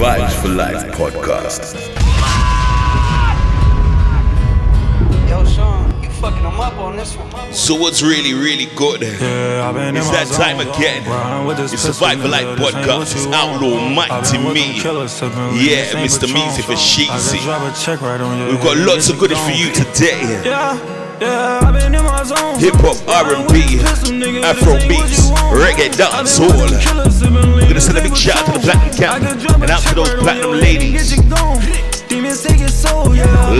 Vibes for Life podcast. Yo, Sean, you fucking them up on this one. So what's really, really good? Eh? Yeah, I've been in It's that time zone. again. Riding with It's the pistol, Vibe for Life nigga, this podcast. It's you Outlaw want. Mike I've to been with me. them killers, sipping lean, Yeah, Mr. Patron. Measy for I Sheezy. just drop a check right on your We've got lots of goodies for you today. Eh? Yeah, yeah, I've been in my zone. Hip hop, R&B, Afro beats, reggae, dance, all. Gonna send a big shout out to the Platinum Camp and out to those Platinum ladies.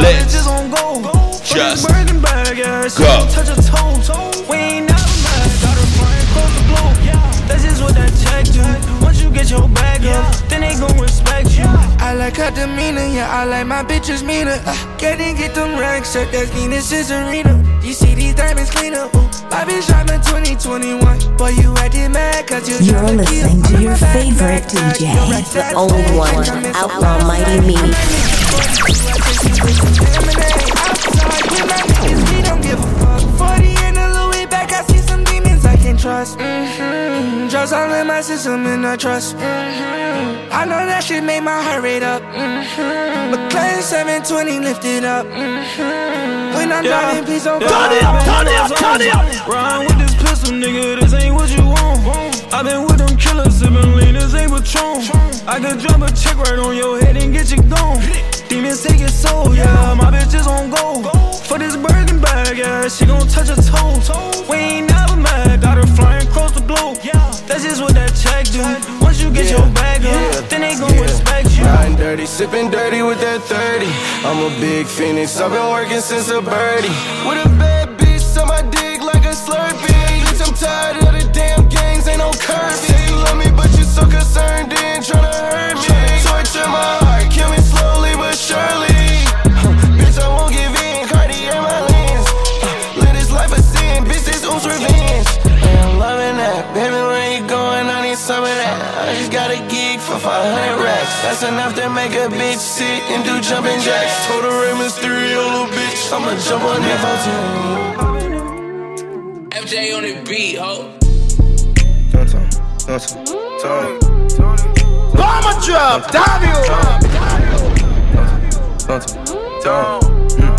Let's just go. That's just what that check do. Once you get your bag up, then they gon' respect you. I like her demeanor, yeah, I like my bitches meaner. Uh, in, get them racks up, that's Venus is arena. You see these diamonds cleaner, ooh. My bitch driving 2021. Boy, you acting mad, cause you You're listening to your back, favorite back, back. DJ, racks, the fake. one, Outlaw Mighty Me. Trust. Mm-hmm. Trust all in my system and I trust. Mm-hmm. I know that shit made my heart rate up. Mm-hmm. But class 720 lifted up. Mm-hmm. When I'm Yeah. driving, please don't Yeah, call I've me. been in my zone. Riding with this pistol, nigga, this ain't what you want. I've been with them killers, sipping lean, this ain't Patron. I could drop a check right on your head and get you gone. Demons take your soul, yeah, my bitch is on go. For this Birkin bag, yeah, she gon' touch her toe. We ain't never mad, got her flying across the globe. That's just what that check do. Once you get your bag up, then they gon' respect you. Riding dirty, sipping dirty with that 30. I'm a big phoenix, I've been working since a birdie. With a bad bitch on my dick like a slurpee. Bitch, I'm tired of the damn gangs, ain't no curvy. Say you love me, but you so concerned in tryna enough to make a bitch sit and do jumping jacks. Total Rey Mysterio, little bitch. I'ma jump on that phone FJ on the beat, ho. Bomber drop, Davio. Don't tell me, don't mm,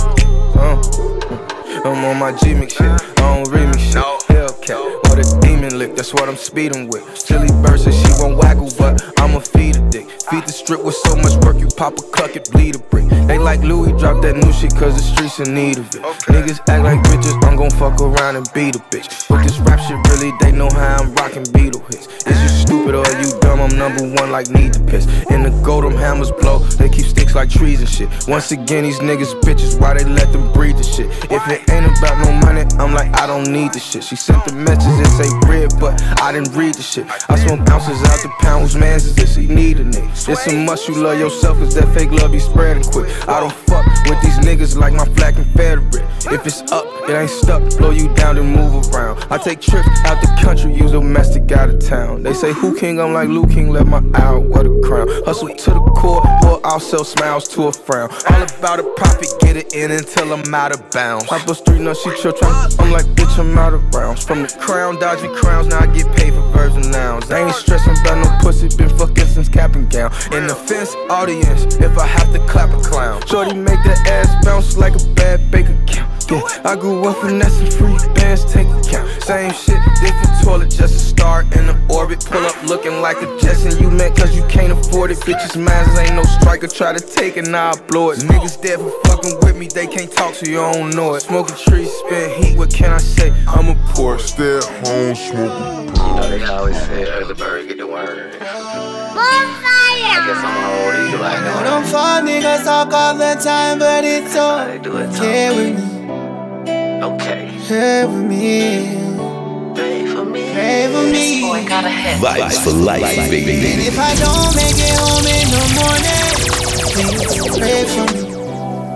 mm. I'm on my G mix shit, I don't remix shit. Hellcat, or the demon lick, that's what I'm speeding with. Silly bird says she won't waggle, but I'ma feed a dick. Feed the strip with so much work, you pop a cluck, it bleed a brick. They like Louis, drop that new shit, cause the streets in need of it. Niggas act like bitches, I'm gon' fuck around and beat a bitch. But this rap shit really, they know how I'm rocking Beetle hits. Is you stupid or you dumb? I'm number one like need to piss. In the gold, them hammers blow, they keep sticks like trees and shit. Once again, these niggas bitches, why they let them breathe the shit? If it ain't about no money, I'm like, I don't need the shit. She sent the message and say red, but I didn't read the shit. I smoke ounces out the pounds, man's is this, he need a nigga. It's a must you love yourself, cause that fake love be spreading quick. I don't fuck with these niggas like my flag Confederate. If it's up, it ain't stuck, blow you down and move around. I take trips out the country, use domestic out of town. They say, Who king? I'm like Luke King, let my out, what a crown. Hustle to the core, or I'll sell smiles to a frown. All about a profit, get it in until I'm out of bounds. I bust three nuts, she chill, try. I'm like, bitch, I'm out of rounds. From the crown, dodgy crowns, now I get paid for verbs and nouns. I ain't stressing about no pussy, been fucking since cap and gown. In the fence audience, if I have to clap a clown. Shorty make that ass bounce like a bad bank account. Yeah, I grew up finessing free bands, take account. Same shit, different toilet, just a star in the orbit. Pull up looking like a Jetson, you meant cause you can't afford it. Bitches, mines ain't no striker, try to take it, now I blow it. Niggas dead for fucking with me, they can't talk so you don't know it. Smoking trees, spin heat, what can I say? I'm a poor, stay at home smoking. You know they always say early bird get the worm. I guess I'm a old eagle like Know that. them fuck niggas talk all the time, but it's How all do it, okay with me, Okay. okay with me, Pray for me. pray for me. Vibes for Life, And baby. if I don't make it home in the morning, please pray for me,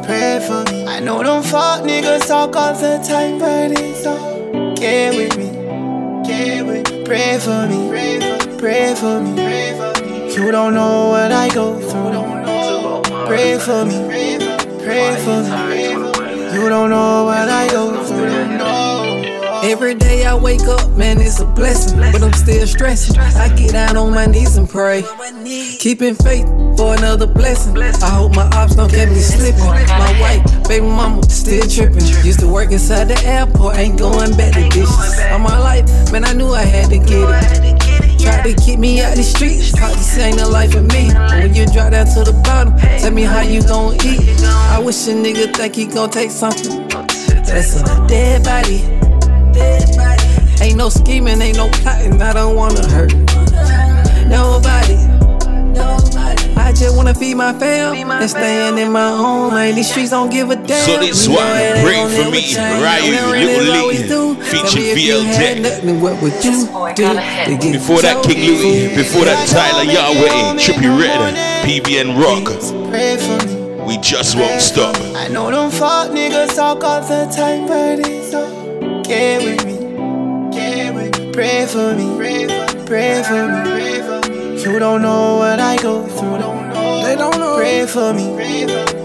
pray for me. I know them fuck niggas talk all the time, but it's all okay with me, okay with me. Pray for me, pray for me, pray for me, pray for me. You don't know what I go through. Pray for me, pray for me. You don't know what I go through. Every day I wake up, man, it's a blessing. But I'm still stressing. I get down on my knees and pray. Keeping faith for another blessing. I hope my ops don't get me slipping. My white baby mama still tripping. Used to work inside the airport, ain't going back to dishes. All my life, man, I knew I had to get it. Tried to keep me out the streets, thought this ain't a life for me. When you drop down to the bottom, tell me how you gon' eat. I wish a nigga think he gon' take something. That's a dead body. Ain't no scheming, ain't no plotting. I don't wanna hurt nobody. I just wanna feed my fam and staying in my home lane. These streets don't give a damn. So this one, pray for me, Ryu, Little Lee, featuring VL What would you do? Before that, King Louie, before that, Tyler Yahweh, Trippie Redd, PnB Rock. Pray for me. We just won't stop. I know them fuck niggas talk all the time, but it's okay with me. Pray for me. Pray for me, pray for me. You don't know what I go through. They don't know. Pray for me,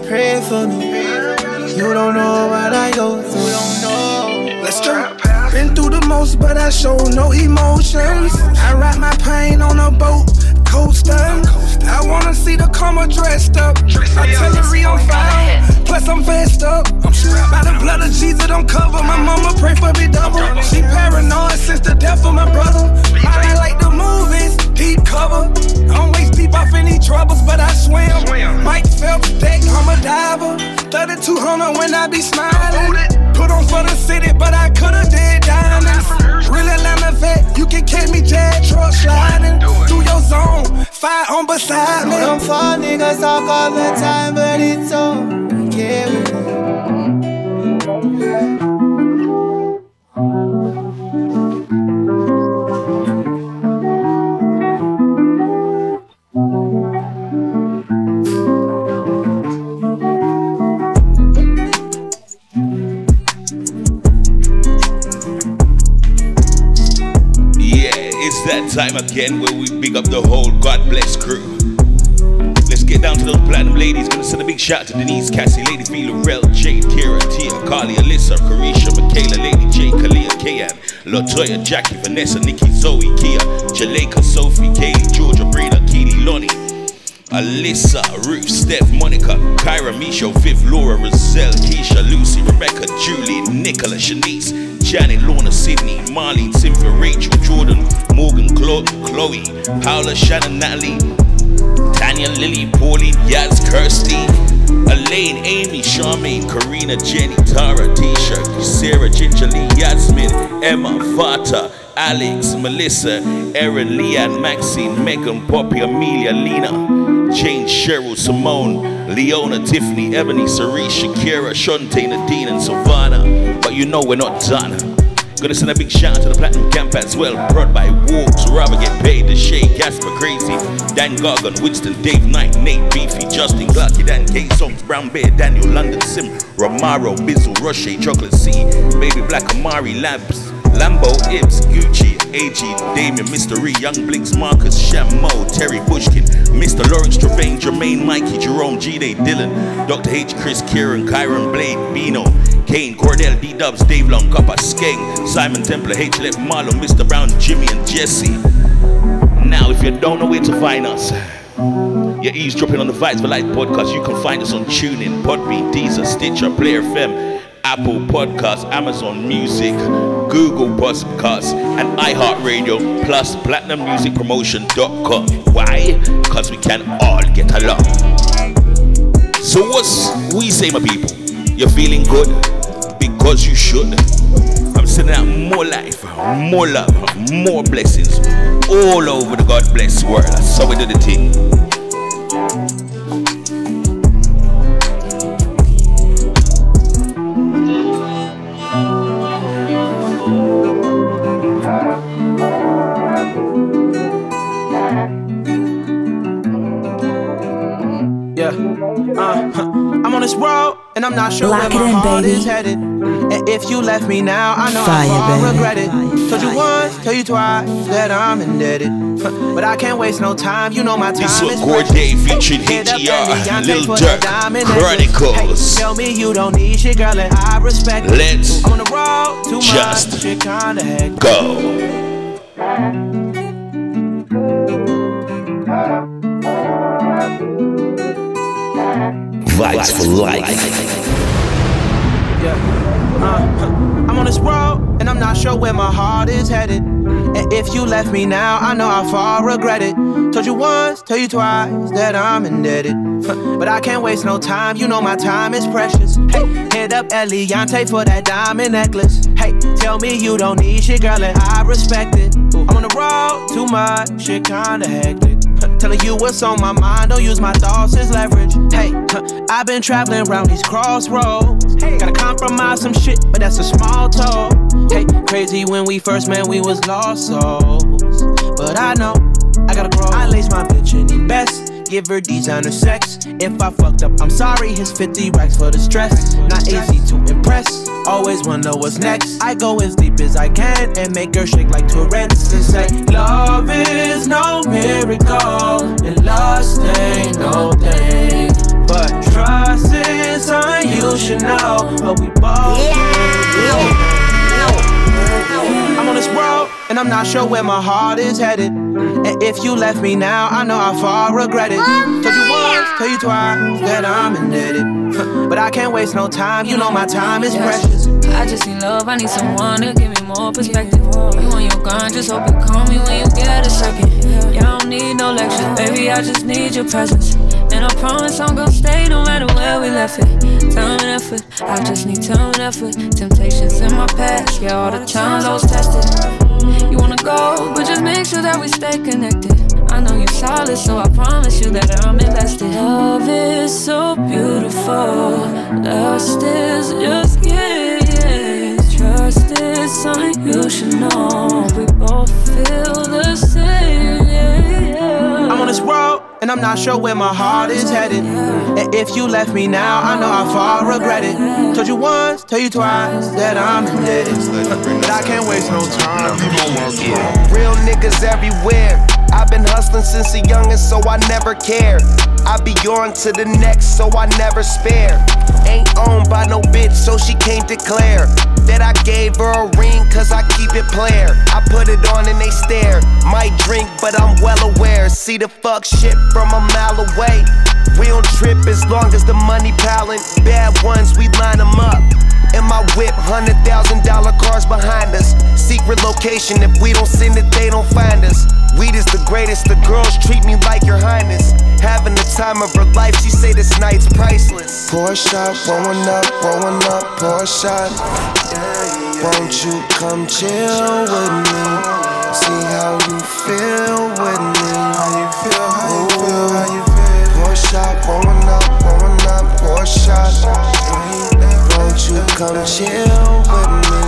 pray for me. You don't know what I go through. Let's go. Been through the most, but I show no emotions. I write my pain on a boat coaster. I wanna see the karma dressed up. Artillery on fire, plus I'm vest up. By the blood of Jesus, don't cover. My mama pray for me double. She paranoid since the death of my brother. I like the movies, deep cover. I don't waste deep off any troubles, but I swim. Mike Phelps deck, I'm a diver. 3200 when I be smiling. Put on for the city, but I coulda did diamonds. Real Atlanta vet, you can catch me jet truck sliding through your zone. Fire on beside me. Them fall niggas talk all the time, but it's okay with me. Time again where we big up the whole God bless crew. Let's get down to those platinum ladies. Gonna send a big shout to Denise, Cassie, Lady V, Lorel, Jade, Kira, Tia, Carly, Alyssa, Carisha, Michaela, Lady J, Kalia, Kayan, Latoya, Jackie, Vanessa, Nikki, Zoe, Kia, Jaleka, Sophie, Kaylee, Georgia, Brina, Keely, Lonnie. Alyssa, Ruth, Steph, Monica, Kyra, Misho, Viv, Laura, Roselle, Keisha, Lucy, Rebecca, Julie, Nicola, Shanice, Janet, Lorna, Sydney, Marlene, Cynthia, Rachel, Jordan, Morgan, Chlo- Chloe, Paula, Shannon, Natalie, Tanya, Lily, Pauline, Yaz, Kirsty, Elaine, Amy, Charmaine, Karina, Jenny, Tara, Tisha, Sarah, Ginger Lee, Yasmin, Emma, Vata, Alex, Melissa, Erin, Leanne, Maxine, Megan, Poppy, Amelia, Lena, Jane, Cheryl, Simone, Leona, Tiffany, Ebony, Cerise, Shakira, Shante, Nadine, and Savannah. But you know we're not done. Gonna send a big shout out to the Platinum Camp as well. Brought by Wolves, Robert Get Paid, The Shade, Casper Crazy, Dan Gargan, Winston, Dave Knight, Nate Beefy, Justin Glocky, Dan K Songs, Brown Bear, Daniel, London Sim, Romaro, Bizzle, Roche, Chocolate C, Baby Black, Amari, Labs, Lambo, Ibs, Gucci, AG, Damien, Mystery, Young Blinks, Marcus, Shamo, Terry Bushkin, Mr. Lawrence Travaine, Jermaine, Mikey, Jerome, G Day, Dylan, Dr. H, Chris, Kieran, Kyron, Blade, Bino, Kane, Cordell, D Dubs, Dave Long, Copper, Skeng, Simon Templar, H Left, Marlon, Mr. Brown, Jimmy, and Jesse. Now, if you don't know where to find us, you're eavesdropping on the Vibes for Life podcast. You can find us on TuneIn, Podbean, Deezer, Stitcher, Player FM, Apple Podcasts, Amazon Music, Google Podcasts, and iHeartRadio, plus PlatinumMusicPromotion.com. Why? Because we can all get along. So what's we say, my people? You're feeling good? Because you should. I'm sending out more life, more love, more blessings all over the God bless world. How we do the thing. Uh, huh. I'm on this road and I'm not sure Lock where it my in, heart baby. is headed. And if you left me now, I know Fire, I'll baby. regret it. Told you once, tell you twice that I'm indebted. But I can't waste no time, you know my time This is was precious. Corday featuring Hit up HER, Beyonce Lil for Durk, the diamond. Chronicles. Hey, tell me you don't need shit, girl, and I respect. Let's I'm on the road too just much, shit kinda hectic. Go. For life. Yeah. Uh, I'm on this road, and I'm not sure where my heart is headed. And if you left me now, I know how far I regret it. Told you once, tell you twice that I'm indebted. But I can't waste no time, you know my time is precious. Hey, hit up Eliantte for that diamond necklace. Hey, tell me you don't need shit, girl, and I respect it. I'm on the road too much, shit kinda hectic. Telling you what's on my mind, don't use my thoughts as leverage. Hey, I've been traveling around these crossroads. Gotta compromise some shit, but that's a small toll. Hey, crazy when we first met, we was lost souls. But I know I gotta grow. I lace my bitch in the best. Give her designer sex. If I fucked up, I'm sorry. His 50 racks for the stress. Not easy to impress. Always wanna know what's next. I go as deep as I can and make her shake like Tourette's and say, Love is no miracle, and lust ain't no thing. But trust is something you should know. But we both I'm on this road, and I'm not sure where my heart is headed. And if you left me now, I know how far I regret it. Told you once, tell you twice that I'm indebted. But I can't waste no time, you know my time is precious. I just need love, I need someone to give me more perspective. You on your grind, just hope you call me when you get a second. Yeah, I don't need no lectures, baby, I just need your presence. And I promise I'm gonna stay no matter where we left it. Time and effort, I just need time and effort. Temptations in my past, yeah, all the times I was tested. Stay connected. I know you're solid, so I promise you that I'm invested. Love is so beautiful, lust is just yes. Trust is something you should know. We both feel the same. Yeah, yeah. I'm on this road, and I'm not sure where my heart is headed. And if you left me now, I know how far regret it. Told you once, tell you twice that I'm indebted. But I can't waste no time. Real niggas everywhere. I've been hustling since a youngin', so I never care. I be on to the next, so I never spare. Ain't owned by no bitch, so she can't declare that I gave her a ring, cause I keep it player. I put it on and they stare. Might drink, but I'm well aware. See the fuck shit from a mile away. We don't trip as long as the money piling. Bad ones, we line them up. In my whip, hundred thousand dollar cars behind us. Secret location, if we don't send it, they don't find us. Weed is the greatest, the girls treat me like your highness. Having the time of her life, she say this night's priceless. Pour a shot, rolling up, rolling up, pour a shot. Won't you come chill with me? See how you feel with me. How you feel, how you feel, how you feel. Pour a shot, rolling up, rolling up, pour a shot. Won't you come chill with me?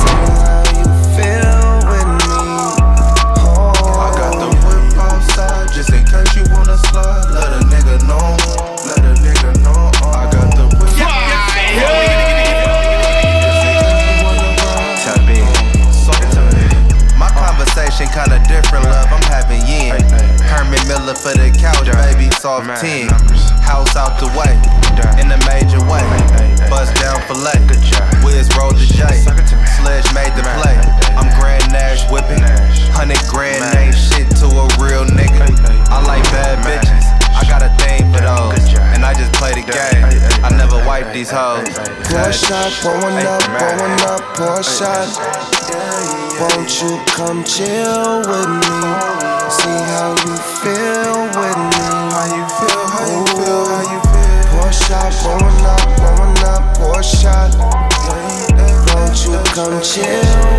Tell me how you feel with me. Oh. I got the whip outside just in case you wanna slide. Let a nigga know, let a nigga know. I got the whip Tap in. My conversation kinda different, love. I'm having yin. Herman Miller for the couch, baby. Soft 10. House out the way. In a major way. Bust down for late. Wiz rolled the J. Sledge made the play. I'm Grand Nash whipping. Hundred grand ain't shit to a real nigga. I like bad bitches. I got a thing for those. And I just play the game. I never wipe these hoes. Pour a shot, pouring up, pouring up, pour a shot. Won't you come chill with me? See how you feel with me. How you feel, how you feel, how you feel. Pour a shot, pouring up, pouring up, pour a shot. Won't you come chill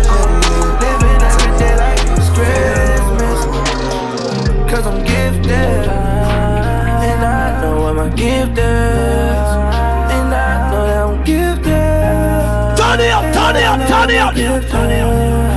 with me? Living every day like it's Christmas. Cause I'm gifted. And I know what my gift is. And I know that I'm gifted. Turn it up, Turn it up, turn it up, turn it up.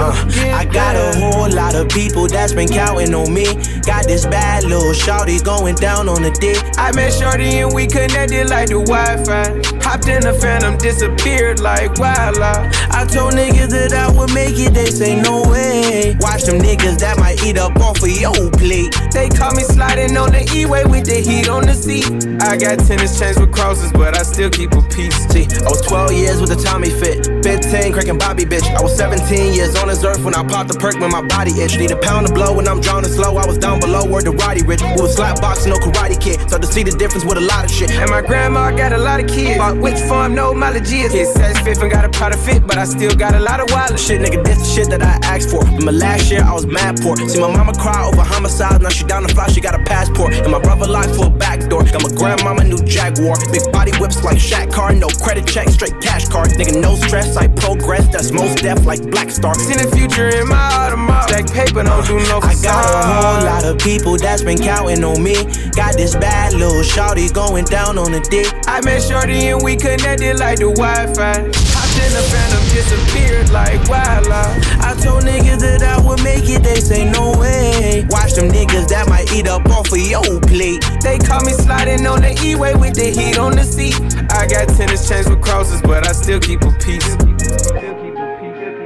Uh, I got a whole lot of people that's been counting on me. Got this bad little shawty going down on the dick. I met Shorty and we connected like the Wi-Fi. Hopped in the phantom, disappeared like wildlife. I told niggas that I would make it, they say no way. Watch them niggas that might eat up off of your plate. They caught me sliding on the E-way with the heat on the seat. I got tennis chains with crosses, but I still keep a piece. See, I was 12 years with a Tommy fit, 15 cracking Bobby bitch. I was 17 years on this earth when I popped the perk when my body itch. Need a pound of blow when I'm drowning slow. I was down below where the Roddy rich. We was slap boxing, no karate kid. So to see the difference with a lot of shit. And my grandma got a lot of kids. Bought which farm, no mileage is. Hit says fifth and got a pot of fit, but I still got a lot of wallet. Shit, nigga, this the shit that I asked for. In my last year, I was mad poor. See my mama cry over homicide. Now she down the fly, she got a passport. And my brother locked for a back door. Got my grandmama new Jaguar. Big body whips like Shaq car. No credit check, straight cash card. Nigga, no stress, I progress. That's most deaf like Black Star. Seen the future in my Audemars. Stack paper, don't do no facade. I got a whole lot of people that's been counting on me. Got this bad little shawty going down on the dick. I met Shorty and we connected like the Wi-Fi. In the phantom, disappeared like wildlife. I told niggas that I would make it, they say no way. Watch them niggas that might eat up off of your plate. They caught me sliding on the E-way with the heat on the seat. I got tennis chains with crosses, but I still keep a piece.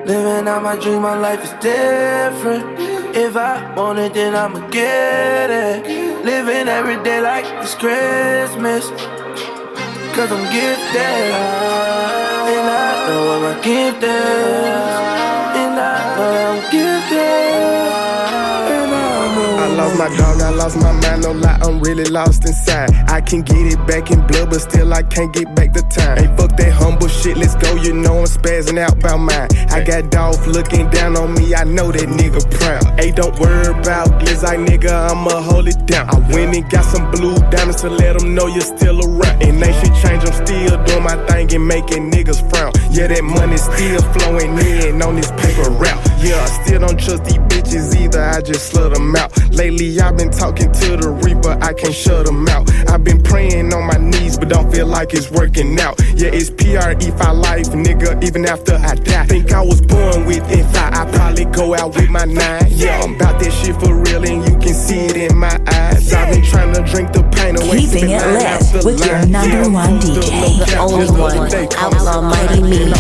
Living out my dream, my life is different. If I want it, then I'ma get it. Living every day like it's Christmas. Cause I'm gifted. And I know I'm gifted. And I know I'm gifted. My dog, I lost my mind, no lie, I'm really lost inside. I can get it back in blood, but still I can't get back the time. Hey, fuck that humble shit, let's go, you know I'm spazzing out about mine. I got Dolph looking down on me, I know that nigga proud. Hey, don't worry about glizzy, nigga, I'ma hold it down. I went and got some blue diamonds to let them know you're still around. And they should change, I'm still doing my thing and making niggas frown. Yeah, that money still flowing in on this paper route. Yeah, I still don't trust these bitches either, I just slut them out. Lately, I've been talking to the Reaper, I can't shut them out. I've been praying on my knees, but don't feel like it's working out. Yeah, it's PRE for life, nigga, even after I die. Think I was born with it, I probably go out with my nine. Yeah, I'm about that shit for real, and you can see it in my eyes. I've been trying to drink the pain away. Keeping it lit with your number Yeah, one DJ, the only one. Outlaw Mighty Me.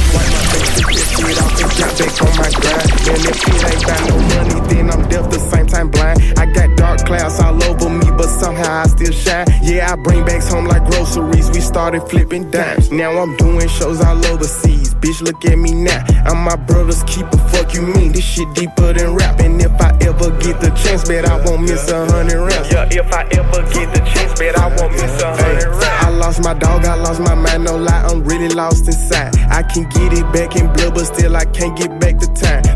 Shit off and got back on my grind. And if it ain't got no money, then I'm deaf the same time blind. I got clouds all over me, but somehow I still shine. Yeah, I bring bags home like groceries. We started flipping dimes. Now I'm doing shows all overseas. Bitch, look at me now. I'm my brother's keeper. Fuck you mean? This shit deeper than rap. And if I ever get the chance, bet I won't miss a hundred rounds. Yeah, if I ever get the chance, bet I won't miss a hundred rounds. I lost my dog, I lost my mind, no lie, I'm really lost inside. I can get it back in blood, but still I can't get back the time.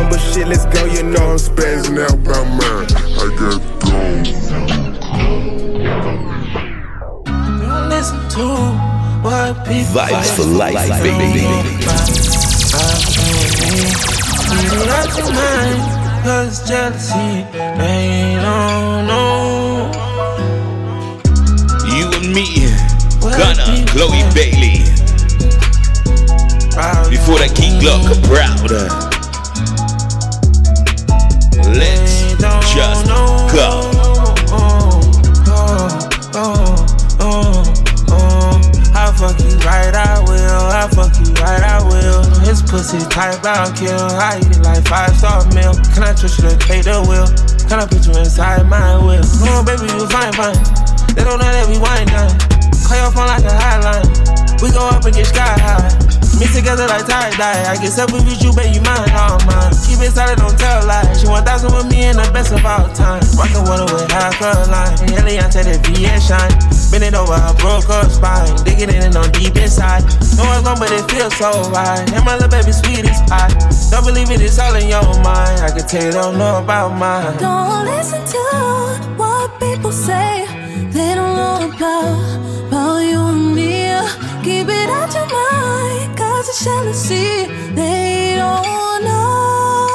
Fuck that humble shit, let's go, you know I'm spazzing out by mine. I got Don't listen to what people Vibes for life, baby. Get it out your mind, cause jealousy, they don't know. You and me, Gunna, Chloe Bailey. Before that Key Glock proud. Let's just go. Uh, uh, uh, I fuck you right, I will. I fuck you right, I will. His pussy type, I'll kill. I eat it like five star meal. Can I trust you to take the wheel? Can I put you inside my wheel? Oh, baby, you fine, fine. They don't know that we wine done. Call your phone like a hotline. We go up and get sky high. Mix together like tie dye. I get selfish with you, baby, you mine, all mine. Keep it solid, don't tell lies. She 1000 with me and the best of all time. Rockin' water with high curl line. Eliantte, that VS shine. Bend it over, her broke up spine. Digging in and on deep inside. No one's gone, but it feels so right. And my little baby sweet as pie. Don't believe it, it's all in your mind. I can tell you don't know about mine. Don't listen to what people say. They don't know about, about you and me. Keep it out your mind, cause it's jealousy. They don't know.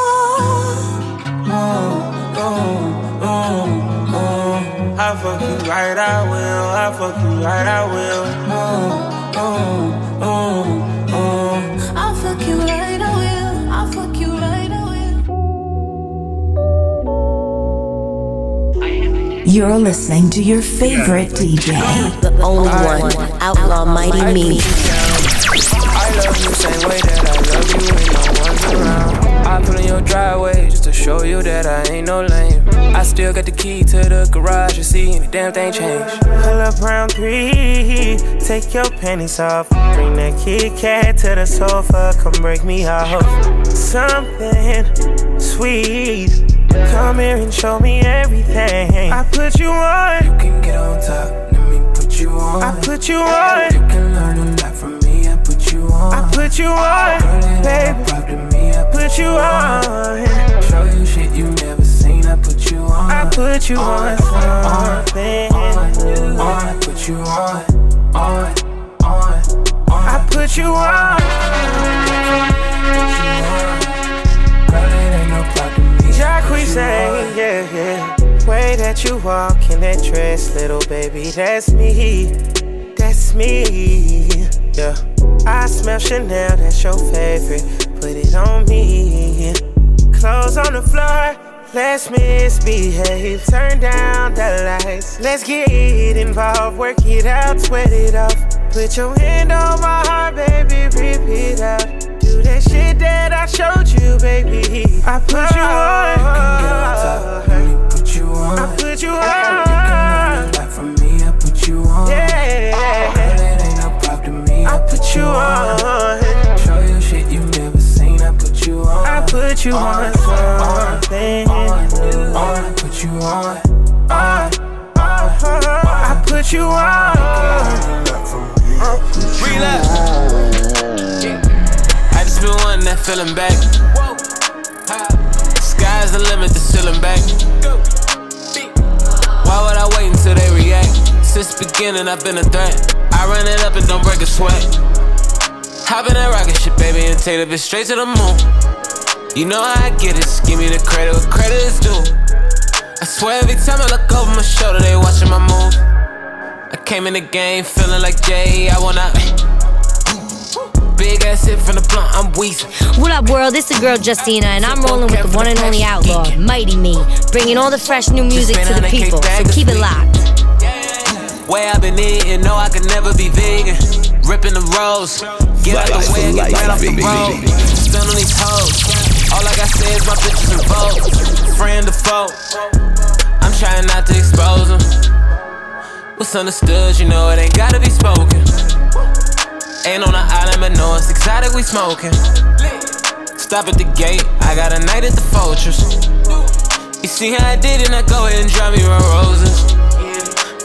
Oh, oh, oh, oh. I fuck you right, I will. I fuck you right, I will. Oh, oh, You're listening to your favorite DJ. The only one, Outlaw Mighty Me. I love you same way that I love you when no one's around. I pull in your driveway just to show you that I ain't no lame. I still got the key to the garage, you see any damn thing change. Pull up round three, take your panties off. Bring that Kit Kat to the sofa, come break me off. Something sweet. Come here and show me everything. I put you on. You can get on top, let me put you on. I put you on. You can learn a lot from me, I put you on. I put you on, Girl, it baby. ain't to me, I put, Put you on. Show you shit you never seen, I put you on. I put you on something. on, on, I put you on, on, on, on. I put you on. Girl, it ain't no problem. Jacques say, yeah, yeah. Way that you walk in that dress, little baby, that's me. That's me. Yeah. I smell Chanel, that's your favorite. Put it on me. Clothes on the floor. Let's misbehave, turn down the lights. Let's get involved, work it out, sweat it off. Put your hand on my heart, baby, rip it. Do that shit that I showed you, baby. I put you on. Let me put you on. I put you You on. can learn a lot from me, I put you on. Yeah. Girl, it ain't no problem to me, I Put you on. Show you shit you never seen, I put you on. I put you on something. on, on, I put you on. On. I put you on. Relapse. I been that feeling back. Sky's the limit, the ceiling back. Why would I wait until they react? Since beginning, I've been a threat. I run it up and don't break a sweat. Hop in that rocket ship, baby, and take bitch straight to the moon. You know how I get it, just give me the credit where credit is due. I swear every time I look over my shoulder, they watching my move. I came in the game feeling like Jay, I wanna. Big ass hit from the blunt, I'm wheezing. What up, world? This is girl Justina, and I'm rolling with the one and only outlaw, Mighty Me, bringing all the fresh new music to the people. So keep it locked. Way I've been eating, know I could never be vegan. Ripping the rolls, get out the Life way, get right off the road. Stun on these hoes. All I got say is my bitches and vote. Friend or foe. I'm trying not to expose them. What's understood, you know it ain't gotta be spoken. Ain't on the island, but know it's exotic, we smoking. Stop at the gate, I got a night at the fortress. You see how I did it, now go ahead and drop me my roses.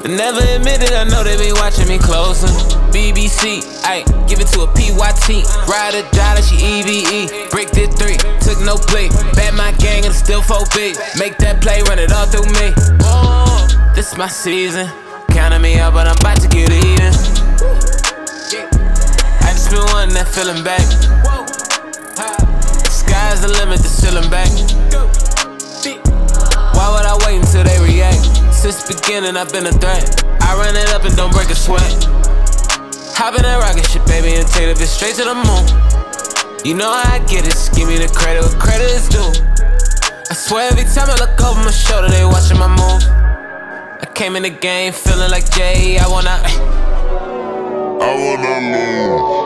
But never admit it, I know they be watching me closer. BBC, ayy, give it to a PYT. Ride a that she EVE. Brick did three, took no play. Bet my gang and still 4 big. Make that play, run it all through me. Oh, this my season. Counting me up, but I'm about to get even. Been wanting that feeling back. Sky's the limit, the ceiling back. Why would I wait until they react? Since beginning, I've been a threat. I run it up and don't break a sweat. Hop in that rocket ship, baby, and take bitch straight to the moon. You know how I get it, give me the credit where credit is due. I swear every time I look over my shoulder, they watching my move. I came in the game feeling like Jay, I wanna. I wanna lose.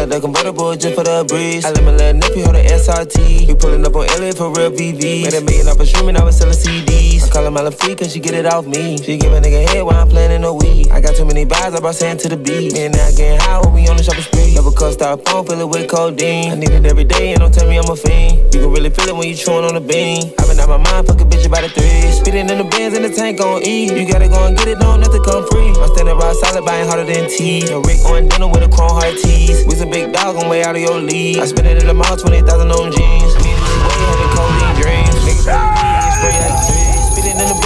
I the convertible just for the breeze. I let my little nippy hold the SRT. We pulling up on LA for real BV. Made a million off of streaming, I was selling CDs. I call her my free cause she get it off me. She give a nigga head while I'm playing in the weed. I got too many buys, I brought sand to the beat. And now getting high when we on the shopping spree. Never cut stop phone, fill it with codeine. I need it every day and don't tell me I'm a fiend. You can really feel it when you chewing on the bean. I been out my mind, fuck a bitch about a three. Speeding in the Benz and the tank on E. You gotta go and get it, don't it come free. I'm standing rock solid, buying harder than T. A Rick on dinner with a chrome heart tees. We some big dog, I'm way out of your league. I spent it in the mall, 20,000 on jeans. This way having codeine dreams. Niggas me, spray like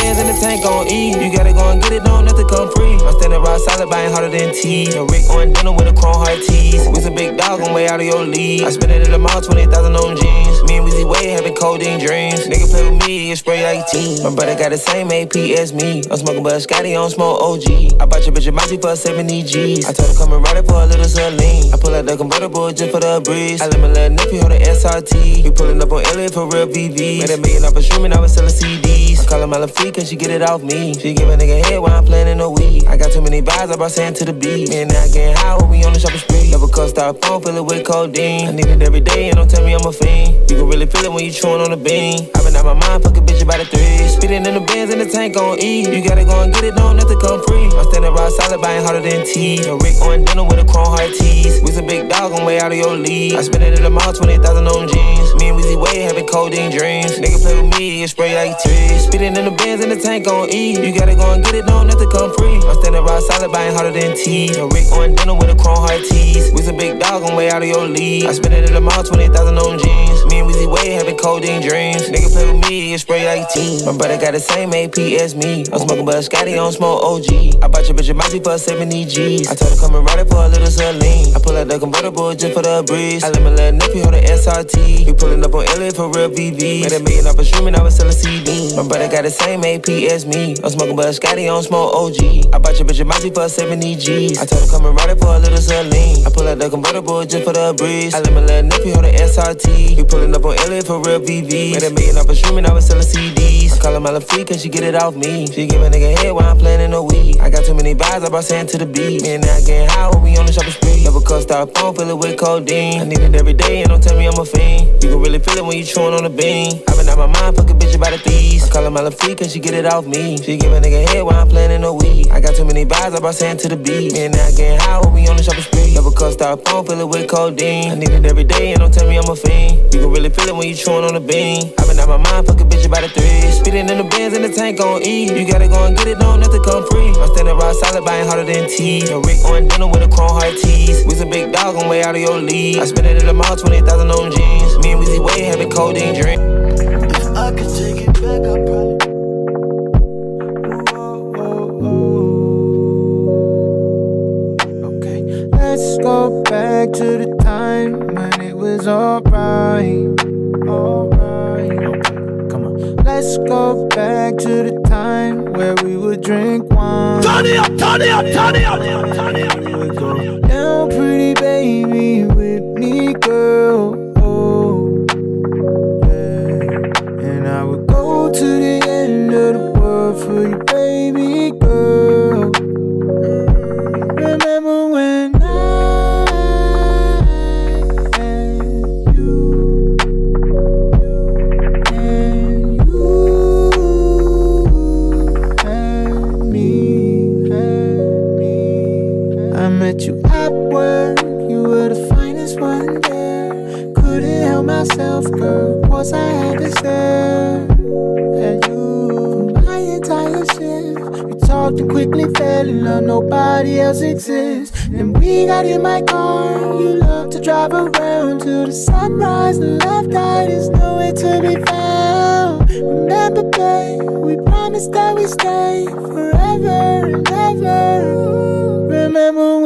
Speeding in the tank on E. You gotta go and get it, don't it come free. I'm standing rock solid, buying harder than T. A Rick on dinner with a chrome heart tees. With some big dog, I'm way out of your league. I spent it in the mall, 20,000 on jeans. Me and Weezy Way having codeine dreams. Nigga play with me, get spray like tea. My brother got the same AP as me. I'm smoking but Scotty on smoke OG. I bought your bitch a Mousy for 70 G's. I told her come and ride it for a little saline. I pull out the convertible just for the breeze. I let my little nephew hold the SRT. We pulling up on LA for real VV. Made a million off a streaming, I was selling CDs. I call her my free cause she get it off me. She give a nigga head while I'm playing in the weed. I got too many vibes, I brought sand to the beat. Me and I getting high when we on the shopping spree. Never cut stop phone, fill it with codeine. I need it every day and don't tell me I'm a fiend. You can really feel it when you chewing on the bean. I been out my mind, fuck a bitch about a three. Speeding in the bins in the tank on E. You gotta go and get it, don't nothing come free. I'm standing raw solid, buying harder than T. A Rick on dinner with a chrome heart tease. We's a big dog, I'm way out of your league. I spend it in the mall, 20,000 on jeans. Me and Weezy Way having codeine dreams. Nigga play with me, get spray like trees. Speeding in the bins in the tank on E. You gotta go and get it, don't nothing come free. I'm standing raw solid, buying harder than T. A Rick on dinner with a chrome heart tees. We's a big dog, I'm way out of your league. I spend it at the mall, 20,000 on jeans. Me and Weezy Way having codeine dreams. Nigga play with me, get spray like T. My brother got the same AP as me. I'm smoking but Scotty on smoke OG. I bought your bitch a Mousy for 70 G's. I told her come and ride it for a little saline. I pull out the convertible just for the breeze. I let my little nephew hold the SRT. We pulling up on LA for real VV. Made a million off a streaming, I was selling CDs. My brother got the same AP as me. I'm smoking but Scotty on smoke OG. I bought your bitch a Mousy for 70 G's. I told her come and ride it for a little saline. I pull out the convertible just for the breeze. I let my little nephew hold the SRT. We pulling up on LA for real VV. Made a million off a streaming, I was selling CDs. I call her my free cause she get it off me. She give a nigga head while I'm playing in the weed. I got too many vibes, I brought sand to the beat. Me and I getting high when we on the shopping spree. Never cut stop phone, fill it with codeine. I need it every day and don't tell me I'm a fiend. You can really feel it when you chewing on the bean. I been out my mind, fuck a bitch about a thieves. I call her my free cause she get it off me. She give a nigga head while I'm playing in the weed. I got too many vibes, I brought sand to the beat. Me and I getting high when we on the shopping spree. Never cut stop phone, fill it with codeine. I need it every day and don't tell me I'm a fiend. You can really feel it when you chewing on the bean. I been out my mind, fuck a bitch about a three. Speeding in the bins in the tank on E. You gotta go and get it, don't nothing come free. I'm standing raw solid, buying harder than tea. A Rick on dinner with a chrome heart tees. We's a big dog, I'm way out of your league. I spend it at the mall, 20,000 on jeans. Me and Weezy Way having codeine drink. If I could take it back, I go back to the time when it was alright. Alright. Come on. Let's go back to the time where we would drink wine. Turn it up, turn it up, turn it up, turn it up. We would go down, pretty baby, with me, girl. Oh, yeah. And I would go to the end of the world for you, exists. Then we got in my car, you love to drive around till the sunrise. The left eye is nowhere to be found. Remember, babe, we promised that we stay forever and ever. Remember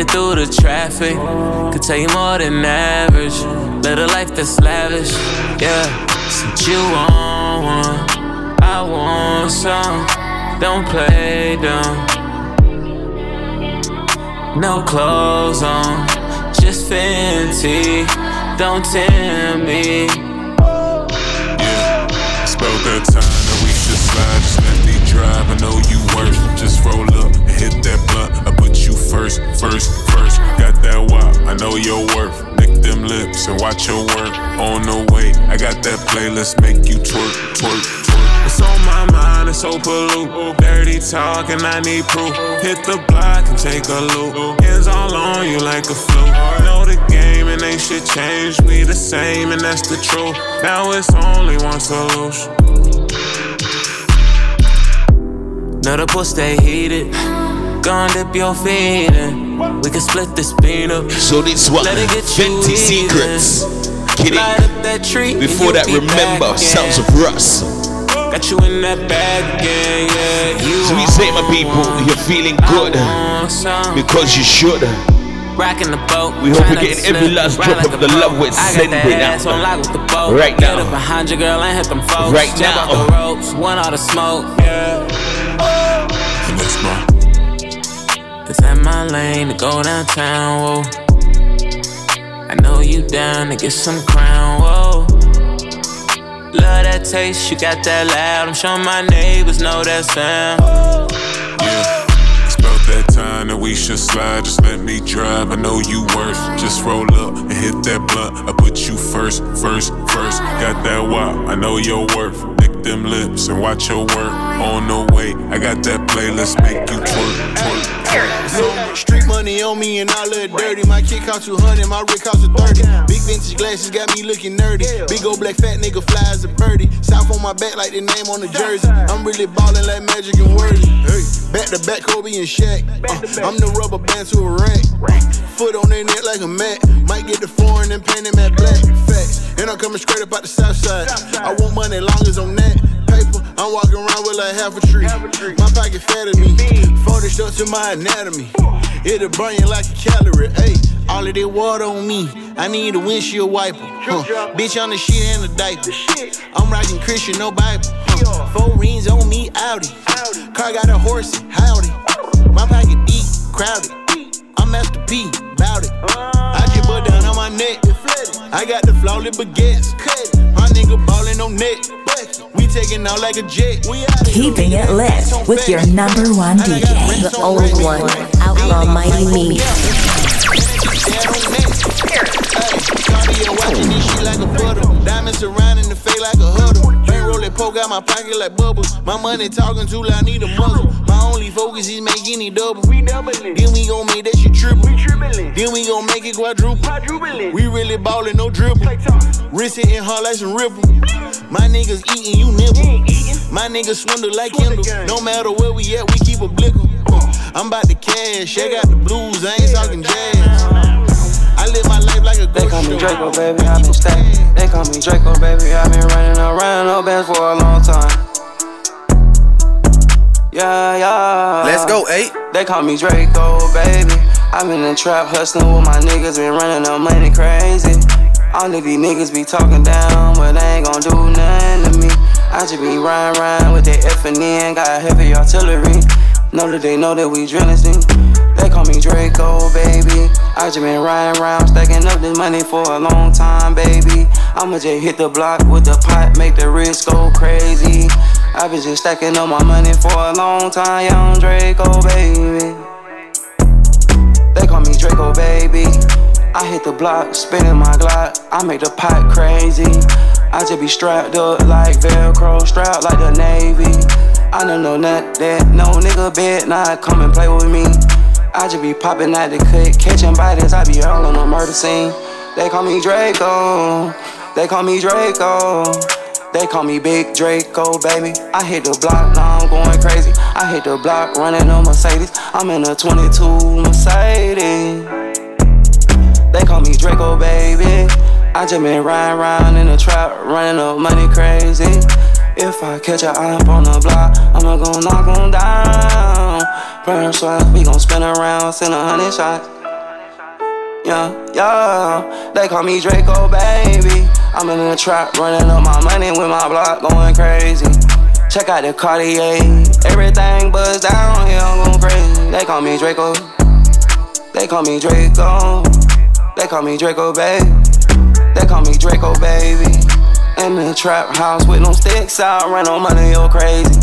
made it through the traffic. Could tell you more than average. Live a life that's lavish. Yeah, since you want one, I want some. Don't play dumb. No clothes on, just Fenty. Don't tempt me. It's about that time that we should slide. Just let me drive. I know you worse. just you first, first, first. Got that wop, I know your worth. Lick them lips and watch your work. On the way, I got that playlist, make you twerk, twerk, twerk. It's on my mind, it's so pollute. Dirty talk and I need proof. Hit the block and take a loop. Hands all on you like a flu. Know the game and ain't shit changed. We the same and that's the truth. Now it's only one solution. Now the pussy stay heated. Gon' dip your feet in. We can split this bean up. So this one, Let it get you Fenty Secrets. Kidding. Light up that tree. Before that, be remember Sounds of rust. Got you in that bag again, yeah. You So we say, my people, you're feeling good because you should. Rocking the boat. We hope tryna you're getting every slip, last drop like of the pro. love we're I got sending that ass out. on lock with the boat. Right Get now. up behind your girl and hit them folks. Right Jump now. off the ropes, want all the smoke. Yeah. And that's my It's at my lane to go downtown, whoa. I know you down to get some crown, whoa. Love that taste, you got that loud. I'm sure my neighbors know that sound. Yeah, that time that we should slide. Just let me drive. I know you worth. Just roll up and hit that blunt. I put you first, first, first. Got that wop. I know your worth. Lick them lips and watch your work. On the way, I got that playlist. Make you twerk, twerk, Street money on me and all that dirty. My kid cost 200, my rig cost a 30. Big vintage glasses got me looking nerdy. Big old black fat nigga fly as a birdie. South on my back like the name on the jersey. I'm really ballin' like Magic and Worthy. Back to back Kobe and Shaq. Uh, I'm the rubber band to a rack. Foot on their neck like a mat. Might get the foreign and paint them at black. Facts. And I'm coming straight up out the south side. I want money long as I'm that paper. I'm walking around with like half a tree. My pocket fatter me. 40 stuck to my anatomy. It'll burn you like a calorie. Hey, all of that water on me. I need a windshield wiper. Huh. Bitch on the shit and the diaper. I'm rocking Christian, no Bible. Huh. Four rings on me, Audi. Car got a horse, howdy. My pocket deep, crowded. I'm Master P, bout it. I just put down on my neck. I got the flawless baguettes. My nigga ballin' on net. Taking out like a jet. Keeping it lit with your number one DJ. The old one, Outlaw Mighty Me. Poke out my pocket like bubbles. My money talking too loud, need a muzzle. My only focus is making it double. We doubling. Then we gon' make that shit triple. We tripling. Then we gon' make it quadruple. Quadrupling. We really ballin', no dribble. Wrist hitting hard like some ripple. My niggas eating, you nibble. My niggas swindle like Kendall. No matter where we at, we keep a blickle. I'm about to cash. I got the blues, I ain't talking jazz. I live my life like a They call me show. Draco, baby, i been stacking. They call me Draco, baby, I've been running around no bands for a long time. Yeah, yeah. Let's go, eight. They call me Draco, baby. I've been in the trap hustling with my niggas, been running up money crazy. All of these niggas be talking down, but they ain't gon' do nothing to me. I just be riding around with that FN, got heavy artillery. Know that they know that we drilling. They call me Draco, baby. I just been riding around, stacking up this money for a long time, baby. I'ma just hit the block with the pot, make the wrist go crazy. I been just stacking up my money for a long time, young Draco, baby. They call me Draco, baby. I hit the block, spinning my Glock. I make the pot crazy. I just be strapped up like Velcro, strapped like the Navy. I don't know nothing that no nigga bet not come and play with me. I just be popping out the cut, catching bodies. I be all on the murder scene. They call me Draco. They call me Draco. They call me Big Draco, baby. I hit the block, now I'm going crazy. I hit the block, running a Mercedes. I'm in a 22 Mercedes. They call me Draco, baby. I just been riding around in the trap, running up money crazy. If I catch a op on the block, I'ma go knock 'em down. Burn sweat, we gon' spin around, send a hundred shots. Yeah, yeah. They call me Draco, baby. I'm in the trap, running up my money with my block going crazy. Check out the Cartier, everything buzz down here, I'm going crazy. They call me Draco. They call me Draco. They call me Draco, baby. They call me Draco, baby. In the trap house with no sticks out, run on money, yo crazy.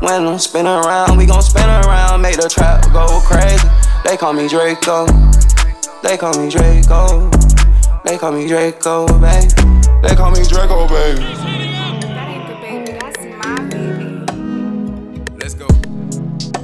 When I'm spinning around, we gon' spin around, make the trap go crazy. They call me Draco. They call me Draco. They call me Draco, baby. They call me Draco, baby. That ain't the baby, that's my baby. Let's go.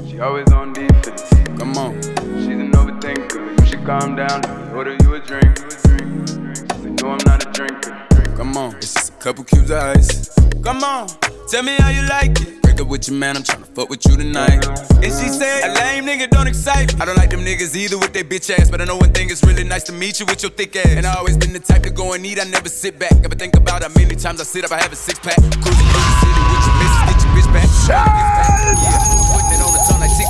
She always on defense. Come on. She's an overthinker. You should calm down. Order you a drink, you a drink. She said, No, I'm not a drinker. Come on. It's just a couple cubes of ice. Come on. Tell me how you like it. Break up with your man, I'm tryna fuck with you tonight. And she said, A lame nigga don't excite me. I don't like them niggas either with their bitch ass, but I know one thing it's really nice to meet you with your thick ass. And I always been the type to go and eat, I never sit back. Ever think about how many times I sit up, I have a six pack. Cruising through the city with your missus, get your bitch back. Yeah, it on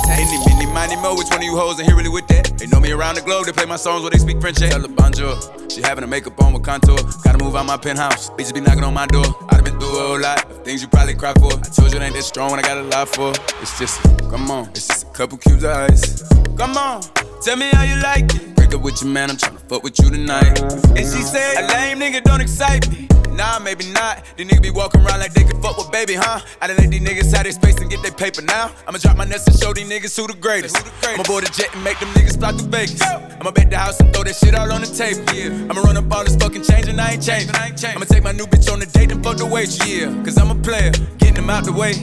Any, mini, miny, mo, which one of you hoes in here really with that? They know me around the globe, they play my songs where they speak French. Tell her bonjour. She having her makeup on with contour. Gotta move out my penthouse. Bitches be knocking on my door. I done been through a whole lot of things you probably cry for. I told you it ain't that strong when I got a lot for. It's just, come on, it's just a couple cubes of ice. Come on, tell me how you like it. Break up with your man, I'm tryna fuck with you tonight. And she said, a lame nigga don't excite me. Nah, maybe not. These niggas be walking around like they can fuck with baby, huh? I done let these niggas have their space and get their paper now. I'ma drop my nuts and show these niggas who the greatest. I'ma board a jet and make them niggas fly through Vegas. I'ma bet the house and throw that shit all on the table. Yeah. I'ma run up all this fucking change and I ain't changing. I'ma take my new bitch on the date and fuck the waitress. Yeah, cause I'm a player, getting them out the way.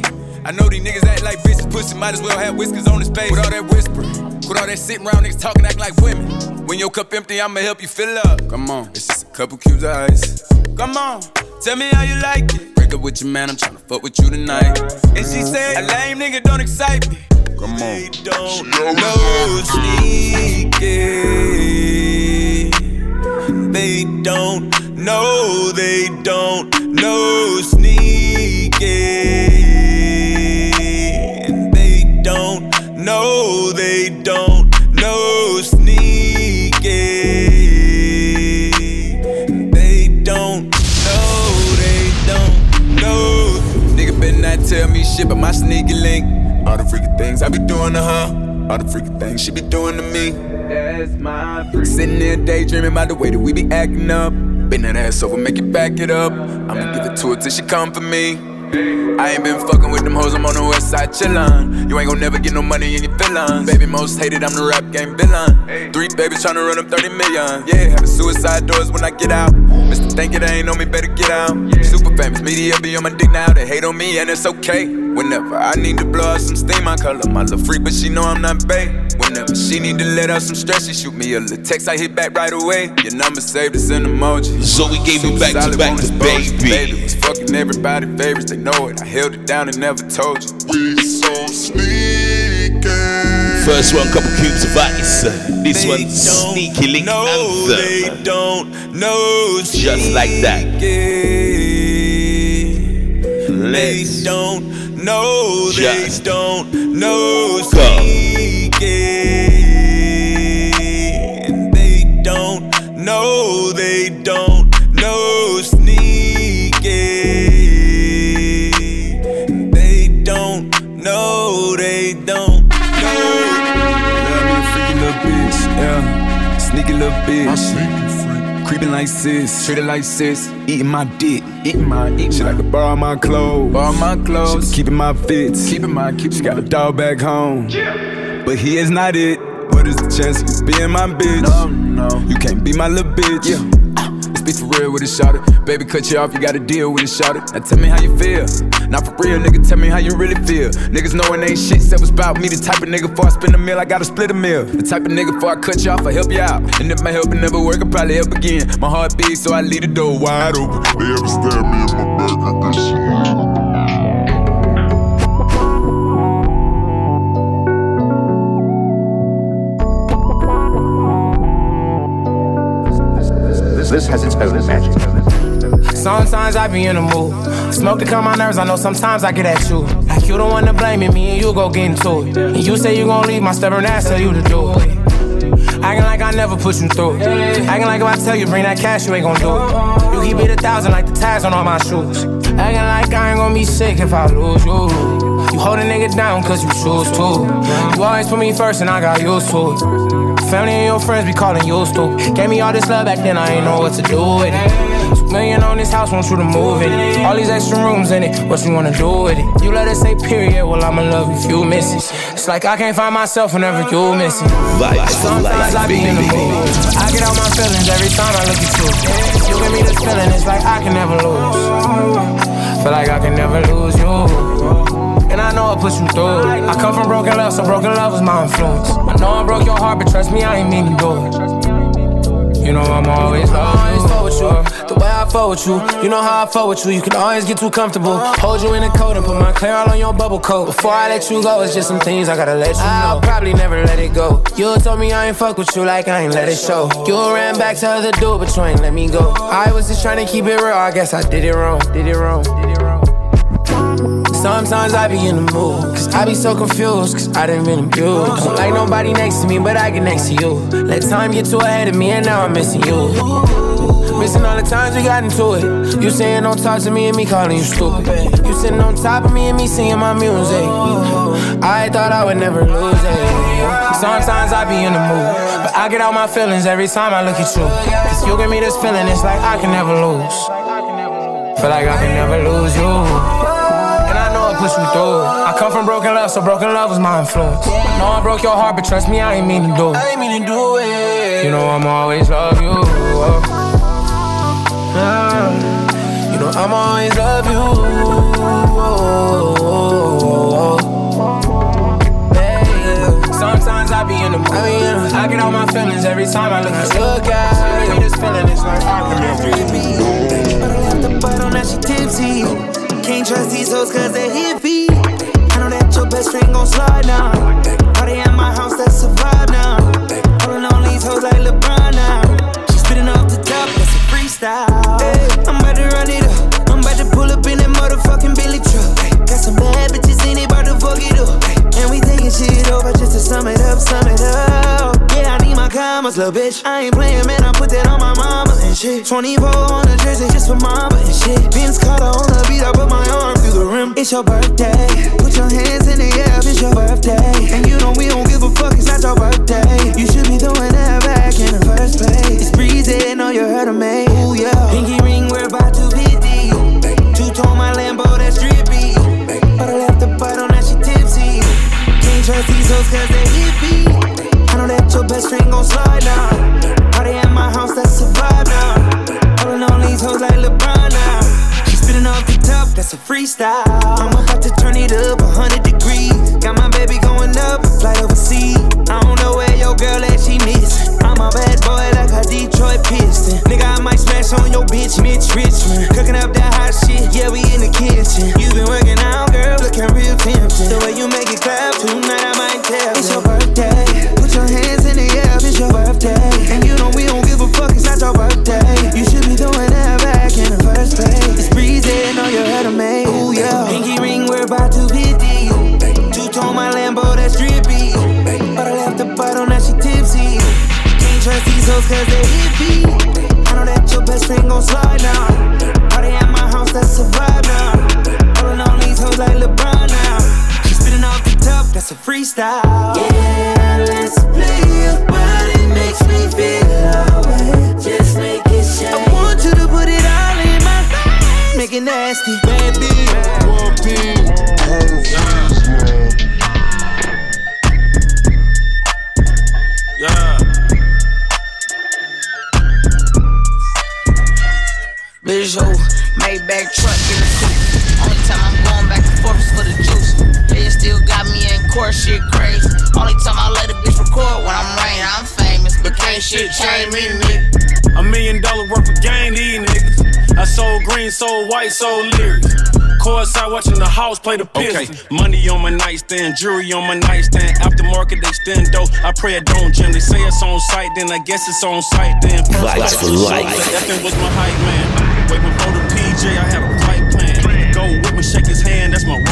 I know these niggas act like bitches, pussy might as well have whiskers on his face. With all that whispering, with all that sitting around niggas talking, act like women. When your cup empty, I'ma help you fill up. Come on, it's just a couple cubes of ice. Come on, tell me how you like it. Break up with your man, I'm tryna fuck with you tonight. And she said, a lame nigga don't excite me. Come on. They don't know sneaky. They don't know, they don't know sneaky. They don't know, they don't know sneaky. Tell me shit but my sneaky link. All the freaky things I be doing to her. All the freaky things she be doing to me. That's my freak. Sitting there daydreaming about the way that we be acting up. Bend that ass over, make it back it up. I'ma give it to her till she come for me. I ain't been fucking with them hoes, I'm on the west side chillin'. You ain't gon' never get no money in your feelings. Baby, most hated, I'm the rap game villain. Three babies tryna run up 30 million. Yeah, having suicide doors when I get out. Mr. Think it ain't on me, better get out. Super famous, media be on my dick now. They hate on me, and it's okay. Whenever I need to blow out some steam, I call her my little freak, but she know I'm not bae. Whenever she need to let out some stress, she shoot me a little text, I hit back right away. Your number saved, it's an emoji. So we gave you back to back to baby. Baby was fucking everybody favorites, they know it. I held it down and never told you. We so sneaky. First one, couple cubes of ice. This one, sneaky link No, anthem. they don't know. Just like that. They don't know. They don't know. go. Sneaky. They don't know. They don't yeah. Sneaky little bitch. My sneaky freak. Creeping like sis, treated like sis. Eating my dick, eating my, eating She like to borrow my clothes, borrow my clothes. She keeping my fits, keeping my, keep. She got a dog back home, but he is not it. What is the chance of you being my bitch? No, no. You can't be my little bitch. Yeah. Be for real with it, shout. Baby, cut you off, you gotta deal with it, shout. Now tell me how you feel. Not for real, nigga, tell me how you really feel. Niggas know it ain't shit, said was about me. The type of nigga before I spend a meal, I gotta split a meal. The type of nigga before I cut you off, I help you out. And if my help never work, I probably help again. My heart beats, so I leave the door wide open. They ever stab me in my back, I guess This, has its own magic. Sometimes I be in the mood. Smoke to calm my nerves, I know sometimes I get at you. Like you the one to blame me and you go get into it. And you say you gon' leave my stubborn ass, tell you to do it. Acting like I never put you through. Acting like if I tell you bring that cash, you ain't gon' do it. You keep it a thousand like the tags on all my shoes. Acting like I ain't gon' be sick if I lose you. You hold a nigga down cause you choose to. You always put me first and I got used to it. Family and your friends be calling you stupid. Gave me all this love back then, I ain't know what to do with it. Million on this house, want you to move in it. All these extra rooms in it, what you wanna do with it? You let it say period, well I'ma love you if you miss it. It's like I can't find myself whenever you miss it. Sometimes I be in the mood. I get out my feelings every time I look at you. You give me this feeling, it's like I can never lose. Feel like I can never lose you. And I know I put you through. I come from broken love, so broken love was my influence. I know I broke your heart, but trust me, I ain't mean to do it. You know I'm always fuck with you. The way I fuck with you, you know how I fuck with you. You can always get too comfortable. Hold you in the coat and put my clear all on your bubble coat. Before I let you go, it's just some things I gotta let you know. I'll probably never let it go. You told me I ain't fuck with you like I ain't let it show. You ran back to other dude, but you ain't let me go. I was just trying to keep it real. I guess I did it wrong. Did it wrong. Did it wrong. Sometimes I be in the mood, cause I be so confused, cause I didn't been abused. Don't like nobody next to me, but I get next to you. Let time get too ahead of me, and now I'm missing you. Missing all the times we got into it. You saying don't talk to me and me calling you stupid. You sitting on top of me and me singing my music. I thought I would never lose it. Sometimes I be in the mood, but I get out my feelings every time I look at you. Cause you give me this feeling, it's like I can never lose. Feel like I can never lose you push you through. I come from broken love, so broken love was my influence. I know I broke your heart, but trust me, I ain't mean to do it. I ain't mean to do it. You know I'm always love you. Uh, you know I'm always love you. Sometimes I be in the mood. I, mean, I get all my feelings every time I look at you. Guy. Give me this feeling, it's like I can never But I left the bottle, now she tipsy. Can't trust these hoes cause they hippie. I know that your best friend gon' slide now. Party at my house, that's a vibe now. Pulling on these hoes like LeBron now. She spitting off the top, that's a freestyle. Hey, I'm about to run it up. Pull up in that motherfucking Billy truck. Got some bad bitches in it, about to fuck it up. And we taking shit over just to sum it up, sum it up. Yeah, I need my commas, little bitch. I ain't playing, man, I put that on my mama and shit. 24 on the jersey just for mama and shit. Vince Carter on the beat, I put my arm through the rim. It's your birthday. Put your hands in the air if it's your birthday. And you know we don't give a fuck, it's not your birthday. You should be throwing that back in the first place. It's breezy, know you heard of me. Ooh, yeah. Pinky ring, we're about to be my Lambo, that's drippy. But I left the on that she tipsy. Can't trust these hoes cause they hippie. I know that your best friend gon' slide now. Party at my house, that's a vibe now. Pulling on these hoes like LeBron now. She spitting off the top, that's a freestyle. I'm about to turn it up 100 degrees. Got my baby going up, flight overseas. I don't know where your girl at, she missing. I'm a bad boy like a Detroit Piston. Nigga, I might smash on your bitch, Mitch Richmond. Cooking up that hot shit, yeah, we in the kitchen. You been working out, girl, looking real tempting. The way you make it clap, tonight I might tell. It's your birthday Put your hands in the air it's your birthday. And you know we don't give a fuck, it's not your birthday. You should be throwing that back in the first place. It's breezy, know you heard of me. Ooh, yeah. Pinky ring, we're about to hit Two tone my Lambo, that's drippy. But I left the bottle, now she tipsy. Can't trust these hoes cause they hippie. I know that your best friend gon' slide now. Party at my house, that's a vibe now. Pulling on these hoes like LeBron now. She spitting off the top, that's a freestyle. Yeah let's play it, but it makes me feel away. Just make it shake. I want you to put it all in my face. Make it nasty, baby. One beat. Bitch, ho, Maybach truck in the coupe. Only time I'm going back and forth is for the juice. They still got me in court, shit crazy. Only time I let a bitch record when I'm rain, I'm famous. But can't shit change me, nigga. A million dollar worth of game, these niggas. I sold green, sold white, sold lyrics. Courtside watching the house play the Pistons. Okay. Money on my nightstand, jewelry on my nightstand. Aftermarket extend though. I pray it don't jam. They say it's on site, then I guess it's on site. Then first Lights for life. FN was my hype man. Way before the PJ, I had a flight plan. Go with me, shake his hand, that's my right hand. A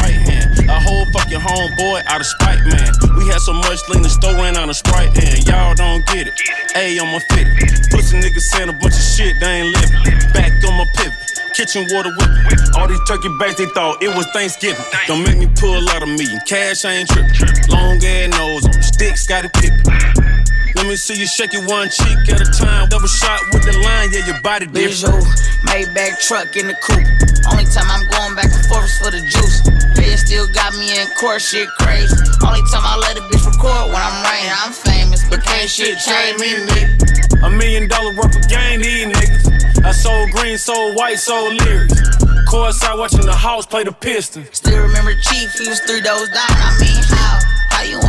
whole fucking homeboy out of spite, man. We had so much lean, the store ran out of Sprite, and y'all don't get it. A on my fit. Pussy niggas saying a bunch of shit, they ain't living. Back on my pivot. Kitchen water whipping. All these turkey bags, they thought it was Thanksgiving. Don't make me pull out of me. Cash, I ain't tripping. Long ass nose on sticks, got it pippin'. Let me see you shake it one cheek at a time. Double shot with the line, yeah, your body different. Maybach truck in the coupe. Only time I'm going back and forth is for the juice. They still got me in court, shit crazy. Only time I let a bitch record when I'm writing, I'm famous. But can't shit change me, nigga. A million dollar worth of game, these niggas. I sold green, sold white, sold lyrics. Courtside watching the house play the Pistons. Still remember Chief, he was three doors down. I mean, how?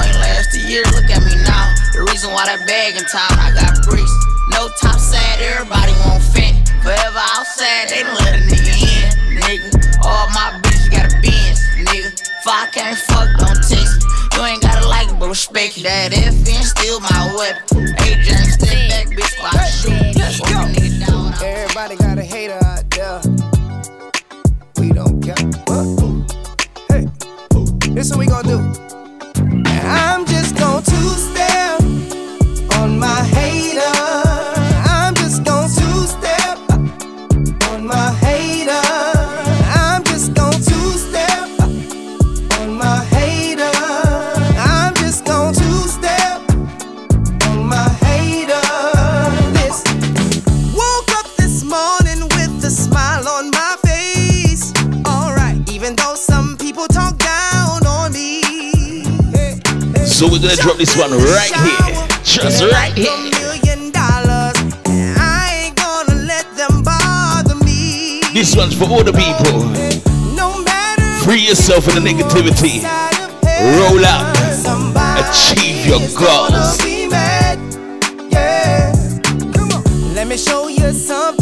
Ain't last a year? Look at me now. The reason why that bag in town, I got bricks. No top side, everybody won't fit. Forever outside, they don't let a nigga in, nigga. All my bitches got a Benz, nigga. If I can't fuck, don't text. me. You ain't gotta like it, but respect it. That FN still my weapon. AJ step back, bitch, while I shoot. Let's go. Everybody got a hater out there. We don't care. What? Hey, this what we gonna do. I'm So we're gonna drop this one right here. Just right here. Million dollars. and I ain't gonna let them bother me. This one's for all the people. Free yourself from the negativity. Roll up. Achieve your goals. Yeah. Come on. Let me show you something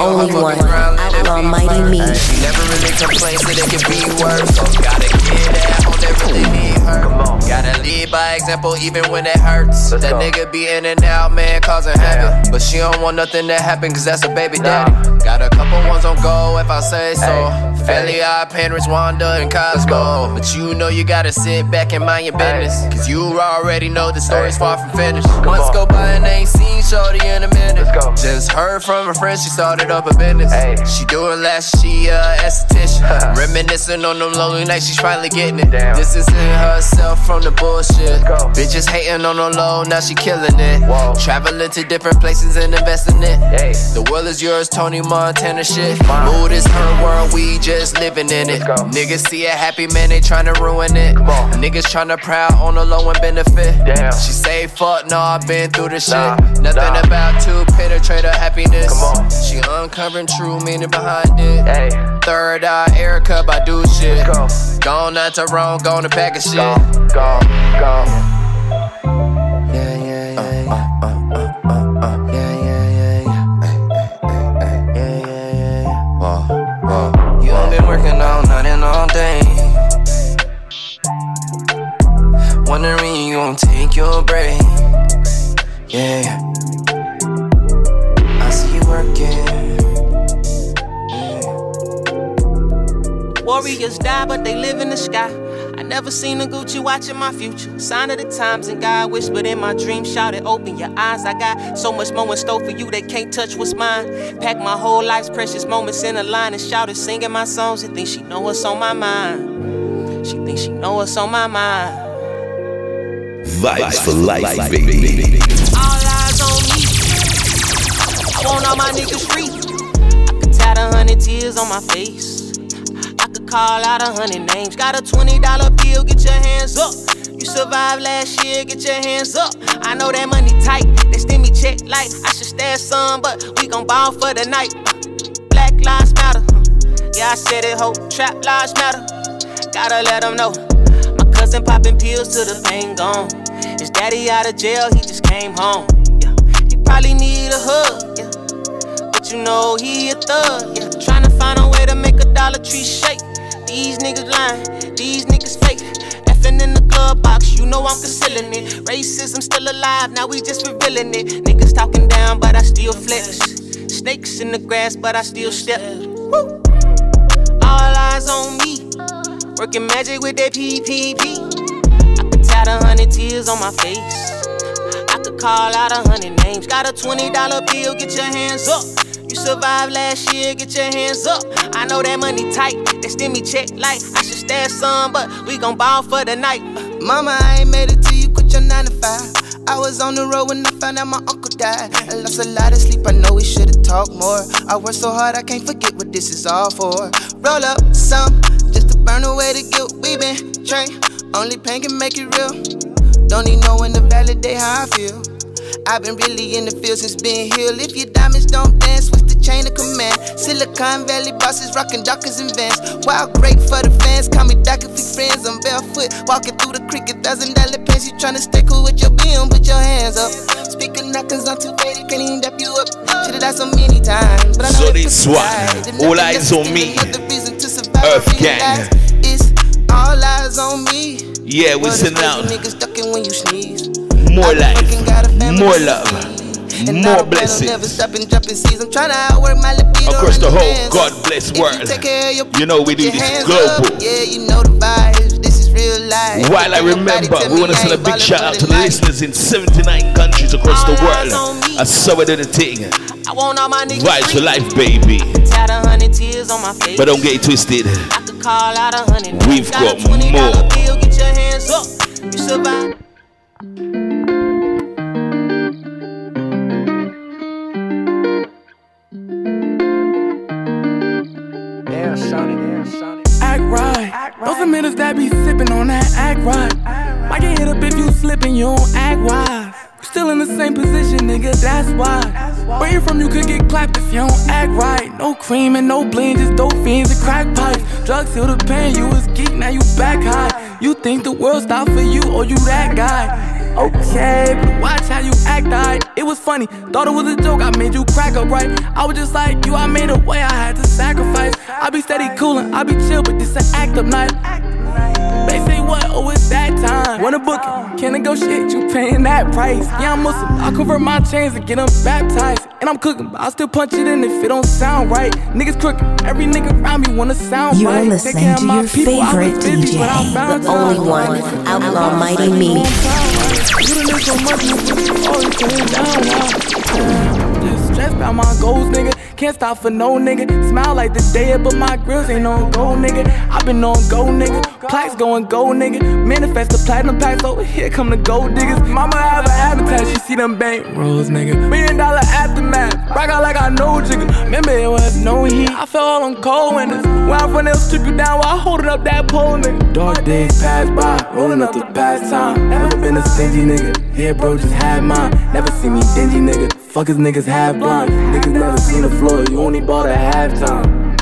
only one, fucking ground, let it Outlaw be Me. She never really complains that it can be worse. So gotta get at home, they really need her. Gotta lead by example even when it hurts. that nigga be in and out, man, causing havoc. But she don't want nothing to happen, cause that's a baby daddy. Got a couple ones on go if I say so. Fairly odd parents, Wanda and Cosmo. But you know you gotta sit back and mind your business. Cause you already know the story's far from finished. Months go by and ain't seen Shorty in a minute. Just heard from a friend, she started up a business. She doing less, she a esthetician. Reminiscing on them lonely nights, she's finally getting it. Distancing herself from the bullshit. Bitches hating on the low, now she killing it. Whoa. Traveling to different places and investing it. The world is yours, Tony Montana shit. Mood is her world, we just living in it. Niggas see a happy man, they tryna ruin it. Niggas tryna proud on the low and benefit. She say fuck, no, I been through the shit. Nothing Understand about to penetrate her happiness. Come on. She uncovering true meaning behind it. Hey. Third eye, Erica, I do shit. Go. Gone not to wrong, gone to pack a shit. Gone, gone, gone. Yeah, yeah, yeah. Uh, uh uh, uh, uh, uh. Yeah, yeah, yeah, yeah. Yeah, yeah, yeah, yeah. Whoa, whoa, whoa. You ain't been working all night and. Wondering you gon' take your break. Yeah. Warriors die, but they live in the sky. I never seen a Gucci watching my future. Sign of the times, and God whispered in my dream, shouted, Open your eyes. I got so much more in store for you that can't touch what's mine. Pack my whole life's precious moments in a line and shouted, singing my songs. She think she know what's on my mind. She think she know what's on my mind. Vibes for life, baby. All eyes on me. I want all my niggas free. I could tie a hundred tears on my face. Call out a hundred names. Got a twenty dollar bill, get your hands up. You survived last year, get your hands up. I know that money tight, they send me check like I should stash some, but we gon' ball for the night. Black lives matter. Yeah, I said it, ho. Trap lives matter. Gotta let them know. My cousin popping pills till the pain gone. His daddy out of jail, he just came home. Yeah. He probably need a hug. Yeah. But you know he a thug. Yeah. Trying to find a way to make a Dollar Tree shake. These niggas lying, these niggas fake. FN in the glove box, you know I'm concealing it. Racism still alive, now we just revealing it. Niggas talking down, but I still flex. Snakes in the grass, but I still step. Woo. All eyes on me. Working magic with that PPP. I could tie a hundred tears on my face. I could call out a hundred names. Got a $20 bill, get your hands up. Survived last year, get your hands up. I know that money tight, they send me check like I should stash some, but we gon' ball for the night. Mama, I ain't made it till you quit your 9 to 5. I was on the road when I found out my uncle died. I lost a lot of sleep, I know we should've talked more. I worked so hard, I can't forget what this is all for. Roll up some, just to burn away the guilt. We been trained, only pain can make it real. Don't need no one to validate how I feel. I've been really in the field since being healed. If your diamonds don't dance, chain of command? Silicon Valley bosses rocking Dockers and Vans. Wild great for the fans, call me Doc if we friends. I'm barefoot, walking through the creek, a thousand dollar pants. You tryna stay cool with your BM, put your hands up. Speaking knockers, too faded, can't even dap you up. Should've died so many times, but I know So this one, all eyes on me. Earth Gang. It's all eyes on me. Yeah, we sending out Niggas ducking when you sneeze. more life, more love, And more I blessings never stopping jumping seas. I'm trying to outwork my libido. across the whole. God bless If you world. take care of your You know we do this global. Up. Yeah, you know the vibes. This is real life. While I remember, we want to send a big shout out to the listeners in 79 countries across the world. I saw it in the thing. I want all my niggas Vibes for life, baby. Tied a hundred tears on my face. But don't get it twisted. I could call out a hundred. We've got $20 more. bill, get your hands up. You survived. Those are minutes that be sipping on that act right. I get hit up if you slipping, you don't act wise. Still in the same position, nigga, that's why. Where you from, you could get clapped if you don't act right. No cream and no bling, just dope fiends and crack pipes. Drugs heal the pain, you was geek, now you back high. You think the world stopped for you, or you that guy? Okay, but watch how you act, alright? It was funny, thought it was a joke, I made you crack up, right? I was just like you, I made a way, I had to sacrifice. I be steady coolin', I be chill, but this an act up night. They say what? Oh, it's that time. Wanna book it? Can't negotiate, you paying that price. Yeah, I'm Muslim. I'll convert my chains and get them baptized. And I'm cooking, but I'll still punch it in if it don't sound right. Niggas crooked, every nigga around me wanna sound You're right. Take listening to your people, favorite busy, DJ, the only one, Outlaw Mighty Me. You done lived so much, you always putting down. wow. Just stressed about my goals, nigga. Can't stop for no nigga. Smile like the dead, but my grills ain't on go, nigga. i been on go, nigga. Plaques going go, nigga. Manifest the platinum packs, Over here come the gold diggers. Mama have an appetite, she see them bank rolls, nigga. Million dollar aftermath. Rock out like I know jigga. Remember it was no heat. I fell all on cold winters. When I run, they'll strip you down while holding up that pole, nigga. Dark days pass by, rolling up the past time. Never been a stingy nigga. Yeah, bro, just had mine. Never see me dingy, nigga. Fuck his niggas half blind. Niggas never seen the floor, you only bought at halftime.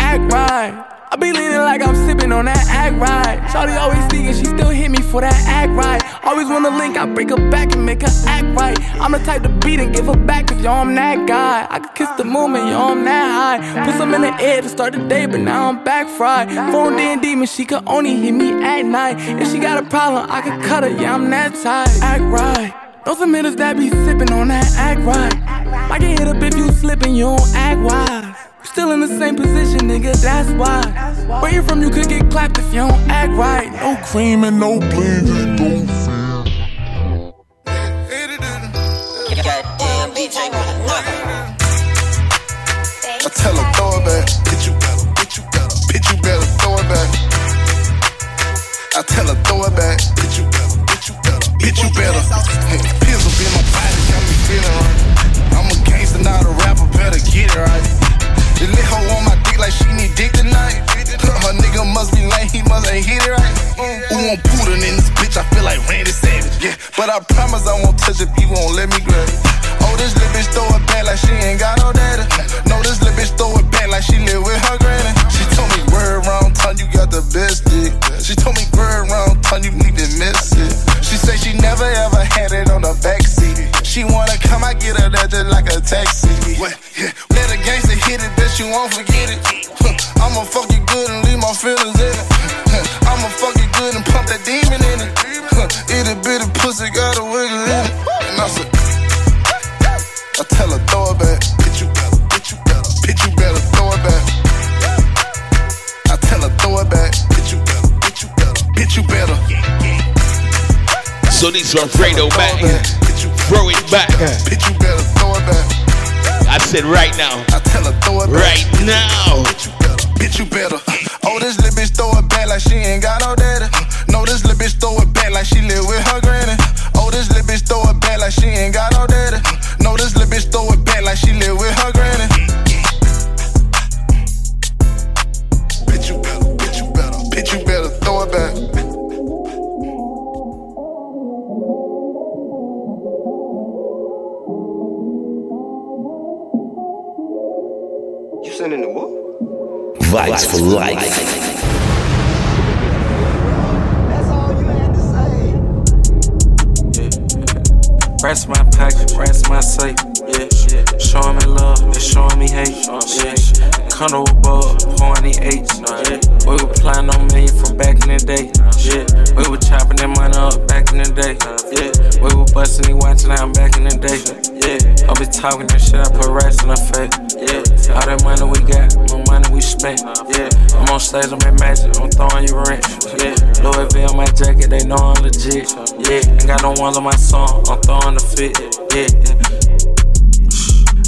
Act right. I be leaning like I'm sipping on that act right. Shawty always thinking she still hit me for that act right. Always wanna link, I break her back and make her act right. I'm the type to beat and give her back, cause yo, I'm that guy. I could kiss the movement, yo, I'm that high. Put some in the air to start the day, but now I'm back fried. Phone D and demon, she could only hit me at night. If she got a problem, I could cut her, yeah, I'm that type. Act right. Those some hitters that be sipping on that act right. I get hit up if you slipping, you don't act wise. Still in the same position, nigga, that's why. Where you from, you could get clapped if you don't act right. No cream and no bling, don't feel. I tell her I promise I won't touch it, You won't let me grab it. So this from Fredo back. Throw it back. Bitch, you better throw it back. I said right now. I tell her throw it back. Right now. Bitch, you better. Oh, this little bitch throw it back like she ain't got no data. No, this little bitch throw it back like she live with her one on my song, I'm throwing the fit. Yeah,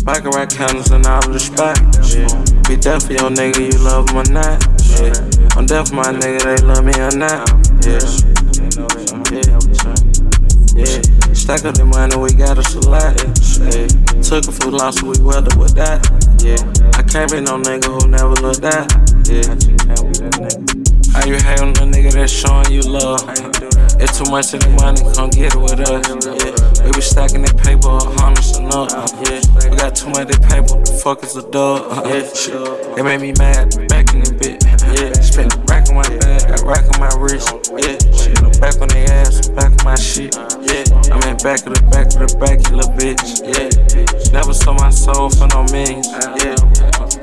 Pocket rock counters and all of the spot. Yeah. Be deaf for your nigga, you love him or not. Yeah. I'm deaf for my nigga, they love me or not. Yeah. Yeah. Stack up the money, we got a lot. Yeah. Took a few losses, we weathered with that. Yeah. I can't be no nigga who never looked that. Yeah. How you hate on the nigga that's showing you love? It's too much of the money, come get it with us. Yeah. We be stacking that paper, harness and up. Yeah. We got too much of that paper, the fuck is a dub? Yeah. Shit. It made me mad, back in the bit. Yeah. Spent a rack on my back, got rack on my wrist. Yeah. Shit, I'm back on the ass, back on my shit. Yeah. I'm in back of the back of the back, you little bitch. Yeah. Never sold my soul for no means. Yeah.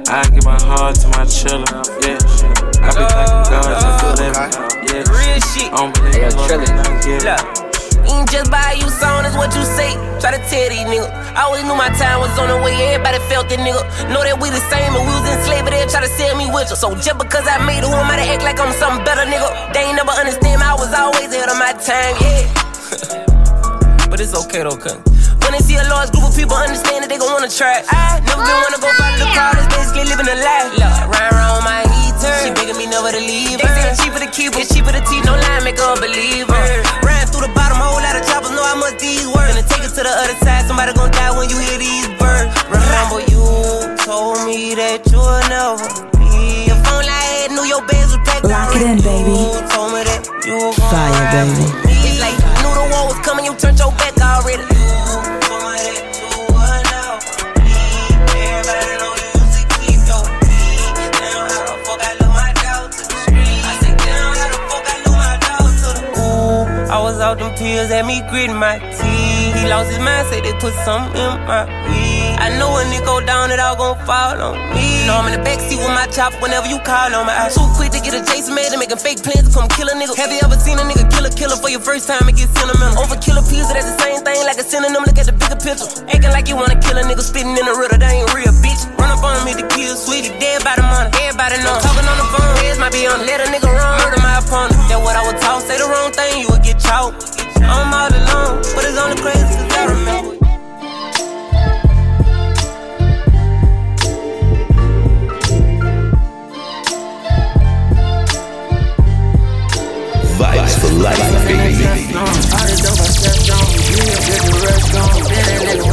I give my heart to my children. Yeah. I be thanking God just for. Yeah. Real shit. I don't believe in love, nothing get it. Look. Ain't just buy you song, is what you say. Try to tell these niggas. I always knew my time was on the way, everybody felt it, nigga. Know that we the same, and we was enslaved, but they try to sell me with you. So just because I made it, who am I to act like I'm something better, nigga? They ain't never understand me, I was always ahead of my time, yeah. but it's okay though, cuz. When they see a large group of people understand that they gon' wanna try. I never been wanna go follow the crowd, it's basically living a life. Look, round round my She me never to leave. They say it's cheaper to keep, it's cheaper to teach, no lie, make her a believer. Ran through the bottom, whole lot of choppers, know how much these worth. Gonna take it to the other side, somebody gon' die when you hear these birds. Remember, you told me that you would never be. If only I had knew your beds would take Lock it in, baby. You told me that you were gonna Fire, baby. It's like you knew the war was coming, you turned your back already. Tears at me gritting my teeth. He lost his mind, say they put something in my weed. I know when it go down, it all gon' fall on me. Know I'm in the backseat with my chop whenever you call on my eyes. Too quick to get a Jason mad and making fake plans to come kill a nigga. Have you ever seen a nigga kill a killer for your first time and get sentimental? Overkill a piece, that's the same thing like a synonym. Look at the bigger picture. Acting like you wanna kill a nigga, spitting in the riddle, that ain't real, bitch. Run up on me to kill, sweetie, dead by the money. Everybody know. Talking on the phone, heads might be on. Let a nigga run, murder my opponent. That what I was taught. Say the wrong thing, you would get choked. I'm all alone, but it's only crazy cause I remember. Vibes for life, baby. All the dope I stepped on, you get the rest gone.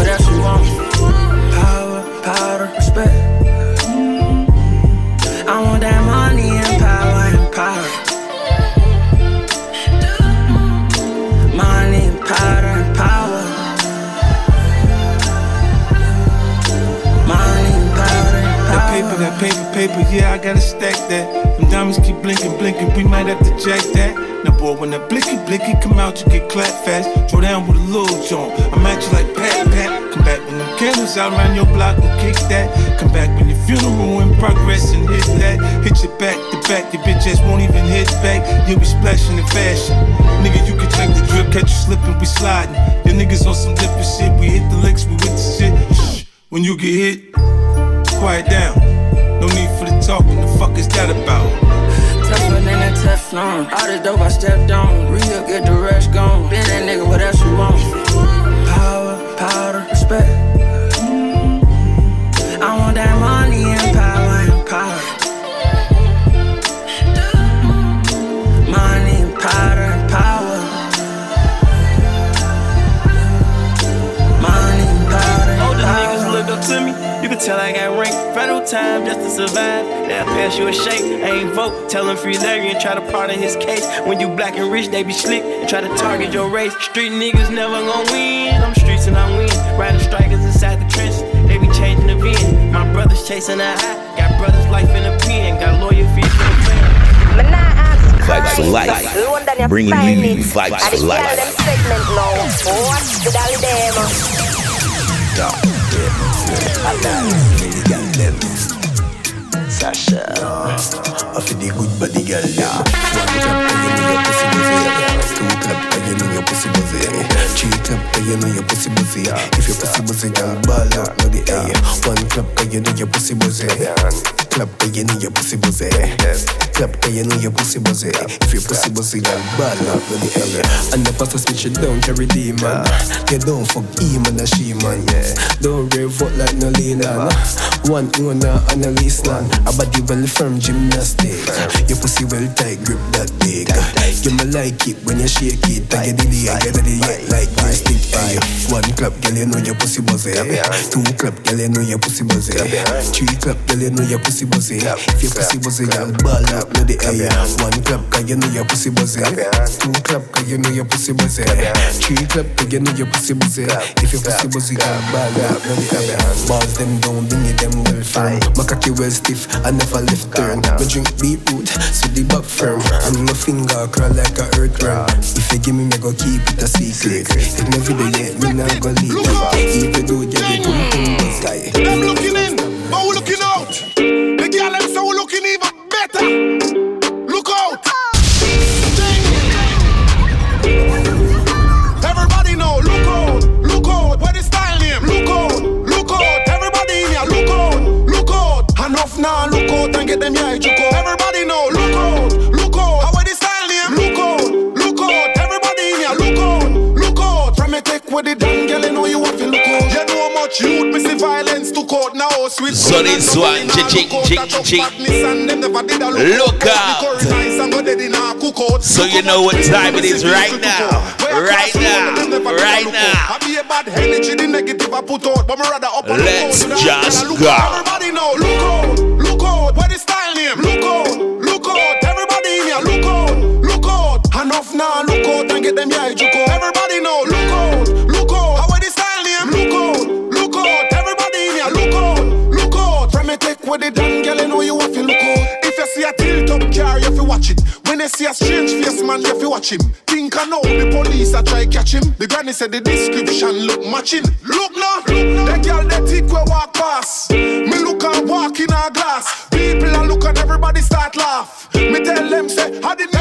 Paper, yeah, I gotta stack that. Them diamonds keep blinking, blinking, we might have to jack that. Now, boy, when that blicky, blicky come out, you get clapped fast. Throw down with a little joint. I'm at you like pat, pat. Come back when them candles out around your block and kick that. Come back when your funeral in progress and hit that. Hit your back to back, your bitch ass won't even hit back. You'll be splashing in fashion. Nigga, you can check the drip, catch you slipping, we sliding. Your niggas on some different shit. We hit the licks, we with the shit. Shh. When you get hit, quiet down. Talking, the fuck is that about? Tougher than that Teflon. All the dope I stepped on. Real, get the rest gone. Been that nigga, what else you want? Power, powder, respect. You can tell I got rank. Federal time just to survive. They'll pass you a shake. ain't vote. Tell him free Larry and try to pardon his case. When you black and rich, they be slick and try to target your race. Street niggas never gon' win. I'm streets and I win. Riding strikers inside the trenches. They be changing the VN. My brothers chasing a high. Got brothers life in a pen. Got lawyer fees for the family. Vibes for life. Bringing you vibes for life. segment now. Watch the dolly Sasha, I feel the good body girl, and you pussy and you know your pussy buzzy. Three clap and you know your pussy buzzy. If your pussy buzzy, girl, ball out, know the air. One and you know your pussy buzzy. And you know your pussy buzzy. And you know your pussy buzzy. If your pussy buzzy, girl, ball out, know the air. And the pastor switch it down, carry the man. You don't fuck him and a she man. Don't rev up like no Leland. One owner and a lease land. A body well firm gymnastic. Your pussy well tight, grip that big. You me like it when you shake it. Did it, you did it like you stick. Eh, Ay, one clap, girl, you know your pussy buzzy. Two clap, girl, you know your pussy buzzy. Three clap, girl, you know your pussy buzzy. If your pussy buzzy, girl, ball up, know the air. One clap, girl, you know your pussy buzzy. Two clap, girl, you know your pussy buzzy. Three clap, girl, you know your pussy buzzy. If your pussy buzzy, girl, ball up, know the air. Balls them down, dingy them well firm. My cocky well stiff, I never left turn. Me drink beetroot, so the back firm. And my finger crawl like a earthworm. If you give me, me go keep it a secret. If me video yet, me not go leave it. If you do, you get pum pum buzz guy. Them looking in, but we looking out. The girl them say we looking even better. Look out. Everybody know, look out, look out. What the style name? Look out, look out. Everybody in here, look out, look out. Enough now, look out and get them yeah, juke out. Everybody Much youth, me see violence to court now. Sweet So this one, ching, ching, ching, Look out. So you know what time it is right now. Right now. Right now. I be a bad energy, the negative I put out, but me rather up on Let's just go. Everybody know, look out, look out. What the style name? Look out, look out. Everybody in here, look out, look out. Enough now, look out and get them yeah. Everybody the damn girl, you know you have to look out. If you see a tilt up car, you have to watch it. When they see a strange face, man, you fi watch him. Think I know the police a try catch him. The granny said the description look matching. Look now, look now. That girl that tick we walk past. Me look and walk in a glass. People a look and everybody start laugh. Me tell them say, how did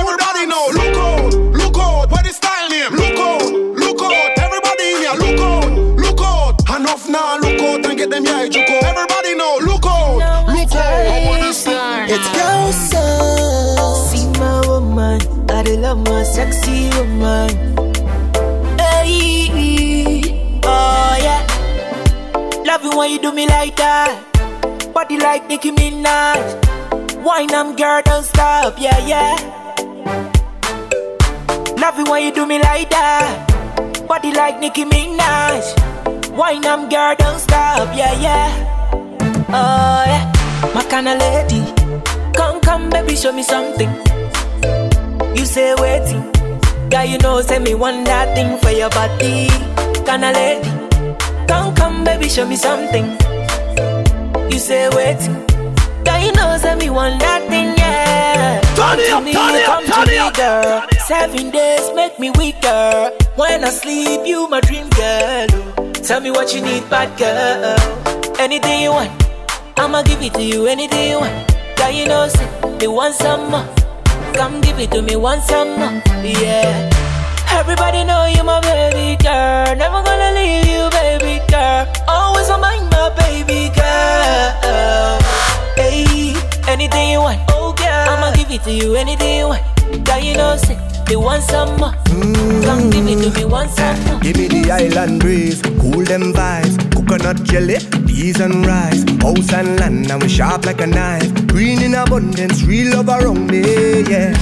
sexy woman. Hey, oh yeah. Love you when you do me like that. Body like Nicki Minaj. Wine them girl, don't stop, yeah yeah. Love you when you do me like that. Body like Nicki Minaj. Wine them girl, don't stop, yeah yeah. Oh yeah, my kind of lady. Come, come, baby, show me something. You say waiting. Guy, you know, say me want that thing for your body. Kinda lady. Come, come, baby, show me something. You say waiting. Guy, you know, say me want that thing, yeah. Turn it up, me, turn it come up, to turn it me, up. girl. Seven days make me weaker. When I sleep, you my dream girl. Tell me what you need, bad girl. Anything you want, I'ma give it to you. Anything you want. Girl, you know, say, they want some more. Come give it to me once a more. Yeah. Everybody know you my baby girl. Never gonna leave you, baby girl. Always on mind, my baby girl. Hey, anything you want, oh girl. I'ma give it to you. Anything you want. Girl, you know, say, they want some more. Mm. Come give it to me once some more. Give me the island breeze, cool them vibes. Coconut jelly, peas and rice. House and land, now we sharp like a knife. Green in abundance, real love around me, yeah.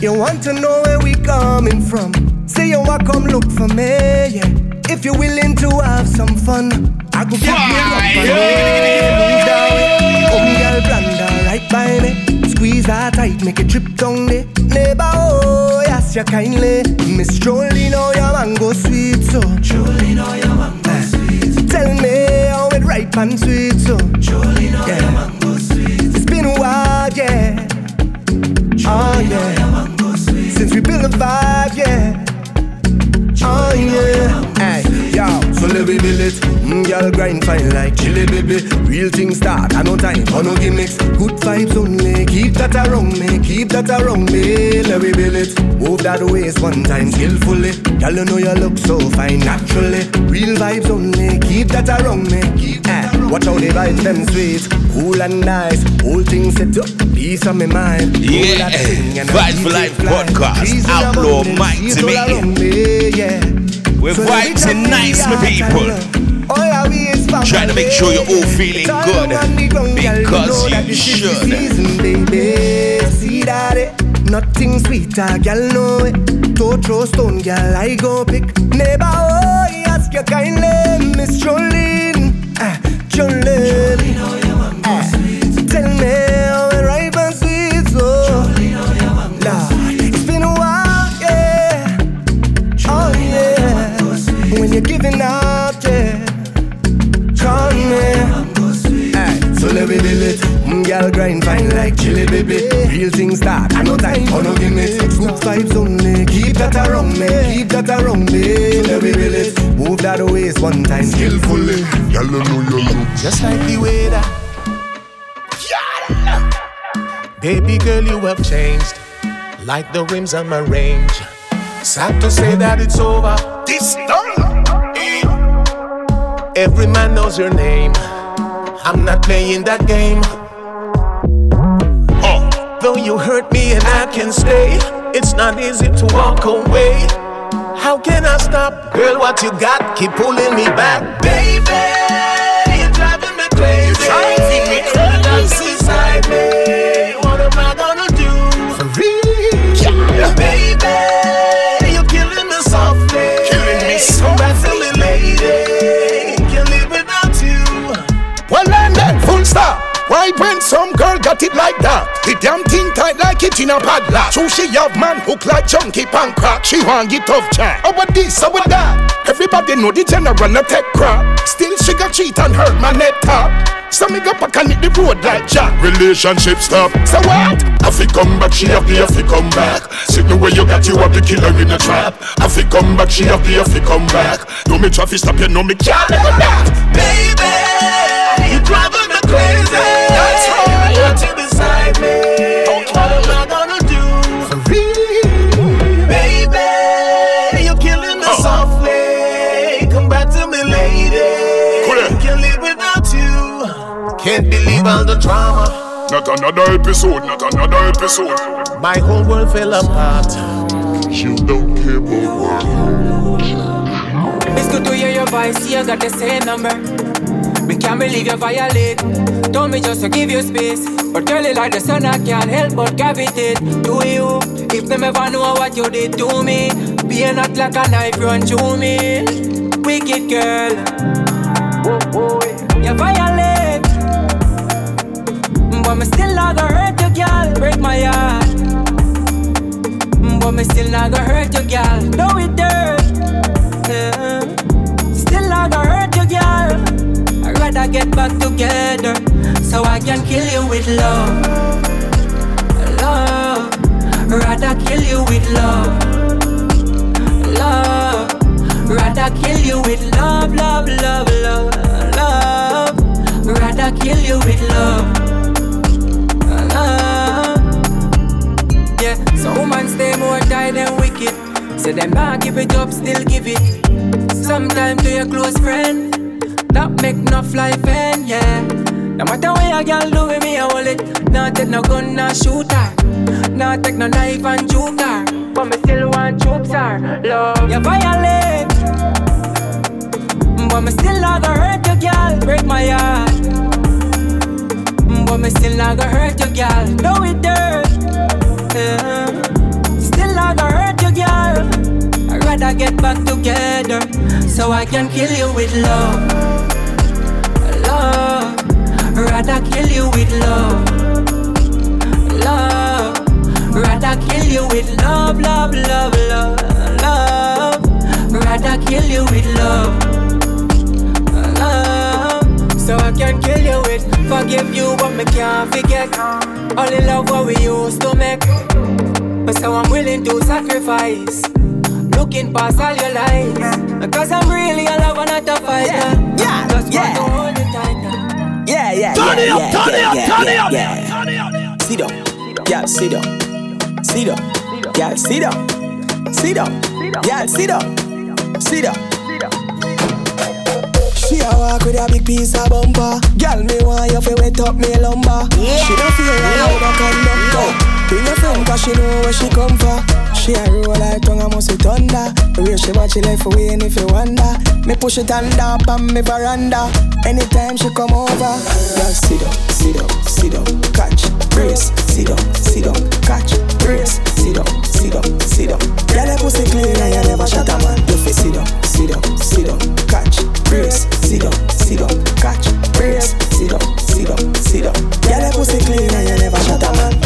You want to know where we coming from? Say you want come look for me, yeah. If you're willing to have some fun, I could give you up and Move that way, come girl, blunder right by me. Squeeze her tight, make it trip down there. Neighbor, oh, yes, you kindly. Miss Jolie, know oh, your mango sweet, so. Jolie, know oh, your mango sweet. Tell me how it ripe and sweet, so. Jolie, know oh, your mango chili, baby. Real things start, I no time for no gimmicks. Good vibes only, keep that around me, keep that around me. Let me build it. Move that waist one time skillfully. Girl, you know you look so fine naturally. Real vibes only, keep that around me. Keep that around Watch how the vibes them sweet, cool and nice. Whole thing set up, peace on my mind. Yeah, that eh, thing and I Vibes for Life podcast, Outlaw Mike to me. me, yeah. We're So vibes and nice, my people. All I we. Trying to make sure you're all feeling good, because you should. See that it? Nothing sweeter, girl, know it. Don't throw stone, girl, I go pick. Neighbor, oh, ask you kindly, Miss Jolene. Ah, Jolene. Girl grind fine like chili, baby. Real things start. I no time for no gimmicks. Good vibes only. Keep that around me. Keep that around me. Let me build. Move that waist one time skillfully. Girl, you know you look Just like the way that. Baby girl, you have changed. Like the rims on my range. Sad to say that it's over. This done. Every man knows your name. I'm not playing that game. Though you hurt me and I can stay, it's not easy to walk away. How can I stop? Girl, what you got? Keep pulling me back. Baby, you're driving me crazy. Girl got it like that? The damn thing tight like it in a padlock. So she have man hook like junkie pan crack. She want get tough chat. Oh, what this, oh, what that? Everybody know the general no take crap. Still she got cheat and hurt my net top. So me go back and hit the road like Jack. Relationship stop. So what? I fi come back, she happy, I fi come back. See the way you got you up the killer in a trap. I fi come back, she happy, I fi come back. No me traffic stop, you know me can't let that. Baby, you driving me crazy. Can't believe all the drama. Not another episode, not another episode. My whole world fell apart. You don't care about me. It's good to hear your voice, you got the same number. We can't believe you violate. Told me just to give you space. But girl, you like the sun, I can't help but gravitate to you. If them ever know what you did to me, being not like a knife run through me. Wicked girl, you violate. But me still not gonna hurt you, girl. Break my heart. But me still not gonna hurt you, girl. No, it hurt. Yeah. Still not gonna hurt you, girl. I'd rather get back together so I can kill you with love. Love. Rather kill you with love. Love. Rather kill you with love, love, love, love, love. Rather kill you with. Love. So woman stay more tight than wicked. Say them not give it up, still give it. Sometime to your close friend. That make enough life end, yeah. No matter what a girl do with me, I hold it. Not take no gun, not shoot her. Not take no knife and juke. But me still want troops her. Love, you violate. But me still not gonna hurt you, girl. Break my heart. But me still not gonna hurt you, girl. No, it dirt. Still not gonna hurt you, girl. I'd rather get back together so I can kill you with love. Love. Rather kill you with love. Love. Rather kill you with love, love, love, love, love. Rather kill you with love. Love. So I can kill you with forgive you, but me can't forget. Only love what we used to make. But so I'm willing to sacrifice. Looking past all your lies. Because I'm really a lover, not a fighter. Yeah, yeah. Just yeah. want to hold you tighter. Yeah, yeah, Turn it yeah, up, yeah, turn it yeah, up, yeah, turn it up. yeah, up. yeah. Sit down, yeah, sit down, sit down, yeah, sit down, sit down, yeah, sit down, sit down. A walk with a big piece of bumper. Girl, me want you fi wet up me lumber. She don't feel like a conductor. Bring your friend 'cause she know where she come from. She a roll like tongue, I must be thunder. The way she watch she left away, and if you wonder, me push it and down on me veranda. Anytime she come over, girl, sit up, sit up, sit up, catch, brace, sit up, sit up, catch, brace, sit up, sit up, sit up. Girl, your pussy clean and you never shut a man. You fi sit up, sit up, sit up, catch, brace, sit up, sit up, catch, brace, sit up, sit up, sit up. Girl, your pussy clean and you never shut a man.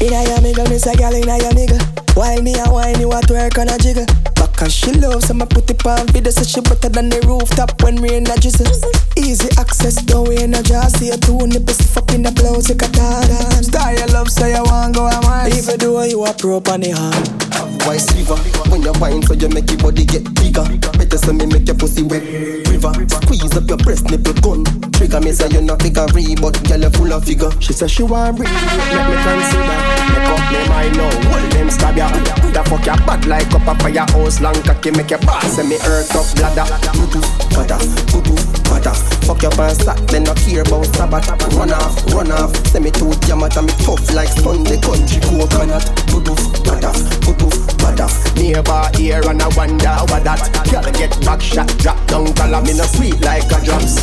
Inna your nigga, me say girl inna your nigga. While me a wine, you a twerk and a jiggle. Because she loves, so me put it on video, so she better than the rooftop when rain a drizzle. Easy access, don't we in a jar. See you two nipples up in the blouse, you can dance. Star your love, so you want go a mile. Even though you a pro on the hand. Vice river When you wine so you make your body get bigger Better say me make your pussy wet river Squeeze up your breast nipple gun Trigger me say you're not figure But girl you full of figure She say she want breathe, let me consider. Make up me mind now Hold them stab ya The fuck ya bad like up a fire house Long cocky make your boss Say me earth up bladder. Tutu, bada, tutu, bada Fuck your pants sack Then not care about Sabbath. Run off, run off. Say me too jam at me tough like Sunday country coconut Tutu, bada, tutu, bada Neighbor here and I wonder what that Girl get back shot, drop down Call me no sweet like a drops.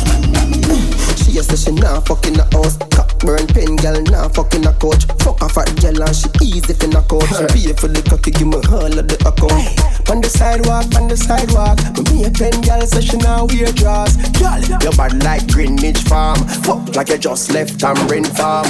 She a say she nah fucking a house. Cock burn pen girl nah fucking a couch Fuck a fat girl and she easy for knock out She pay for the cocky give me all of the account. On the sidewalk, on the sidewalk. Me a pen girl say she now wear dress. Girl, You bad like Greenwich Farm Fuck like you just left Tamarind Farm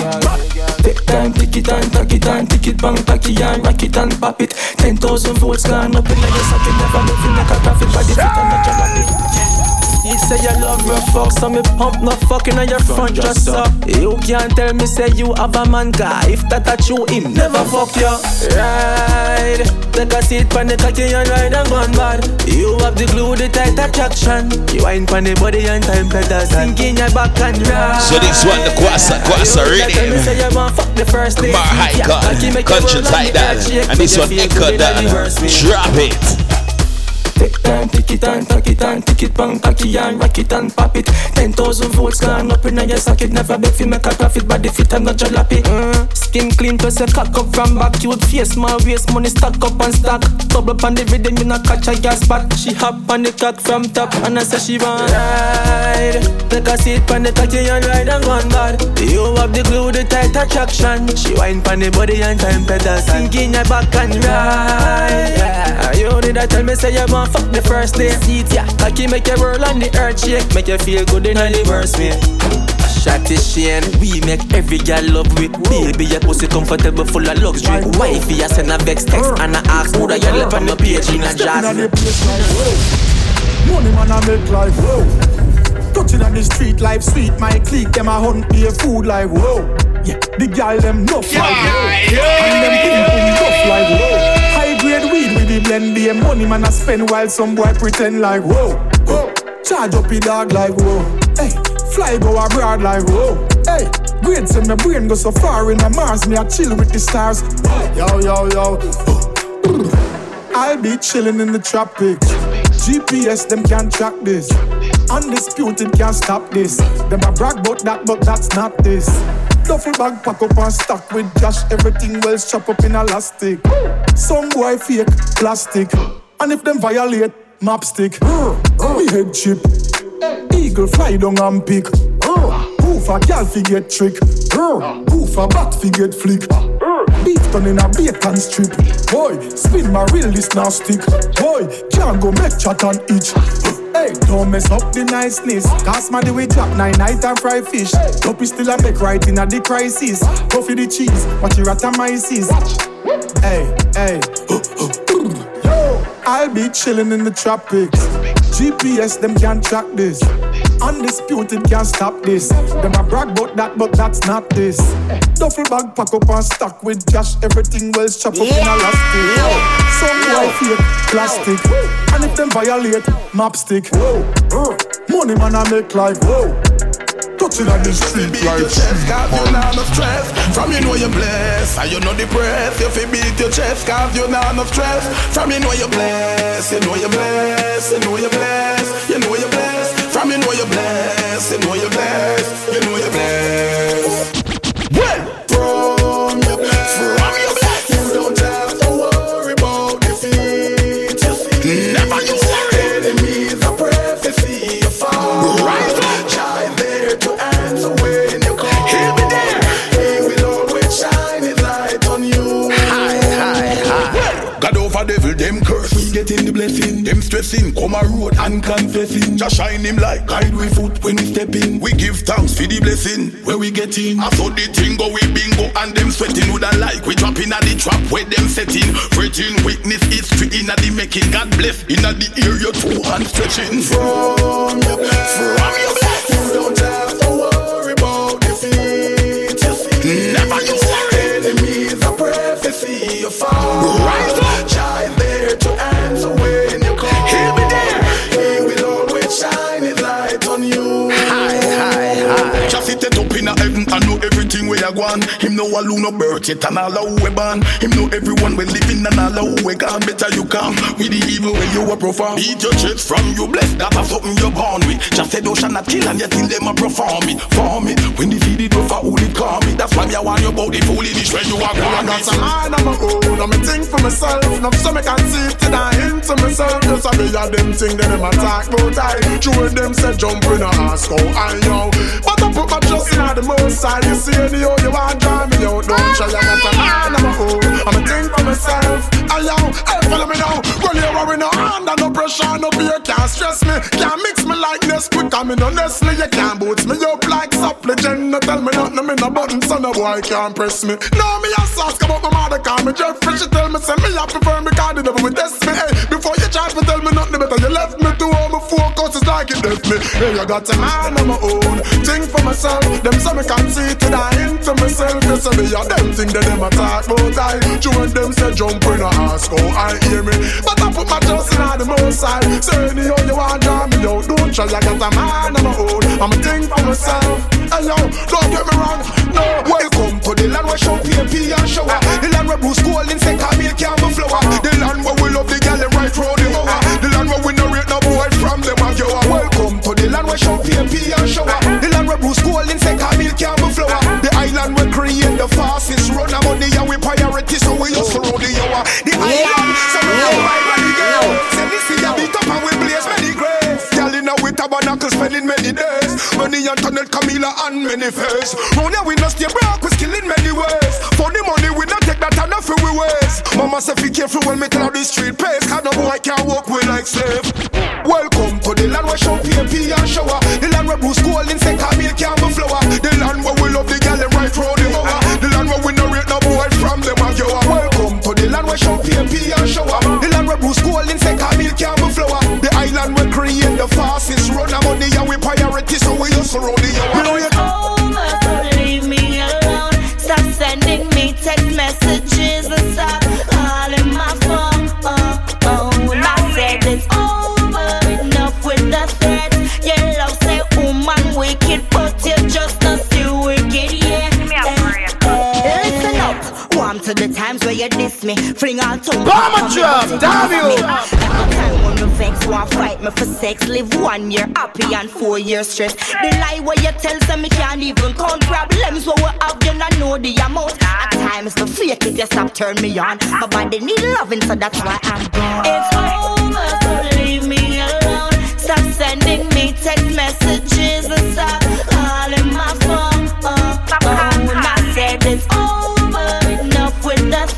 Take time, tick it and tack it and tick it, bang, tacky and rock it and pop it. 10,000 volts gone up in like a socket, never moving like a traffic body fit and a jalopy. You say you love me fuck, so me pump no fucking on your front just up. You can't tell me say you have a man guy. If that a true, him never fuck you. Ride, take a seat pon the cocky and ride and gone bad. You have the glue, the tight attraction. You ain't pon the body and time better sink in your back and ride. So this one the Kwasa Kwasa Tell me say you want fuck the first day. Bar high cut, country tight the down, earth shake, and this one you echo down. Drop it. Take time, tick it and tack it and tick it, bang, cocky and rock it and pop it. Ten thousand volts gone up in your socket. Never beg fi make a profit, but the fit I'm not jalopy. Mm. Skin clean plus a cock up from back. Cute face, my waist money stack up and stack. Up on the rhythm, you not catch a gas spot. She hop on the cock from top, and I say she want ride. Take a seat on the cocky and ride and gone bad. You have the glue, the tight attraction. She wine pon the body and time pedal. Sink in your back and ride. Yeah. You did I tell me say you want fuck the first day. Seat yeah, cocky make you roll on the earth shake, make you feel good in the worst way. Shotty Shane, we make every girl love with Baby, your pussy comfortable, full of luxury. Wifey, I send a vex text And I ask who the girl left on the page in a jazz? Money man I make life, whoa. Touching on the street life sweet, my clique them a hunt be a food like whoa. Yeah, the gal them no fight, whoa. And them ping pong tough like whoa. High grade weed with the blend, be a money man I spend while some boy pretend like whoa. whoa. Charge up your dog like whoa. Hey, fly go abroad like whoa. Hey, great say my brain go so far in a Mars, me I chill with the stars. Yo yo yo. I'll be chilling in the tropics. GPS, them can't track this. Undisputed can't stop this. Them a brag about that, but that's not this. Duffel bag pack up and stack with cash. Everything well strap up in elastic. Some boy fake plastic. And if them violate, map stick. Me head chip. Eagle fly down and pick. Poof a gal fi get trick. Poof a bat fi get flick. Beef done in a bacon strip. Boy, spin my real this now stick. Boy, can't go make chat and itch. Hey, don't mess up the niceness. My the way drop nine night and fry fish. Dopey still a make right in a the crisis. Go for the cheese, watch your atomizes. Hey, hey. I'll be chilling in the tropics. GPS, them can't track this. Undisputed can't stop this. Them a brag about that, but that's not this. Duffel bag pack up and stack with cash. Everything well strap up in a elastic. Some boy fake plastic. And if them violate, map stick. Uh. Money man I make like whoa. Touching on the street beat like chest, cause you not enough stress. From you know you're blessed, and you know depressed. You feel beat your chest, cause you not enough stress. From you know you're blessed, you know you're blessed, you know you're blessed, you know you're blessed. You know you're blessed, you you're blessed, you know you're blessed. Well, from your blessed, from your blessed, you don't have to worry about defeat. Never you worry. Enemies are prophecy, you fall. Right, child there to answer blessing. Come a road and confessing. Just shine him like guide we foot when we step in. We give thanks for the blessing where we get in. I saw the thing go we bingo and them sweating with a like. We dropping at the trap where them setting. Fretting witness history in the making. God bless in the area two hand stretching. From your bless, from your bless. Heaven know everything where you gone. Him know alone no birth yet and all how we born. Him know everyone we living and all how we gone. Better you come with the evil when you a perform. Beat your chest from you blessed that have something you're born with. Just said ocean not kill and yet still them a perform it. Form it when the feed it over who it call me. That's why me I want you about the foolish when you are I gone. got some mind on my own, I'm a think for myself. Now so me can see it and I into myself. Just a be a them thing that them attack about I. True them say jump in a ask how I know. But I put my trust in the most side. you see anyhow you want draw me out. Don't try, I got a man my own. I'm a thing for myself. I yo, hey, follow me now. Run here, worry no under no pressure, no beer can't stress me. Can't mix me like this quick, I'm in honestly. You can't boots me up like supplicant. No tell me nothing, me no button, so no boy can't press me. No, me a come up my mother, call me Jeffrey. She tell me, say me, I prefer me, cause the devil will test me. Hey, before you try to tell me nothing better, you left me to all my focus is like it left me. Hey, I got a man on my own, think for myself. Them say me can't see to die into myself. You say me, yeah, them think that them attack, but I. You and them say jump when I ask, oh, I hear me. But I put my trust in the most side. Say anyhow you want draw me out, don't try, I got a man on my own. I'm a think for myself. Hey yo, don't get me wrong, no. Welcome to the land where show PMP and shower. The land where Bruce Golding say Camille can't be flower. The land where we love the gal and right round the hour. The land where we no rate no boy from them and you are welcome to the land where show PMP and shower. The land where Bruce Golding say Camille can't be flower. The island where create the fastest run of money and we priority so we just roll the hour. The island, so we tabernacle spending many days. Money and tunnel Camila and many face. Here we no stay broke, we skill in many ways. For the money we not take that and nothing we waste. Mama say be careful when me tell the street pace. Cause no boy can't walk we like slave. Welcome to the land where show PMP and shower. The land where Bruce Golding say Camille can't be flower. The land where we love the gal and right round the hour. The land where we no rate no boy from them and you are to the land where show PMP and shower. The land where Bruce Golding say Camille can't be flower. The island where create the fastest run of money and we priority so we just roll the hour. Where you diss me. Fling all tongue. Bomber drop, damn you. Every time when me vex, want fight me for sex. Live one year happy and four years stress. The lie where you tell some me can't even count problems. What we have, you not know the amount. At times to fake it, you stop turn me on. My body need loving, so that's why I'm gone. It's over, so leave me alone. Stop sending me text messages and stop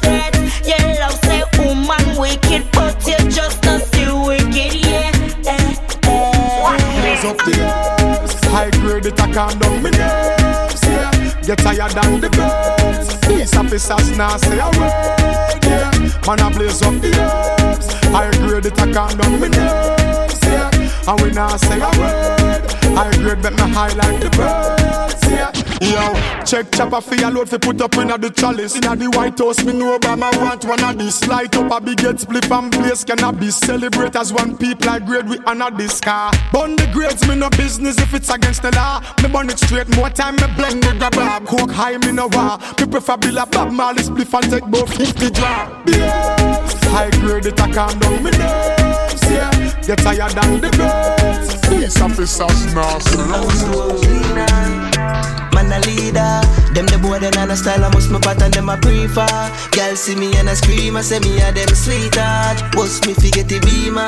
with. Your love say woman wicked, but you just not still wicked, yeah. Eh, eh. Up the nerves. High grade it, I calm down my nerves. Yeah. Get tired than the birds. Police officers now say a word. Yeah. Man, I blaze up the herbs. High grade it, I calm down my nerves. Yeah. And we now say a word. High grade make me high like the birds. Yeah. Yo, check chopper for your load fi put up inna the chalice. Inna the White House, me know Obama want one of this. Light up a big get split and blaze cannabis. Celebrate as one people like grade we honor this car. Burn the grades, me no business if it's against the law. Me burn it straight, more time me blend the grab. Coke high, me no war. Me prefer Bill a Bob Marley spliff and take both 50 drop. Yes, high grade it a calm down me nerves. Yeah, get tired than the birds. Police officers now Man a leader, them the boy then and a style I must my pattern them a prefer. Girl see me and a scream, I say me a them sweetheart. Bust me forget the beamer.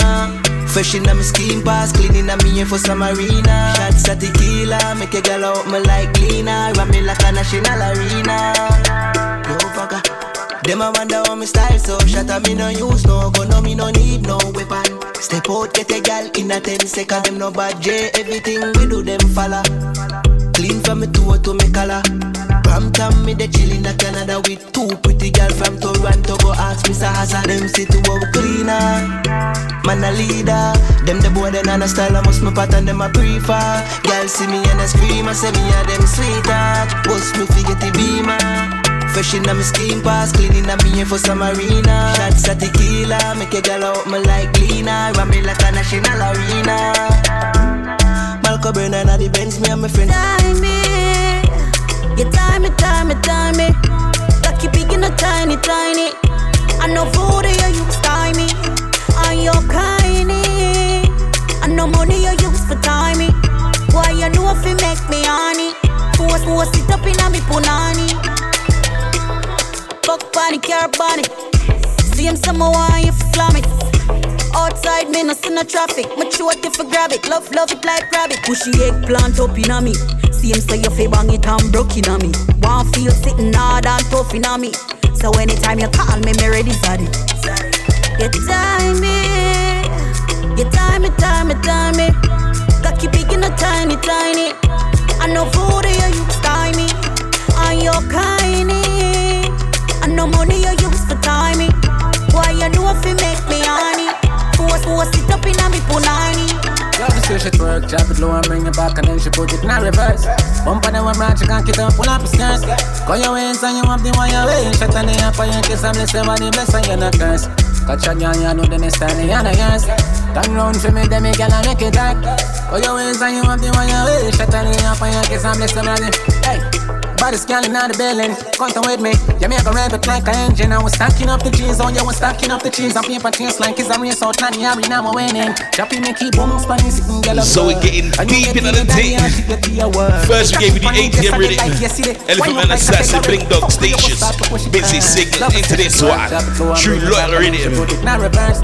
Fresh in my scheme pass, cleaning a me for some arena. Shots at tequila, make a girl out me like cleaner. Ram me like a national arena. Yo fucker. Them a wonder how me style so shut up me no use no gun no me no need no weapon. Step out get a gal in a ten second them no bad J everything we do them follow. Clean from me toe to me collar. Brampton me the chillin' in Canada with two pretty gal from Toronto. Go ask Mr. Hazard them see to our cleaner. Man a leader, them the boy then and a style I must me pattern them a prefer. Girl see me and a scream, I say me a them sweetheart. Bust me forget the beamer. Fresh in my skin pass, cleaning up me here for some arena. Shots at tequila, make a girl out me like cleaner. Ram me like a national arena. Malcolm Brennan at the Benz, me and my friend. Time me, you time me, time me, time me. Lucky big in a tiny, tiny. I know food you use time me. And you're kindy. I know money you use for time me. Why you know if you make me honey? Force, force it up in a me punani. Fuck bunny, care bunny. See him some why you slam it. Outside me, no see no traffic. Mature if you grab it. Love, love it like rabbit. Pushy eggplant up in a me. same, so you feel bang it and broke in on me. One feel sitting hard and tough in on me. So anytime you call me, me ready it. You time me, you time me, time me, time me. Got keep picking a tiny, tiny. I know food you use time me, and you're kindy. I know money you use for timing. Why you know if you make me honey? Force, force it up in a me punani. Love the switch it work, drop it low and bring it back and then she put it in a reverse. Bump on the one branch, you can't get up, pull up your skirts. Go your ways and you have the one your way. Shut on the up and you kiss and bless everybody, bless and you not curse. Catch a girl, you know the next time you know yours. Turn round for me, then me girl and make it dark. Go your ways and you have the one your way. Shut on the up and you kiss and bless everybody. Hey. Body scanning out the building, come with me. Yeah, me I go rev it like an engine. I was stacking up the cheese, oh yeah, was stacking up the cheese. I'm paper chase like it's a race out, Tani Harry, now I'm winning. Choppy me keep boom, spanny, sitting yellow. So we're getting deep into the thing. First we gave you the ATM rhythm. Elephant Man Assassin, Blink Dog Stations. Busy signal into this one. True loyal rhythm.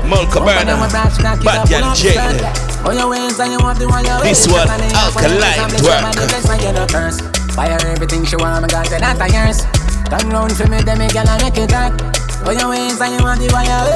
Mol Cabana, Bad Gal J. This one, Alkaline Twerk. Buy her everything she want, me got it that a yours. Turn round for me, then me gyal make it hot. Oh your ways and you want the wire.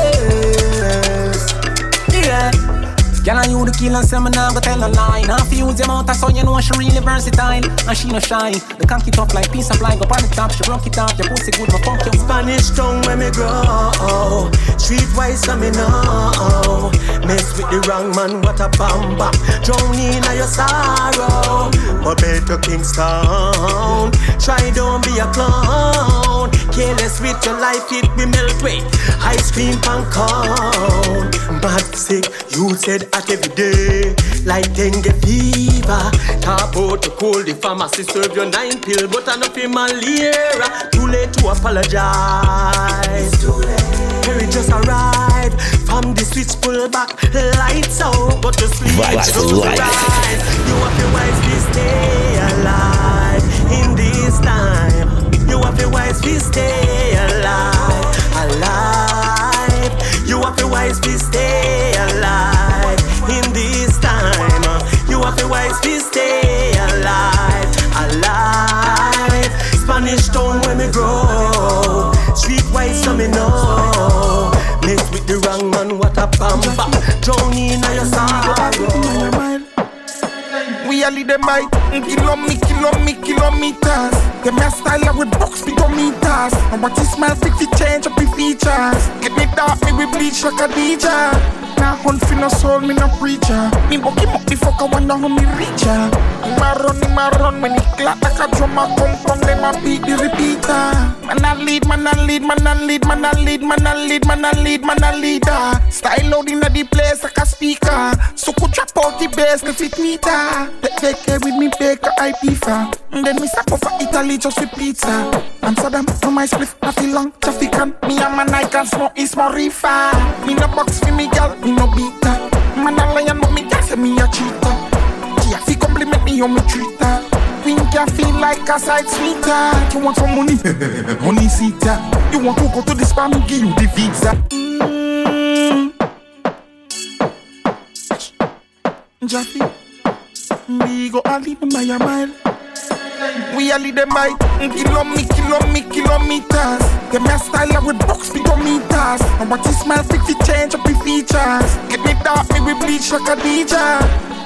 Yeah. Girl, and you the killer, say me nah go tell a lie. Now fi use your mouth, so you know she really versatile. And she no shy. The cocky top like piece of fly. Go on the top, she rock it off. Your pussy good, my funk you. Spanish tongue when me grow. Streetwise, so me know. Mess with the wrong man, what a bamba. Drown in your sorrow. But better Kingston. Try don't be a clown. Careless with your life, it be melt way. Ice cream pan cone. Bad sick, you said at every day. Like dengue fever. Talk about the cold, the pharmacy serve you nine pill, but enough in malaria. Too late to apologize. Too late. Harry just arrived from the switch pull back, lights out, but the sleep Vibes for don't rise. You have to wisely stay alive in this time. You have to wisely stay alive, alive. You have to wisely stay alive in this time. Uh, you have to wisely stay alive, alive. Spanish town when me grow, streetwise so me know. Mess with the wrong man, what a bamba. Drown in your sorrow. Lead them by mm, kilometers, kilometers, kilometers. Get me a style with box speedometers. And what you smell fit to change up the features. Get me dark, me we bleach like a DJ. Nah hunt for no soul, me no preacher. Me buck him up fuck, I wonder how me reach ya. Him a run, him a run when he clap like a drum a come from them a beat the repeater. Man a lead, man a lead, man a lead, man a lead, man a lead, man a lead, man a leader. Style loud inna the place like a speaker. So could drop out the bass, the fit meter. Take care with me, bake a IP fan. And then me stop for Italy just with pizza. Amsterdam, no my split, not feel long, traffic on. Me and my Nike can smoke is more reefer. Me no box for me gal, me no beater. Man a lion, but me gal say me a cheater. She a fi compliment me on me treat her. Queen can feel like a side sweeter. You want some money? money seater. You want to go to the spa, me give you the visa. Mm. Jaffe, we go a lead them by a mile. We a lead them by kilometers, kilometers, kilometers. Me a style with box speedometers. And what you smell to change up the features. Get me dark, me we bleach like a DJ.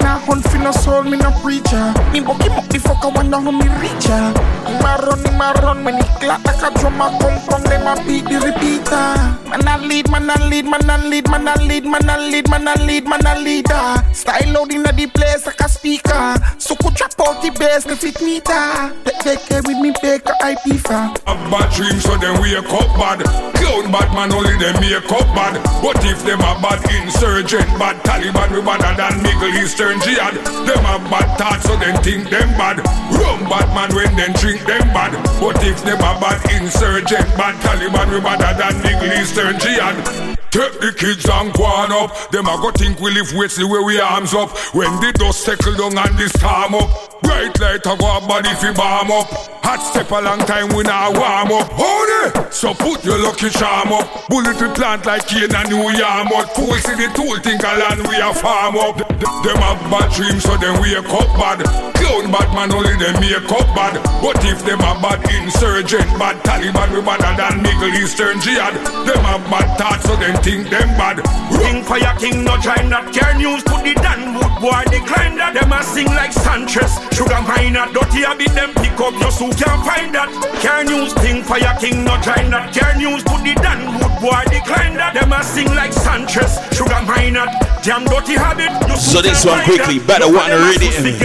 Nah hunt for no soul, me no preacher. Me buck him up the fuck, I wonder how me reach ya. Him a run, him a run when he clap like a drum a come from them a beat the repeater. Man a lead, man a lead, man a lead, man a lead, man a lead, man a lead, man a leader. Style loud inna the place like a speaker. So could drop out the bass, the fit meter. Take take care with me, bake a IP fan. A bad dream, so them wake up bad. Clown bad man, only them make up bad. But if them a bad insurgent, bad Taliban, we badder than Middle Eastern jihad. Them a bad thoughts, so them think them bad. Rum bad man when them drink them bad. But if them a bad insurgent, bad Taliban, we badder than Middle Eastern jihad. Take the kids and go on up. Them a go think we live Wesley where we arms up. When the dust settle down and the storm up. Bright light a go a body fi bomb up. Hot step a long time we not warm up. Hold it. So put your lucky charm up. Bullet we plant like cane and new yam up. Cool see the tool think a land we a farm up. Them have bad dreams so them wake up bad. Clown bad man only them make up bad. But if them a bad insurgent, bad Taliban we better than Middle Eastern jihad. Them have bad thoughts so them think them bad. King fire king no join not care news put the Danwood boy decline that. Them a sing like Sanchez. Sugar miner dirty a bit them pick up your suit can't find that. Care news king fire king no join that. Care news put the Danwood boy decline that. Them a sing like Sanchez. Sugar mine miner damn dirty habit. So this one quickly, better one already. We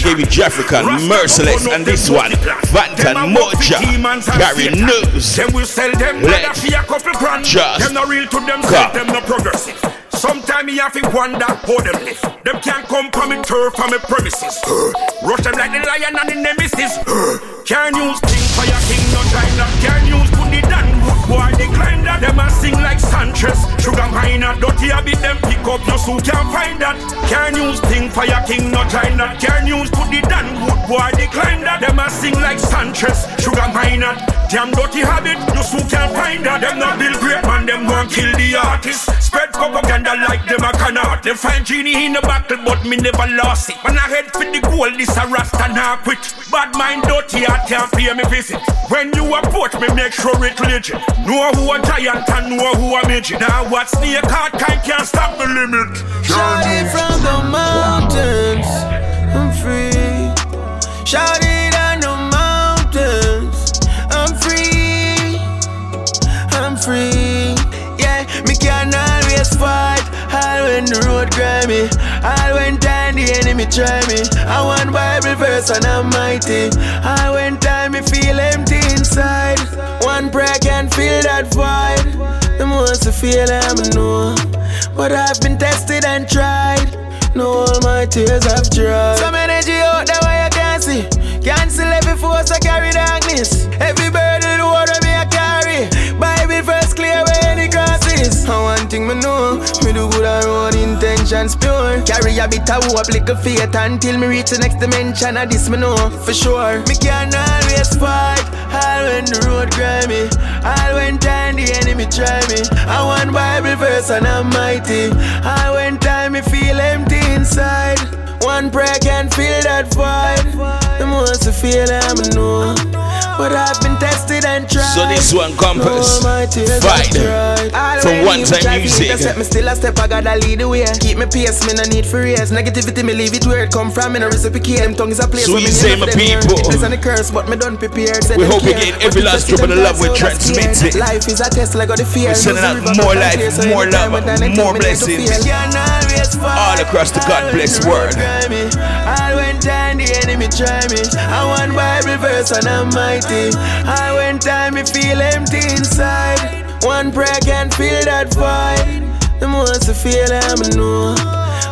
gave you Jeffrican, Merciless, and this one, Vantan Moja, Carry News. Them will sell them Let a couple grand. Just them no real to them, them no progressive. Sometimes me have to wonder how them live. Them can't come from me turf from me premises. Rush them like the lion and the nemesis. Can't use king for your king, no China. Can't use put the boy that. Them a sing like Sanchez. Sugar miner, dirty a bit them pick up your suit can't find that. Can't use king for your king, no China. Can't use put the down boy decline that. Them a sing like Sanchez. Sugar miner, damn dirty habit. You suit can't find that. Them not build great man, them want kill the artist. Spread propaganda like them a cannot. Them find genie in the battle, but me never lost it. When I head for the goal, this a rasta not quit. Bad mind dirty, I can't pay me visit. When you approach me, make sure it legit. Know who a giant and know who a midget. Now what snake heart kind can't stop the limit. Shout it from the mountains, I'm free. Shout it on the mountains, I'm free. I'm free. Yeah, me can always fight. All when the road grimy, all when time the enemy try me. I want Bible verse and I'm mighty. All when time me feel empty inside. One prayer can fill that void. The most I feel I'm know, but I've been tested and tried. No, all my tears have dried. Some energy out there where you can't see. Cancel every force I carry darkness. Every burden the water me I carry. Bible first clear where any crosses. And one thing me know, me do good and own pure. Carry a bit of hope, little faith until me reach the next dimension. And this me know for sure. Me can always fight, all when the road grimy, all when time the enemy try me. I want Bible verse and I'm mighty. All when time me feel empty inside. One prayer can fill that void. The most I feel I'm know. But I've been tested and tried. So this one compass No, my tears Fight have from one time try to music. intercept me still a step, I gotta lead the way. Keep me pace, me no need for raise. Negativity, me leave it where it come from. Me no reciprocate. Them tongues a place So where you me say, my them hear. people. It is on the curse, but me done prepared. Say We hope you care. get every last drop of the love we pass out, that's transmit Life is a test, like the fear. We're sending out Lose the river, more life, can't more love, more me need to blessings. feel. Can always fight. All across the God bless world. All when time the enemy try me. I want Bible verse and I'm mighty. All when time me feel empty inside. One prayer can fill that void. The most I feel I'm know.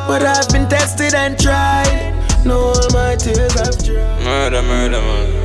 But I've been tested and tried. No, all my tears have dried. Murder, murder, man.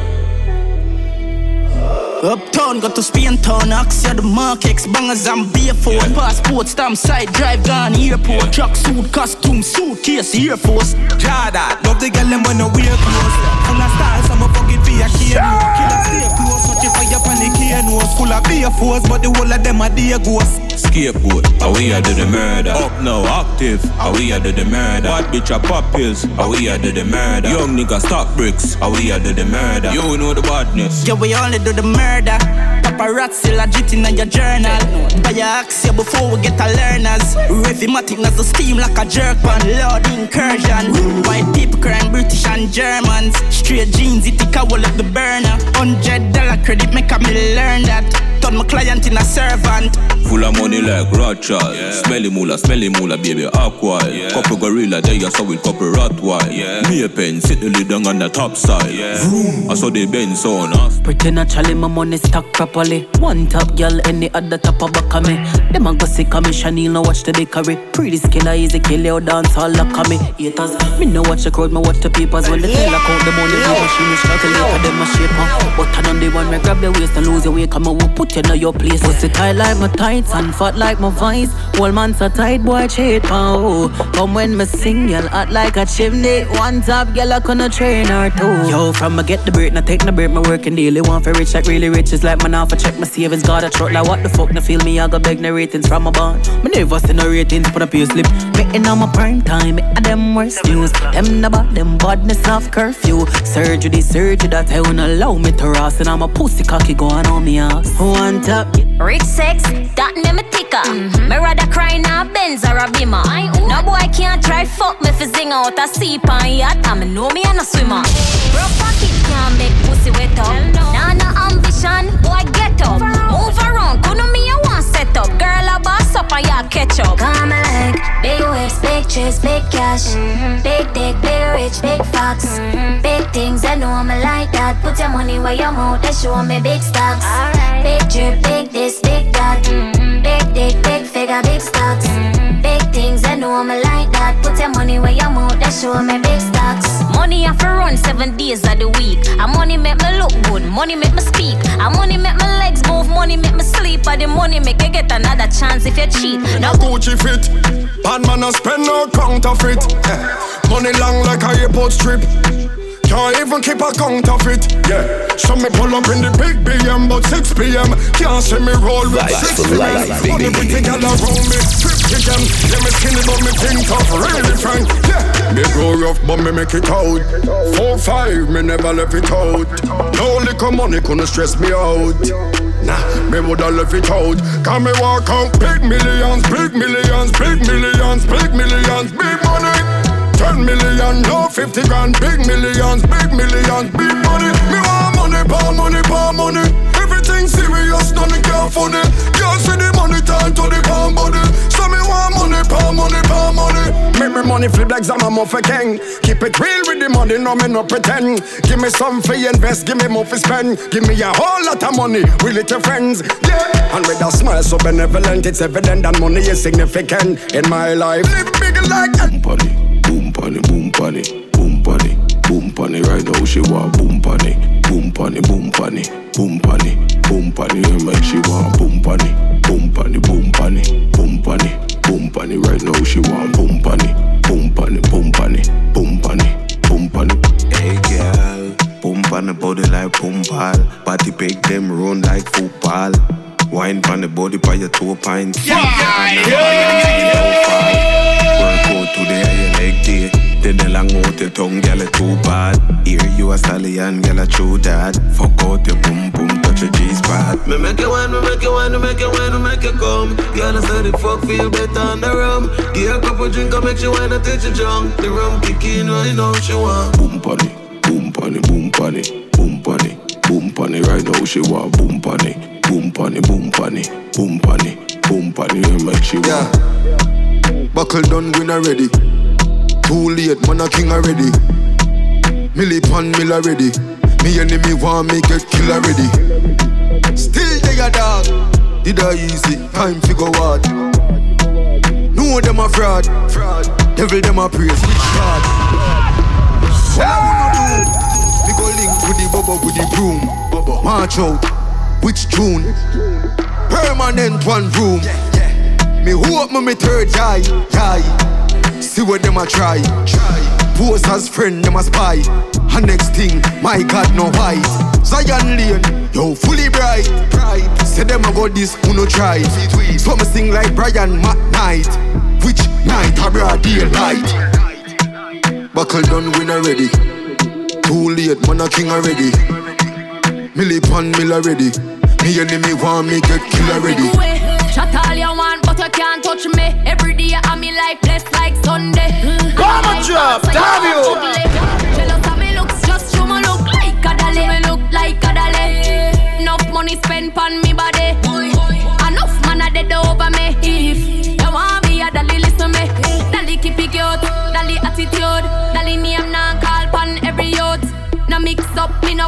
Uptown, got to Spain town, Axia the Markex, bangers and beer phone. Passport, stamp, side drive, gone airport. Truck suit, costume, suitcase, Air Force. Jada, love the girl them when no wear clothes. Full of stars, I'm a fucking be a kid. Killer stay close, watch if I up on the key nose. Full of beer force, but the whole of them are dear ghosts. Scapegoat, how we are do the murder. Up now, active, how we are do the murder. Bad bitch a pop pills, how we are do the murder. Young nigga stock bricks, how we are do the murder. You know the badness. Yeah, we only do the murder. Paparazzi legit in your journal. Buy your axia before we get a learners. Revmatic as the steam like a jerk pan. Lord incursion. White people crying British and Germans. Straight jeans, it take a wall the burner. Hundred dollar credit make a me learn that. Turn my client in a servant. Full of money like Rothschild. Smelly moolah, smelly moolah, baby, aqua. Couple gorilla, there you saw with couple Rottweil. Me a pen, sit the lid down on the top side. Vroom. I saw the Benz on us. Pretty naturally, my money stack properly. One top girl, any other top of back of me. Them a go see me, Chanel, no watch the bakery. Pretty skin, easy kill your dance, all lock of me. Haters, me no watch the crowd, me watch the papers. When the teller count the money, the machine is calculator, them a shaper. But I done the one, me grab the waist and lose your weight, come on, we put put you know your place. Pussy tight like my tights and fat like my vice. Whole man so tight, boy, cheat pow. Come when me sing, you hot like a chimney. One top, girl, I couldn't train her too. Yo, from me get the break, now take the break, my working daily. Want for rich, like really rich, is like man off, I check my savings. Got a truck, like what the fuck, now feel me, I got beg no ratings from my bond. Me never see no ratings, put up your slip. Making on my prime time, me and them worst news. Them the about them badness off curfew. Surgery, surgery, that I won't allow me to rust. And I'm a pussy cocky going on me ass. One top. Rich sex, that name a ticker. Mm-hmm. Me rather cry now Benz or a Beamer. No boy can't try fuck me for zing out a seep on yacht. I know me and a swimmer. Broke pocket can't make pussy wet up. Nah, no ambition, boy get up. Move around, couldn't me a one set up. Girl big cash, mm-hmm. big dick, big rich, big fox, mm-hmm. big things. I know I'm like that. Put your money where your mouth, they show me big stocks. Alright. Big drip, big this, big that. Mm-hmm. Big dick, big figure, big stocks. Mm-hmm. Big know I'm a like that. Put your money where your mouth, they show me big stocks. Money have to run seven days of the week. And money make me look good, money make me speak. And money make my legs move, money make me sleep. And the money make you get another chance if you cheat. Now Gucci fit, bad man a spend no counterfeit. Eh, money long like a airport strip. Can't even keep a count of it. Yeah. So me pull up in the big BM, but 6 p.m. Can't see me roll with Life 6 for life, p.m. All the pretty gal around me, 50 them. Yeah, me skinny, but me think tough, really frank. Yeah. Me grow rough, but me make it out. Four, five, me never left it out. No liquor money couldn't stress me out. Nah, me woulda left it out. Can me walk out big millions, big millions, big millions, big millions, big money. 10 million, no 50 grand, big millions, big millions, big money. Me want money, power money, power money. Everything serious, nothing can funny. Can't see the money turn to the pound body. So me want money, power money, power money. Make me money flip like Zama for king. Keep it real with the money, no me no pretend. Give me some for invest, give me more for spend. Give me a whole lot of money, we little friends. Yeah, and with a smile so benevolent, it's evident that money is significant in my life. Live big like Body, boom pony, boom pony, boom pony, boom pony. Right now she want boom pony, boom pony, boom pony, boom pony, boom pony. Make she want boom pony, boom pony, boom pony, boom pony, boom pony. Right now she want boom pony, boom pony, boom pony, boom pony, boom pony. Hey girl, boom on the body like boom ball. Body big them run like football. Wine on the body by your two pints. Work out to the higher leg day. Then the long out your tongue, girl, it too bad. Hear you a stallion, girl, a true dad. Fuck out your boom boom, touch your G spot. Me make you wine, me make you wine, me make you wine, me make you come. Girl, I said the fuck feel better on the rum. Give her a couple drink, I make you wine, I take you drunk. The rum kick in, right now she want. Boom pony, boom pony, boom pony, boom pony, boom pony. Right now she want boom pony, boom pony, boom pony, boom pony, boom pony. Make she want. Yeah. Buckle done win already. Too late, man a king already. Millie pan mill already. Me enemy want me get kill already. Still they a dog. Did I easy? Time fi go hard. Know them a fraud. Fraud. Devil them a praise. Which God? What I wanna do? Me go link with the bubble with the broom. March out. Which June? Permanent one room. Me hope me me third eye, eye. See what them a try. try. Pose as friend, them a spy. And next thing, my God, no white. Zion Lane, yo, fully bright. Pride. Say them a go this, who no try. So me sing like Brian McKnight. Which night, a broad daylight. Buckle done win already. Too late, man a king already. Millie pan mill already. Me enemy want me get kill already. Shut all you want, but you can't touch me. Every day I'm me life blessed like Sunday. Come on, drop, damn you. Jealous of me looks, just show me look like a dolly. Me look like a dolly. Enough money spent on me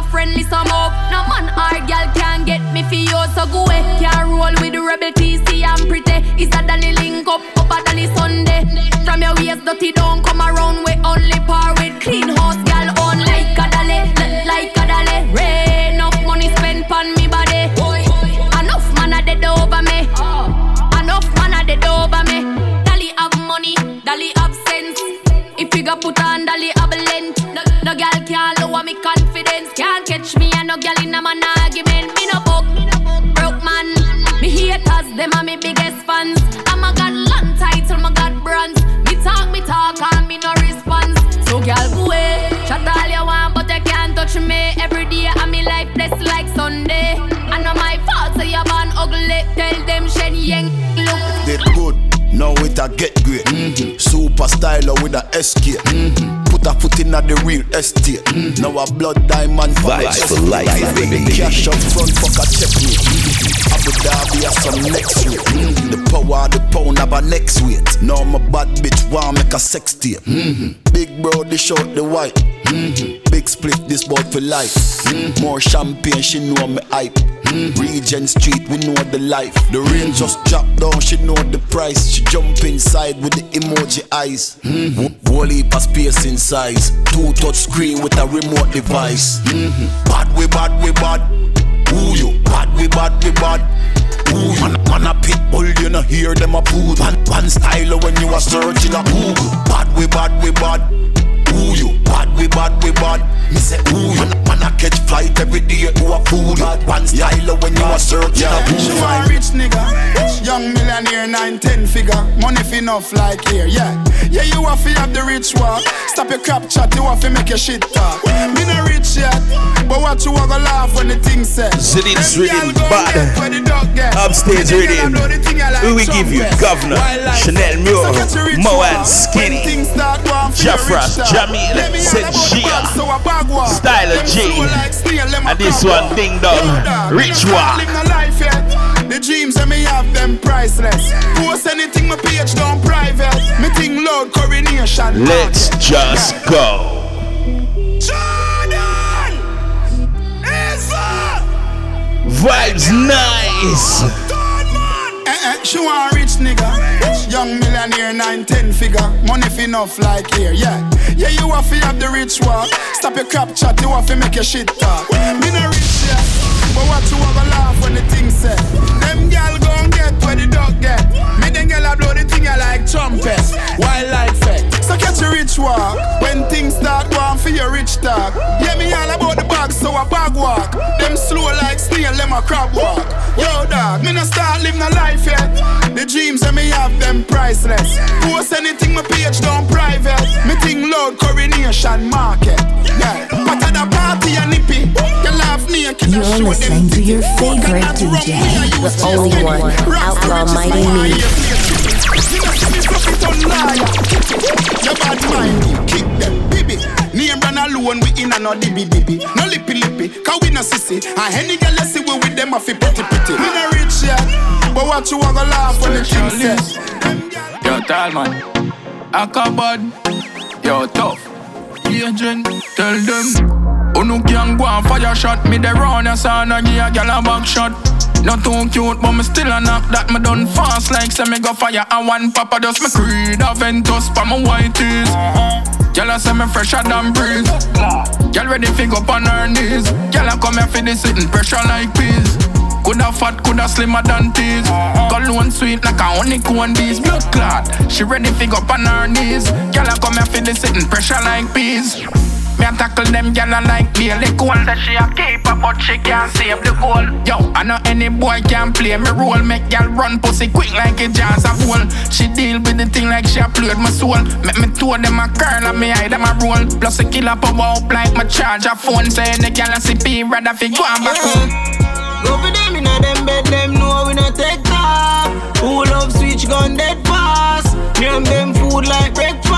no friendly some up. No man or girl can get me for you. So go away, can't roll with the rebel TC I'm pretty. It's a dolly link up, up a dolly Sunday. From your waist dirty don't come around. We only par with clean gal in a man argument. Me no book, broke man. Me haters, them are me biggest fans. I'm a god long title, my god bronze. Me talk, me talk, and me no response. So gal go away, chat all you want, but you can't touch me. Every day I'm me life blessed like Sunday. I know my fault, so you born ugly. Tell them Shenyeng. It a get great. Mm-hmm. Super styler with a SK. Mm-hmm. Put a foot in at the real estate. Mm-hmm. Now a blood diamond for life. Cash up front, fuck a check me. Mm-hmm. Abu Dhabi has some next weight. Mm-hmm. The power, the pound have a next weight. Now my bad bitch want make a sex tape. Mm-hmm. Big bro, the short, the white. Mm-hmm. Big split, this boy for life. Mm-hmm. More champagne, she know me hype. Mm-hmm. Regent Street, we know the life. The rain just dropped down, she know the price. She jump inside with the emoji eyes. Mm-hmm. Whole heap of space in size. Two touch screen with a remote device. Mm-hmm. Bad we bad we bad. Who you? Bad we bad we bad. Ooh, man, man a pit bull, you know hear them a poo. One, one style when you are searching a Google. Bad we bad we bad. Who you? Bad we bad we bad. Me say ooh, man, man a catch flight every day to a fool. One style when you are searching a She Google. want rich nigga, young millionaire, nine ten figure, money fi enough like here, yeah. Yeah, you have to have the rich walk. Stop your crap chat, you have to make your shit talk. Me no rich yet, but what you a go laugh when the thing said. Zinne's reading bad. Upstage reading. We will give you Governor, Chanel Muir, Moan Skinny, Jafras, Jamil, Senjia, Styler G, and this one Ding Dong, Rich Walk. Live my life yet. The dreams that me have them priceless. Post anything my page down private. Me think loud coronation. Let's just go. Jordan! Vibes nice. Eh, eh, she want rich nigga. Young millionaire, nine, ten figure. Money fi enough like here, yeah. Yeah, you have to have the rich walk. Stop your crap chat, you have to make your shit talk. Me no rich yet, but what you have a laugh when the thing said. Them gal where the dog get. Me them gal a blow the thing I like trumpets. Wild like fact. So catch a rich walk. When things start going for your rich talk. Yeah, me all about the bag, so I bag walk. Them slow like snail, them a crab walk. Yo, dog, me no start live no life yet. The dreams that me have, them priceless. Post anything my page down private. Me think loud coronation market. Yeah, but at the party and nippy. You laugh naked and You're listening to your favorite DJ, the only one, Outlaw Mighty Me. You know, see me fluff it on liar. Your bad mind, kick them, baby. Name run alone, we in a no dibby dibby. No lippy lippy, cause we no sissy. And any girl you see we with them, I feel pretty pretty. We no rich yet, but what you wanna laugh when the king says. Yo, tall man, I come bad. Yo, tough. Agent, tell them. Unu can go and fire shot. Me the run your son and give a gal a back shot. Not too cute, but me still a knock that me done fast like say me go fire and one papa just me Creed Aventus pa my white tees. Girl a say me fresher than breeze. Girl ready fi go on her knees. Girl a come here fi the sitting pressure like peas. Coulda fat, coulda slimmer than teas. Cologne sweet like a honeycomb bees. Blood clot, she ready fi go on her knees. Girl a come here fi the sitting pressure like peas. Me a tackle them gyal a like Bailey Cole That she a keeper but she can't save the goal. Yo, I know any boy can play me role. Make gyal run pussy quick like a jazz a bowl She deal with the thing like she a played my soul. Make me toe them a curl and me eye them a roll. Plus a killer power up like my charge a phone. Say any gyal a CP rather fi go and back home Go for them inna them bed, them know we no take talk. Who love switch gun dead fast? Me and them food like breakfast.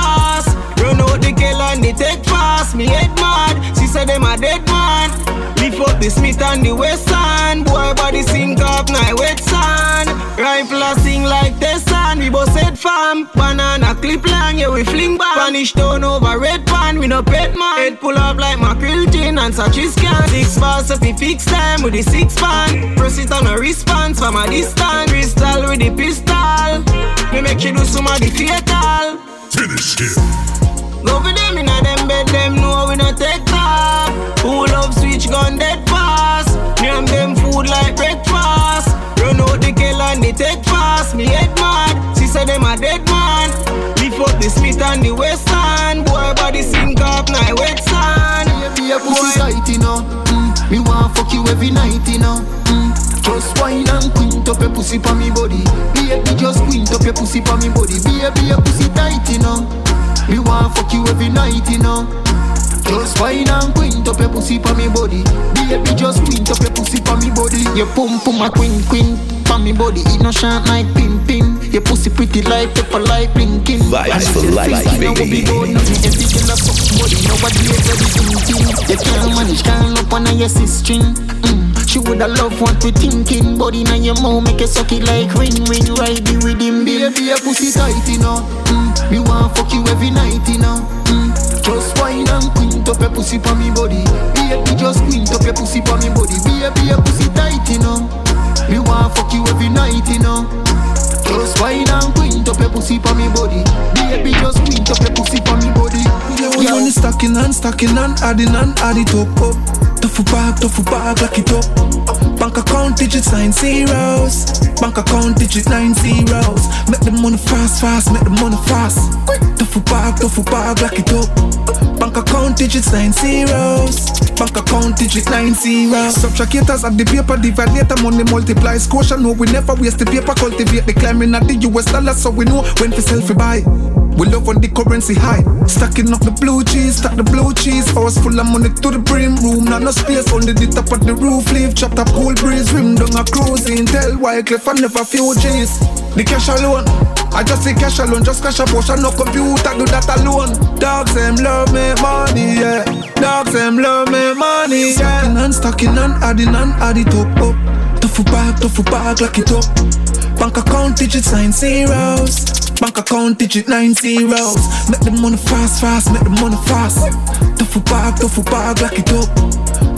Me head mad, she said them a dead man. Lift up the Smith and the Wesson. Boy body sink up night wet sand. Rifle a sing like Tessan. We both said fam. Banana clip long, yeah we fling back. Spanish town over red pan. We no pet man. Head pull up like mackerel tin and such is can. Six bars if we fix time with the six pan. It on a response from a distance. Crystal with the pistol. We make you do some of the fatal. Finish him. Go for them inna them bed, them know we no take talk. Who love switch gun dead fast? Me and them food like breakfast. Run out the girl and they take fast. Me head mad, she said them a dead man. Lift up the Smith and the Wesson. Boy body sink up night wet sand. Be a pussy tight, you know. you every night, you know. Mm. Just wine and quint up your pussy pa me body. Baby, just quint up your pussy pa me body. Baby, your pussy tight, you know. Me want fuck you every night, you know. Just wine and quint up your pussy for me body. Baby, just quint up your pussy for me body. Your pum pum a quint quint pa me body. It no shine like pin pin. Your pussy pretty like pepper like blinking. Vibes for life, baby. Every girl a fuck body. Nobody ever be thinking. You can't manage, can't up on your sister. Mm. She woulda love what we thinking. Body now your mouth make you suck it like ring ring. Ride the rhythm, baby. Your pussy tight, you know. Mm. Me want fuck you every night, you know. Mm. Just wine and quint up your pussy pa me body. Baby, just quint up your pussy pa me body. Baby, your pussy tight, you know. Me want fuck you every night, you know. Just wine and quint up your pussy pa me body. Baby, just quint up your pussy pa me body. We money stacking and stacking and adding and add it up, oh. up. Tough bag, tough bag, lock it up. Uh, bank account digits nine zeros. Bank account digit nine zeros. Make the money fast, fast, make the money fast. Tough bag, tough bag, lock it up. Uh, bank account digits nine zeros. Bank account digit nine zeros. Subtractors at the paper, divide later, money multiply. Scotia know we never waste the paper, cultivate the climbing at the US dollar, so we know when for sell for buy. We love on the currency high. Stacking up the blue cheese, stack the blue cheese. House full of money to the brim. Room, not no space. Only the top of the roof. Leave chopped up cool breeze. Rim down a cruising. Tell Wycliffe I never feel G's. The cash alone. I just see cash alone, just cash a portion, no computer, do that alone. Dogs them love me money, yeah. Dogs them love me money, yeah. Stacking and stacking and adding and add it up. Tough bag, tough bag, lock it up. Bank account digits nine zeros. Bank account digit nine zeros. Make the money fast, fast, make the money fast. Tough bag, tough bag, lock it up.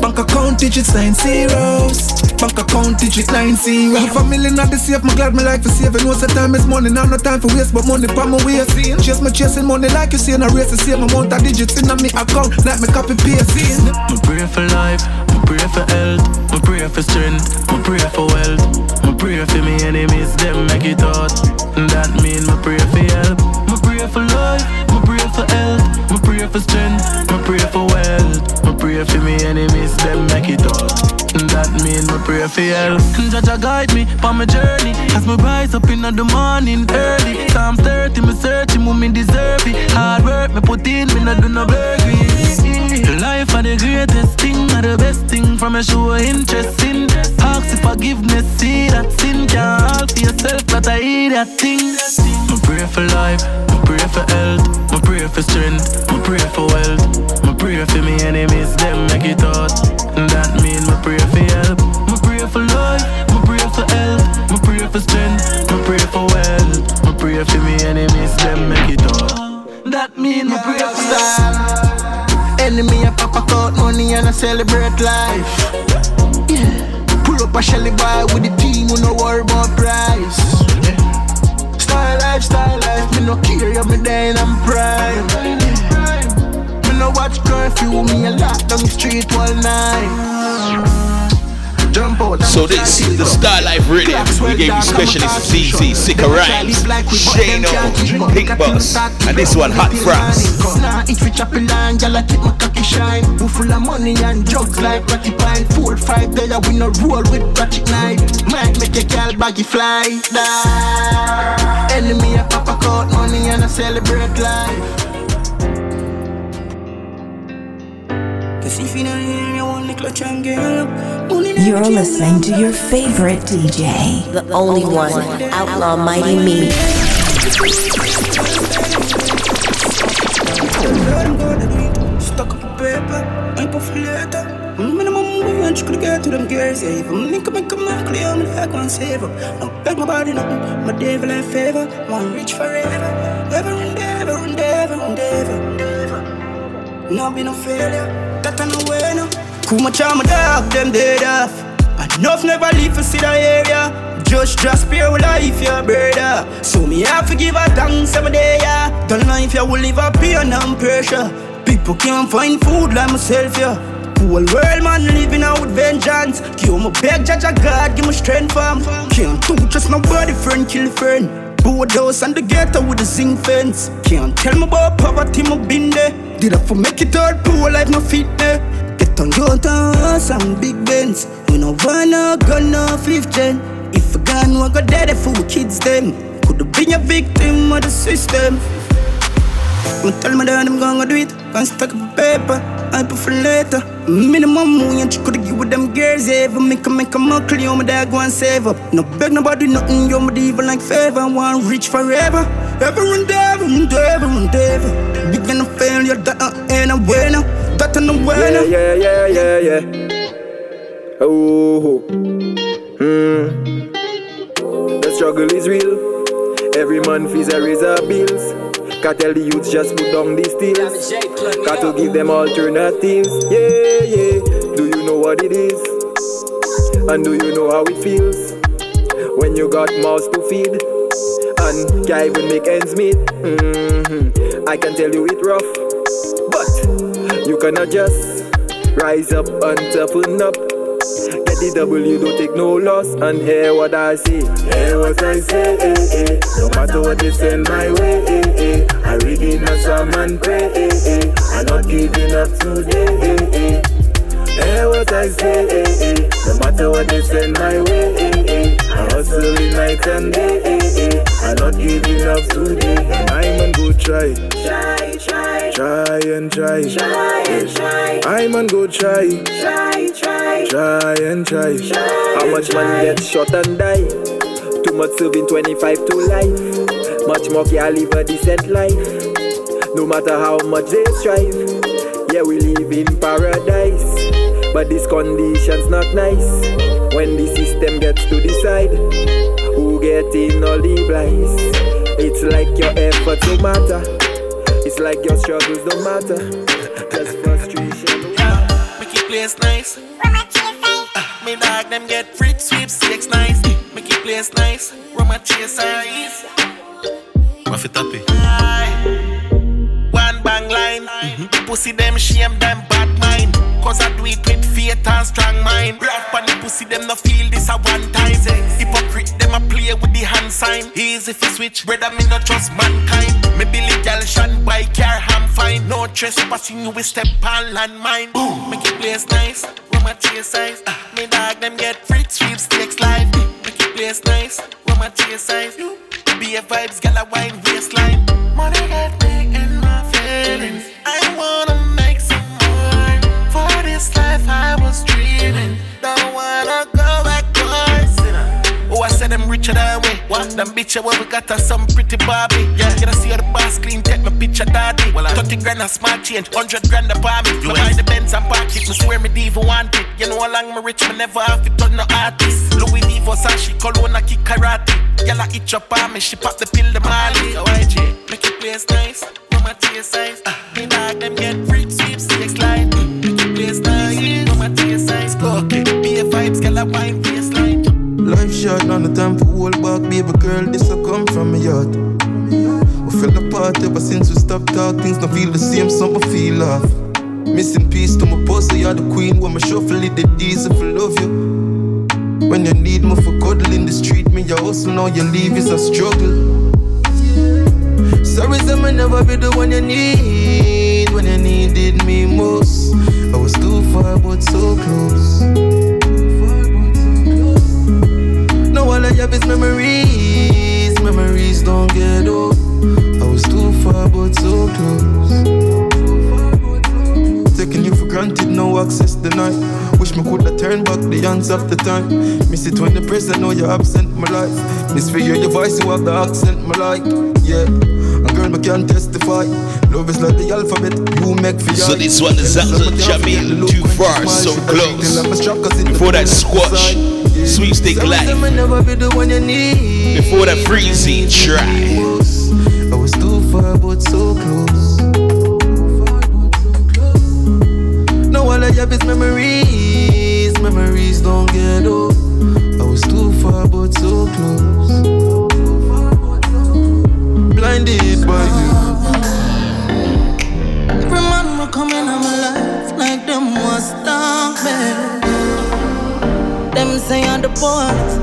Bank account digits nine zeros. Bank account digit nine zeros. Half a million at the safe, my glad my life is safe. know the time is money, now no time for waste, but money for my waist. Chase me chasing money like you see in a race, the same amount of digits in me account, like me copy paste. My pray for life, my pray for health, my pray for strength, my pray for wealth, my pray for me enemies, them make it out. That mean my pray for help, my pray for life, my pray for health, my pray for strength, my pray for wealth, my pray for me enemies, them make it out. That mean my pray for help. Jaja guide me on my journey as me rise up in the morning early. Psalm 30, me searching, me deserve it. Hard work me put in, me not do no burglary. Life are the greatest thing, are the best thing from a show interest in. Ask for forgiveness, see that sin can't help yourself, that I hear that thing. Pray for life, my pray for health, my pray for strength, my pray for wealth, my pray for me enemies, them make it out. That mean my pray for help, my pray for life, my pray for health, my pray for strength, my pray for wealth, my pray for me enemies, them make it out. That mean my pray for style. Enemy a pop out money and I celebrate life. Yeah. Pull up a Shelly boy with the team, we no worry about price. Yeah. Style life, eh? me no care, you me and I'm prime. Me no watch curfew, me a lock down the street all night. Jump out. So this is the Star Life Rhythm. We gave you specialist CZ, Sicker Rhymes, Shano, Pink Boss, and this one Hot France. Nah, if you chop a line, y'all keep my cocky shine. We full of money and drugs like Ratty Pine. Four, five, there we no roll with ratchet knife. Might make a girl baggy fly. Die. Enemy a pop a coat money and I celebrate life. You're listening to your favorite DJ, the only one, Outlaw Mighty Me. Stuck up a paper, I'm later. Mm, minimum could get to them girls, yeah. If I'm link make a man clear, I'm like one save up. Don't beg my body, nothing. My devil like favor, one rich forever. Ever and ever and ever and ever. No be no failure, that I know where no. My dog, them dead off. Enough never leave for see the area. Just just spare with life, yeah, brother. So me have to give a thanks every day, yeah. The life you will live up pain and pressure. People can't find food like myself, yeah. Whole world man living out with vengeance. Give me beg, judge a God, give me strength, fam. Can't do just nobody friend, kill friend. Board house and the ghetto with the zinc fence. Can't tell me about poverty, me been there. Did I for make it all poor life, no fit there. Get Toyota some big Benz. We no want no gun, no fifth gen. If a gun, we go dead for kids them. Could have been a victim of the system. Me tell my dad I'm gonna do it. Can't stack up paper, I put for later. Minimum money you could give with them girls ever. Make a make a muckle, you my dad go and save up. No beg nobody nothing, you my diva like favor. Want rich forever. Everyone there, everyone there, everyone there. Big and a failure, that ain't a winner. That ain't a winner. Yeah, yeah, yeah, yeah, yeah. Oh, hmm. The struggle is real. Every man fees a raise our bills. Can't tell the youths just put down these steels. Got to give them alternatives. Yeah, yeah. Do you know what it is? And do you know how it feels? When you got mouths to feed and can't even make ends meet. Mm-hmm. I can tell you it rough, but you cannot just rise up and toughen up. Get the W, don't take no loss, and hear what I say. Hear what I say, eh, eh. No matter what they send my way, eh, eh. I read in a and pray, eh, eh. I'm not giving up today, eh, eh. Hear what I say, eh, eh. No matter what they send my way, eh, eh. I hustle night and day. I'm not giving up today, and I'm on go try. Try, try, Try and try. try and try. I'm on go try. Try, try, Try and try. How much man get shot and die? Too much serving 25 to life. Much more can live a decent life. No matter how much they strive. Yeah, we live in paradise. But this condition's not nice. When the system gets to decide who get in all the blights. It's like your efforts don't matter. It's like your struggles don't matter. Just frustration. Make it place nice. Uh, me dog them get free sweepstakes nice. Make it place nice. Rum and chase eyes. Rough it up, eh? One bang line. Pussy them shame them bad mind. Cause I do it with faith and strong mind. Rough on the pussy them no feel this a one time. Hypocrite them a play with the hand sign. Easy fi switch, brother me no trust mankind. Me Billy gal shan by car ham fine. No trespassing you will step on landmine. Boom, make it place nice. Rum and chase eyes. Uh, me dog them get free sweepstakes live. Make it place nice. Rum and chase eyes. Be a vibes, gal a wine waistline. Money got me in my feelings. I wanna life I was dreaming. Don't wanna go back backwards. Oh, I said I'm richer than we. What? Them bitch, where we got us some pretty Barbie. Yeah, get to see how the boss clean, take my picture, daddy. Well, 30 grand a smart change, 100 grand a palm me. You buy the Benz and park it, me swear me diva want it. You know how long me rich, me never have to turn no artist. Louis V, Versace, Cologne, I kick karate. Girl, I up on me, she pop the pill, the Mali. Yo, YG, make it place nice. Mama tea size. Uh, me dog, them get free sweepstakes vibes, girl, I wine baseline. Life short, none the time for hold back, baby girl. This will come from my heart. We fell apart ever since we stopped talking. Things don't feel the same, some I feel off. Missing piece to my pussy, you're the queen. When my shuffle it, the diesel for love you. When you need me for cuddle in the street, me your hustle now you leave is a struggle. Sorry, some I never be the one you need when you needed me most. I was too far, but so close. All I have is memories. Memories don't get old. I was too far, but so close. Taking you for granted, no access denied. Wish me coulda turned back the hands of the time. Miss it when the present know you're absent, my life. Miss for your voice, you have the accent, my like. Yeah, and girl, me can testify. Love is like the alphabet, you make for So this one is out of Jamil, too far, so close. Before that squash, sweepstake life. Before that freezing try. I was too far, but so close. Now all I have is memories. Memories don't get old. I was too far, but so close. Blinded by you. Every man will come in my life like them was. Them say I'm the boys,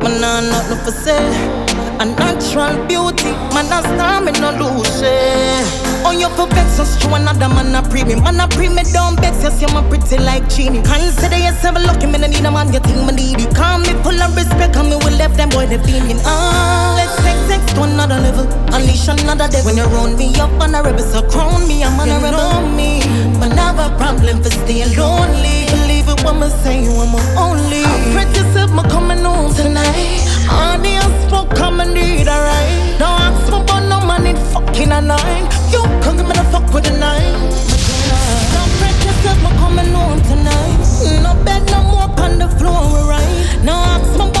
but nah, nothing for say. a natural beauty. Man, a star, no lose it. Oh, you for vex us to another man a pre me. Man a pre me don't vex you, see my pretty like genie. Consider yourself lucky, me no need a man, you think me need it. Call me full of respect, and me will left them boy they feeling. Ah, let's take sex to another level, unleash another day. When you round me up on a rebel, so crown me, I'm on a rebel. know me, but a problem for staying lonely. Believe it when me say you are my only. I pretty yourself, me coming home tonight. Honey, I spoke, come and need a right. No ask for but no it fucking a nine. You come give me the fuck with the nine. Don't fret yourself, me coming home tonight. No bed, no more on the floor, right? No ask me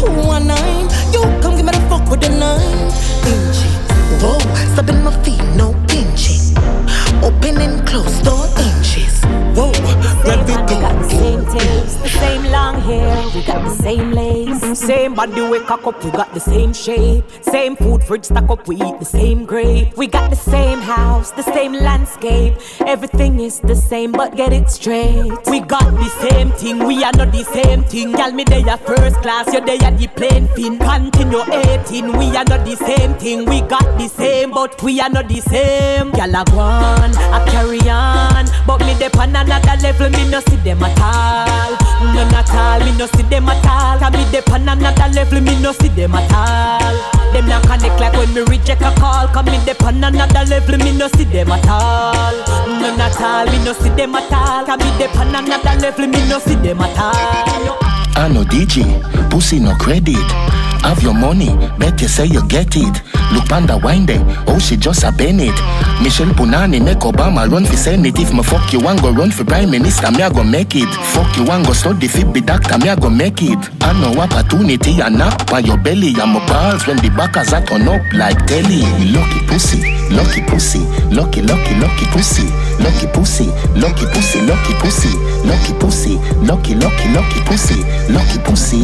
two and nine. You come give me the fuck with the nine. Inches, whoa, stopping my feet, no pinching. Open and close hair, we got the same lace. Same body we cock up, we got the same shape. Same food fridge stack up, we eat the same grape. We got the same house, the same landscape. Everything is the same, but get it straight. We got the same thing, we are not the same thing. Gal me they are first class, you they are the plane fin. Continue 18, we are not the same thing. We got the same, but we are not the same. Gal a go on, I carry on, but me dey on another level, me no see them at all. None at all, me no see them at all. Can me dey on another level, me no see them at all. Them not connect like when me reject a call. Come me dey on another level, me no see them at all. None at all, me no see them at all. Can me dey on another level, me no see them at all. I no DJ, pussy no credit. Have your money, bet you say you get it. Wine there, oh she just a Bennett. Michelle Punani make Obama run for Senate. If me fuck you want go run for Prime Minister, me I go make it. Fuck you want go study fit be doctor, me I go make it. I know opportunity and nap on your belly. I'm a balls when the backers are turn up like telly. Lucky pussy, lucky pussy, lucky lucky lucky pussy, lucky pussy, lucky pussy, lucky pussy, lucky pussy, lucky lucky lucky pussy, lucky pussy,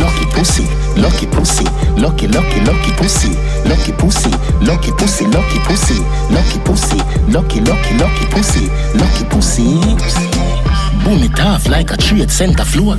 lucky pussy, lucky pussy, lucky lucky lucky pussy, lucky pussy, lucky pussy, lucky pussy, lucky pussy, lucky lucky lucky pussy, lucky pussy. Boom it off like a trade center floor.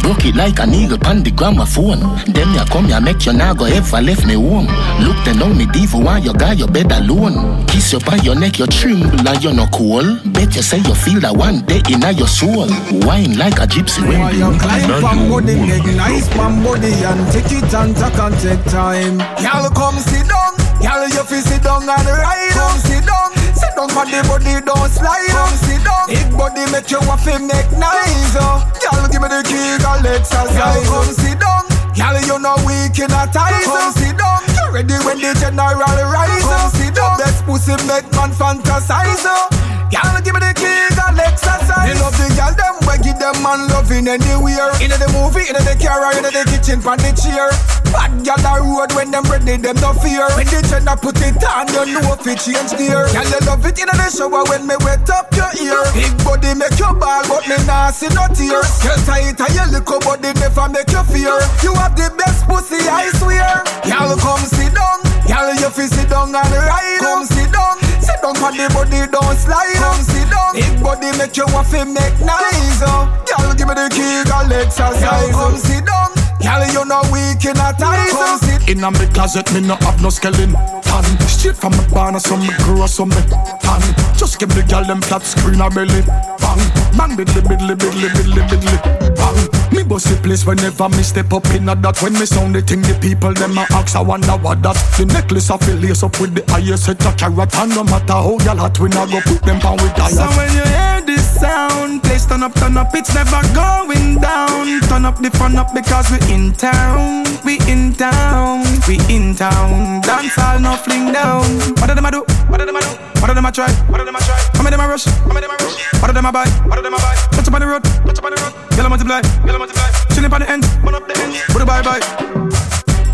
Broke it like an eagle pan the gramophone. Them ya come ya make you now go ever left me home. Look then on me diva why you got your bed alone. Kiss you by your neck, you tremble and you no cool. Bet you say you feel that one day in your soul. Wine like a gypsy when Why the you climb wind from on body, you. make nice from body and take it and take and take time. Y'all come sit down, y'all you fi sit down and ride. Come sit down, sit down for the body don't slide. Come sit down, big body make you want fi make nice. Oh, y'all give me the key, girl exercise. Come sit down, y'all you know weak in a ties. Come oh. sit down, you ready when the general rise. Come sit down, best pussy make man fantasize. Oh, y'all give me the key, girl exercise. Me love the girl them we give them man loving anywhere. In the movie, in the car, in the kitchen, pan the chair. Bad girl a road when them ready, them no fear. When the gender put it on, you know if it change gear. Girl you love it in the shower when me wet up your ear. Big body make you ball, but me nah see no tears. Girl tight and your little body never make you fear. You have the best pussy, I swear. Y'all come sit down, y'all you fi sit down and ride. Come sit down, sit down for the body don't slide. Come sit down, big body make you want fi make nice. Oh, y'all give me the key, girl exercise. Come sit down. Girl, you know weak in a ties. Come sit In a me closet, me no have no skeleton. Tan straight from me barn, so me grow so me tan. Just give the girl them flat screen a belly. Bang, man biddly biddly biddly biddly biddly. Bang, me bust the place whenever me step up in a that. When me sound the thing, the people them a ask, I wonder what that. The necklace I feel lace up with the highest set of carrot, and no matter how y'all hot, we not go put them down with diet. So when you hear this sound, please turn up, turn up, it's never going down. Turn up the fun up because we in town, we in town, we in town. Dance all no fling down. What do them a do? What do them a do? What do them a try? What do them a try? How many them a rush? How many them a rush? What do them a buy? What do them a buy? Touch up on the road, touch up on the road. Yellow multiply, yellow multiply. Chilling on the end, burn up the end. Bye bye bye.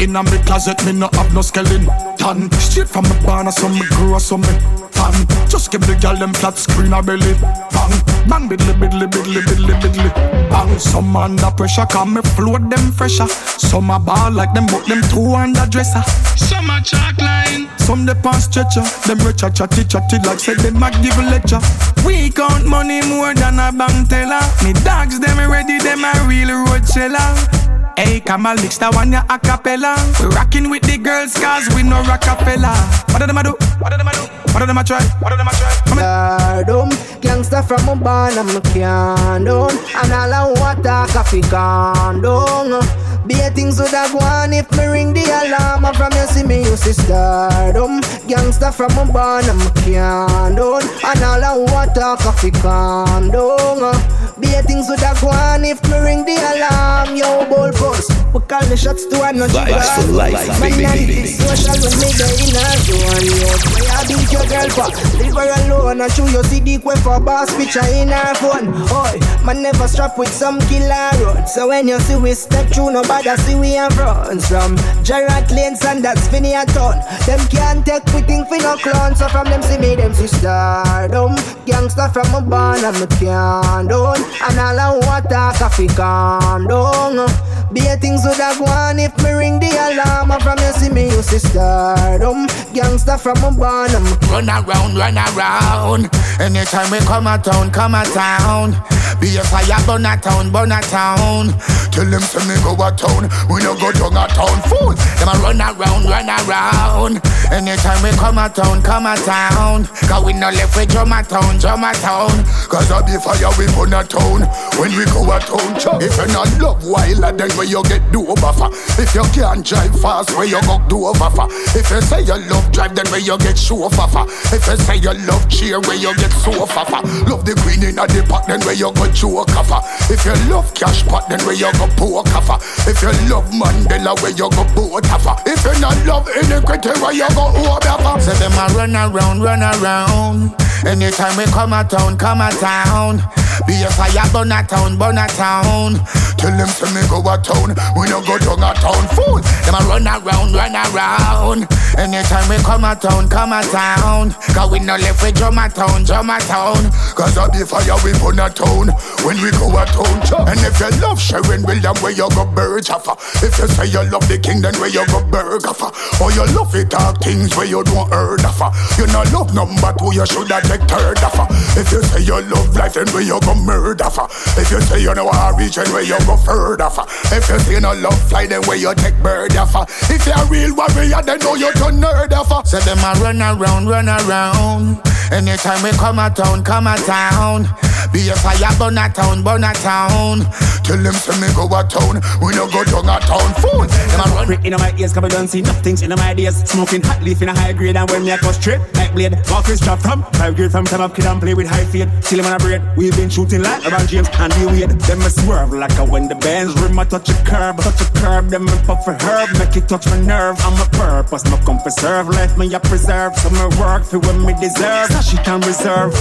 In a me closet, me no have no skeleton. Tan straight from me barn, so me grow so me tan. Just give the girl them flat screen a belly. Bang, bang, biddly, biddly, biddly, biddly, biddly. Bang, some under pressure, come me float them fresher. Some a ball like them, but them two under dresser. Some a chalk line. Some they pass stretcher, them rich a chatty chatty like say them a give a lecture. We count money more than a bank teller. Me dogs them ready, them a real road seller. Hey, Kamal, mix that one ya a cappella. We rocking with the girls, cause we no Rockefeller. What did them do? What did them do? What did them try? What did them try? Stardom, gangsta from a barn, I'm a can down. And all I want a coffee can down. Be things would have gone if me ring the alarm. And from you see me, you see stardom. Gangsta from a barn, I'm a can down. And all I want a coffee can down. Be things would have gone if me ring the alarm. Yo, ball post. We call the shots to another Vibes for life, baby, baby. Social when me there in a zone. Yo, where I beat your girl for? Leave her alone and show you see the for boss picture in her phone. Oi, man never strap with some killer road. So when you see we step through, nobody see we in front. From Gerard Lanes and that's Finny a ton. Them can't take we think for no clown. So from them see me, them see stardom. Gangsta from a barn and me can down. And all I want a coffee can down. Be things would have gone if me ring the alarm. And from you see me, you see stardom. Gangsta from a me Run around, run around. Anytime we come a town, come a town. Be a fire, burn a town, burn a town. Tell them to me go a town, we no go down a town. Fool, them a run around, run around. Anytime we come a town, come a town. Cause we no left with drum a town, drum a town. Cause I be fire, we burn a town. When we go a town. If you not love wild, then where you get do over for. If you can't drive fast, where you go do over for. If you say you love drive, then where you get show for. If you say you love cheer, where you get so for. Love the queen in a the pot, then where you go joke for. If you love cash pot, then where you go poke for. If you love Mandela, where you go boat for. If you not love iniquity, where you go over for. Say them a run around, run around. Anytime we come a town, come a town. Be a fire, burn a town, burn a town. Tell them to me go a town, we no go down a town. Fool, them a run around, run around. Anytime we come a town, come a town. Cause we no left with drum a town, drum a town. Cause I be fire, we burn a town. When we go a town. And if you love Sharon William, where you go bird offer. If you say you love the king, then where you go burger offer. Or you love it talk things where you don't heard offer. You no love number two, you shoulda take third offer. If you say you love life, then where you go murder. If you say you know a then where you go further. If you say you no love fly, then where you take bird offer. If you're a real warrior, then know you turn nerd offer. Say them a run around, run around. Anytime we come a town, come a town. Be a fire, burn a town, burn a town. Tell them to me go a town, we no go down a town. Fool, them a run. Prick in my ears, cause I don't see enough things in my days. Smoking hot leaf in a high grade, and when me a cut straight, like blade. Marcus drop from five grade from time up kid and play with high fade. Till him on a braid, we've been shooting like around James and the weird. Them a swerve like a when the bands rim, I touch a curb, touch a curb. Them a puff a herb, make it touch my nerve. I'm a purpose, my come preserve life, me a preserve. So me work for what me deserve. It and reserve.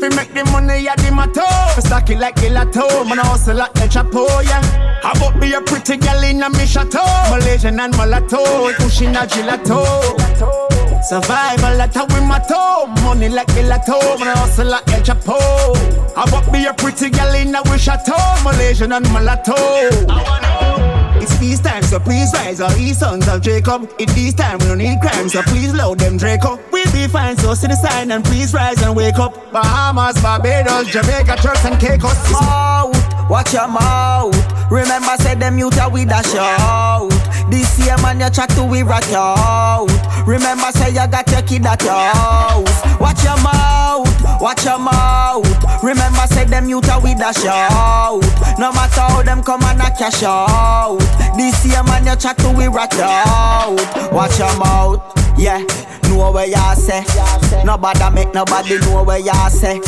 Fi make the money at the motto Fi stack it like gelato Man I hustle like Chapo, yeah How about be a pretty girl in a me chateau Malaysian and mulatto Pushing a gelato Survival like how we motto Money like gelato Man I hustle like El Chapo I about be a pretty girl in a we chateau Malaysian and mulatto it's these times, so please rise our these sons of Jacob. In these times, we don't need crime, so please load them Draco. We'll be fine, so see the sign and please rise and wake up. Bahamas, Barbados, Jamaica, Turks and Caicos. Mouth, watch your mouth. Remember, said them youth are with a shout. This year, man, you chat to we rock out. Remember, say you got your kid at your house. Watch your mouth, watch your mouth. Remember, say them are with a shout. No matter how them come and knock your out. This year, man, you chat to we rock out. Watch your mouth. Yeah, know where ya say. Nobody make nobody know where ya say.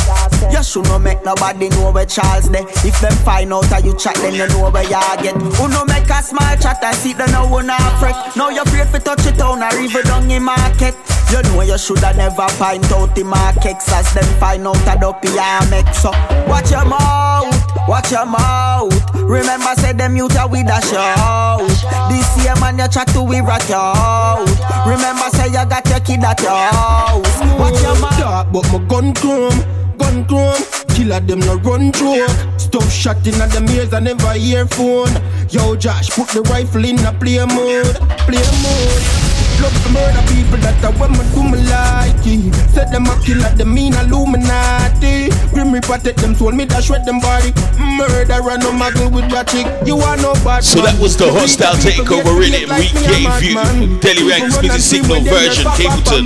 You should not make nobody know where Charles dey. If them find out how you chat, then you know where ya get. Who no make a small chat and see the no one fret. Now you afraid for touch it down or even down in market. You know you shoulda never find out the markets as them find out a dopey ya make so. Watch your mouth, watch your mouth. Remember say them youth are with a shout. This year man you chat to we rock out. Remember say you got your kid at your house. Watch your mouth. Dark, but my gun chrome, gun chrome. Killer them no run joke. Stuff shot in at them ears and never hear earphone. Yo, Josh, put the rifle in a play mode, play mode. Love to murder people that are when me do me like it. Said them a killer, them mean Illuminati. Grim take them soul, me dash shred them body. Murderer no muggle with your chick. You are no bad So that was the hostile takeover rhythm we gave you. Telly Ranks, Busy Signal version, Capleton,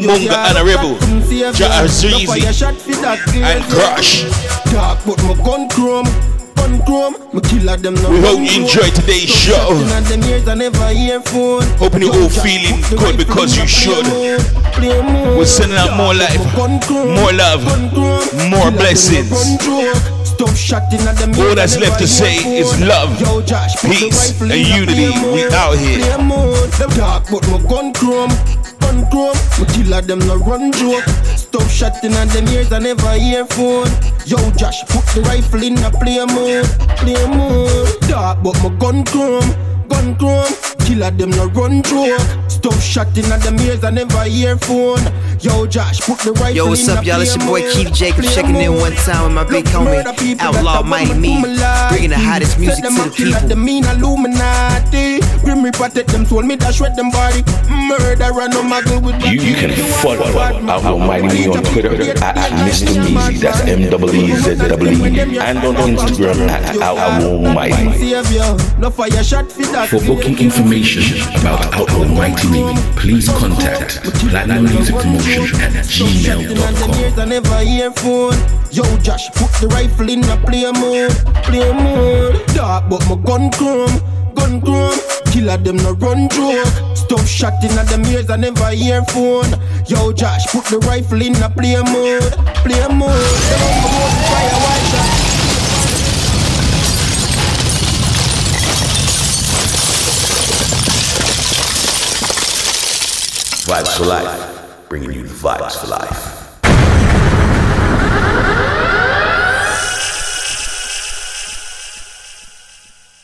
Munga Honorebel, Jata Zreezy, and Crush. Dark, but my gun chrome. Chrome. Me killer them no We hope you enjoy today's Stop show. shouting them ears, I never hear phone. Hoping you all feeling good because you should. We're sending out more life, more love, more blessings. Stop shouting at them All that's left to say is love, Yo, Josh, peace, and unity. We out here. Play mode. Them dark, but my gun chrome. Gun chrome. Me killer them no run joke. Stop shouting at them ears, I never hear phone. Yo, Josh, put the rifle in the play mode. Play mode. Dark, but my gun chrome. Gun chrome. Killer them no run joke. Stop shouting at them ears, I never hear phone. Yo, Josh, put the rifle Yo, what's in up, y'all? It's play your boy mode. Keith Jacobs checking in one time with my big Look, homie, Outlaw that Mighty Me, to like bringing the hottest Said music them to a the people. them mean Illuminati. Grim Reaper take them soul, me dash shred them body. Murderer no muggle with You, you can follow Outlaw Mighty Me on Twitter at, at Mr. Meezy, that's M W E Z W E, and on Instagram at Outlaw Mighty Me. For booking information about Outlaw Mighty Me, please contact Platinum Music Promotion at gmail.com. Yo, Josh, put the rifle in the play mode. Play mode. Dark, but my gun chrome. Gun chrome. Killer them no run joke. Stop shouting at them ears, I never hear phone. Yo, Josh, put the rifle in the play mode. Play mode. Them shot. Vibes for life, bringing you the vibes for life.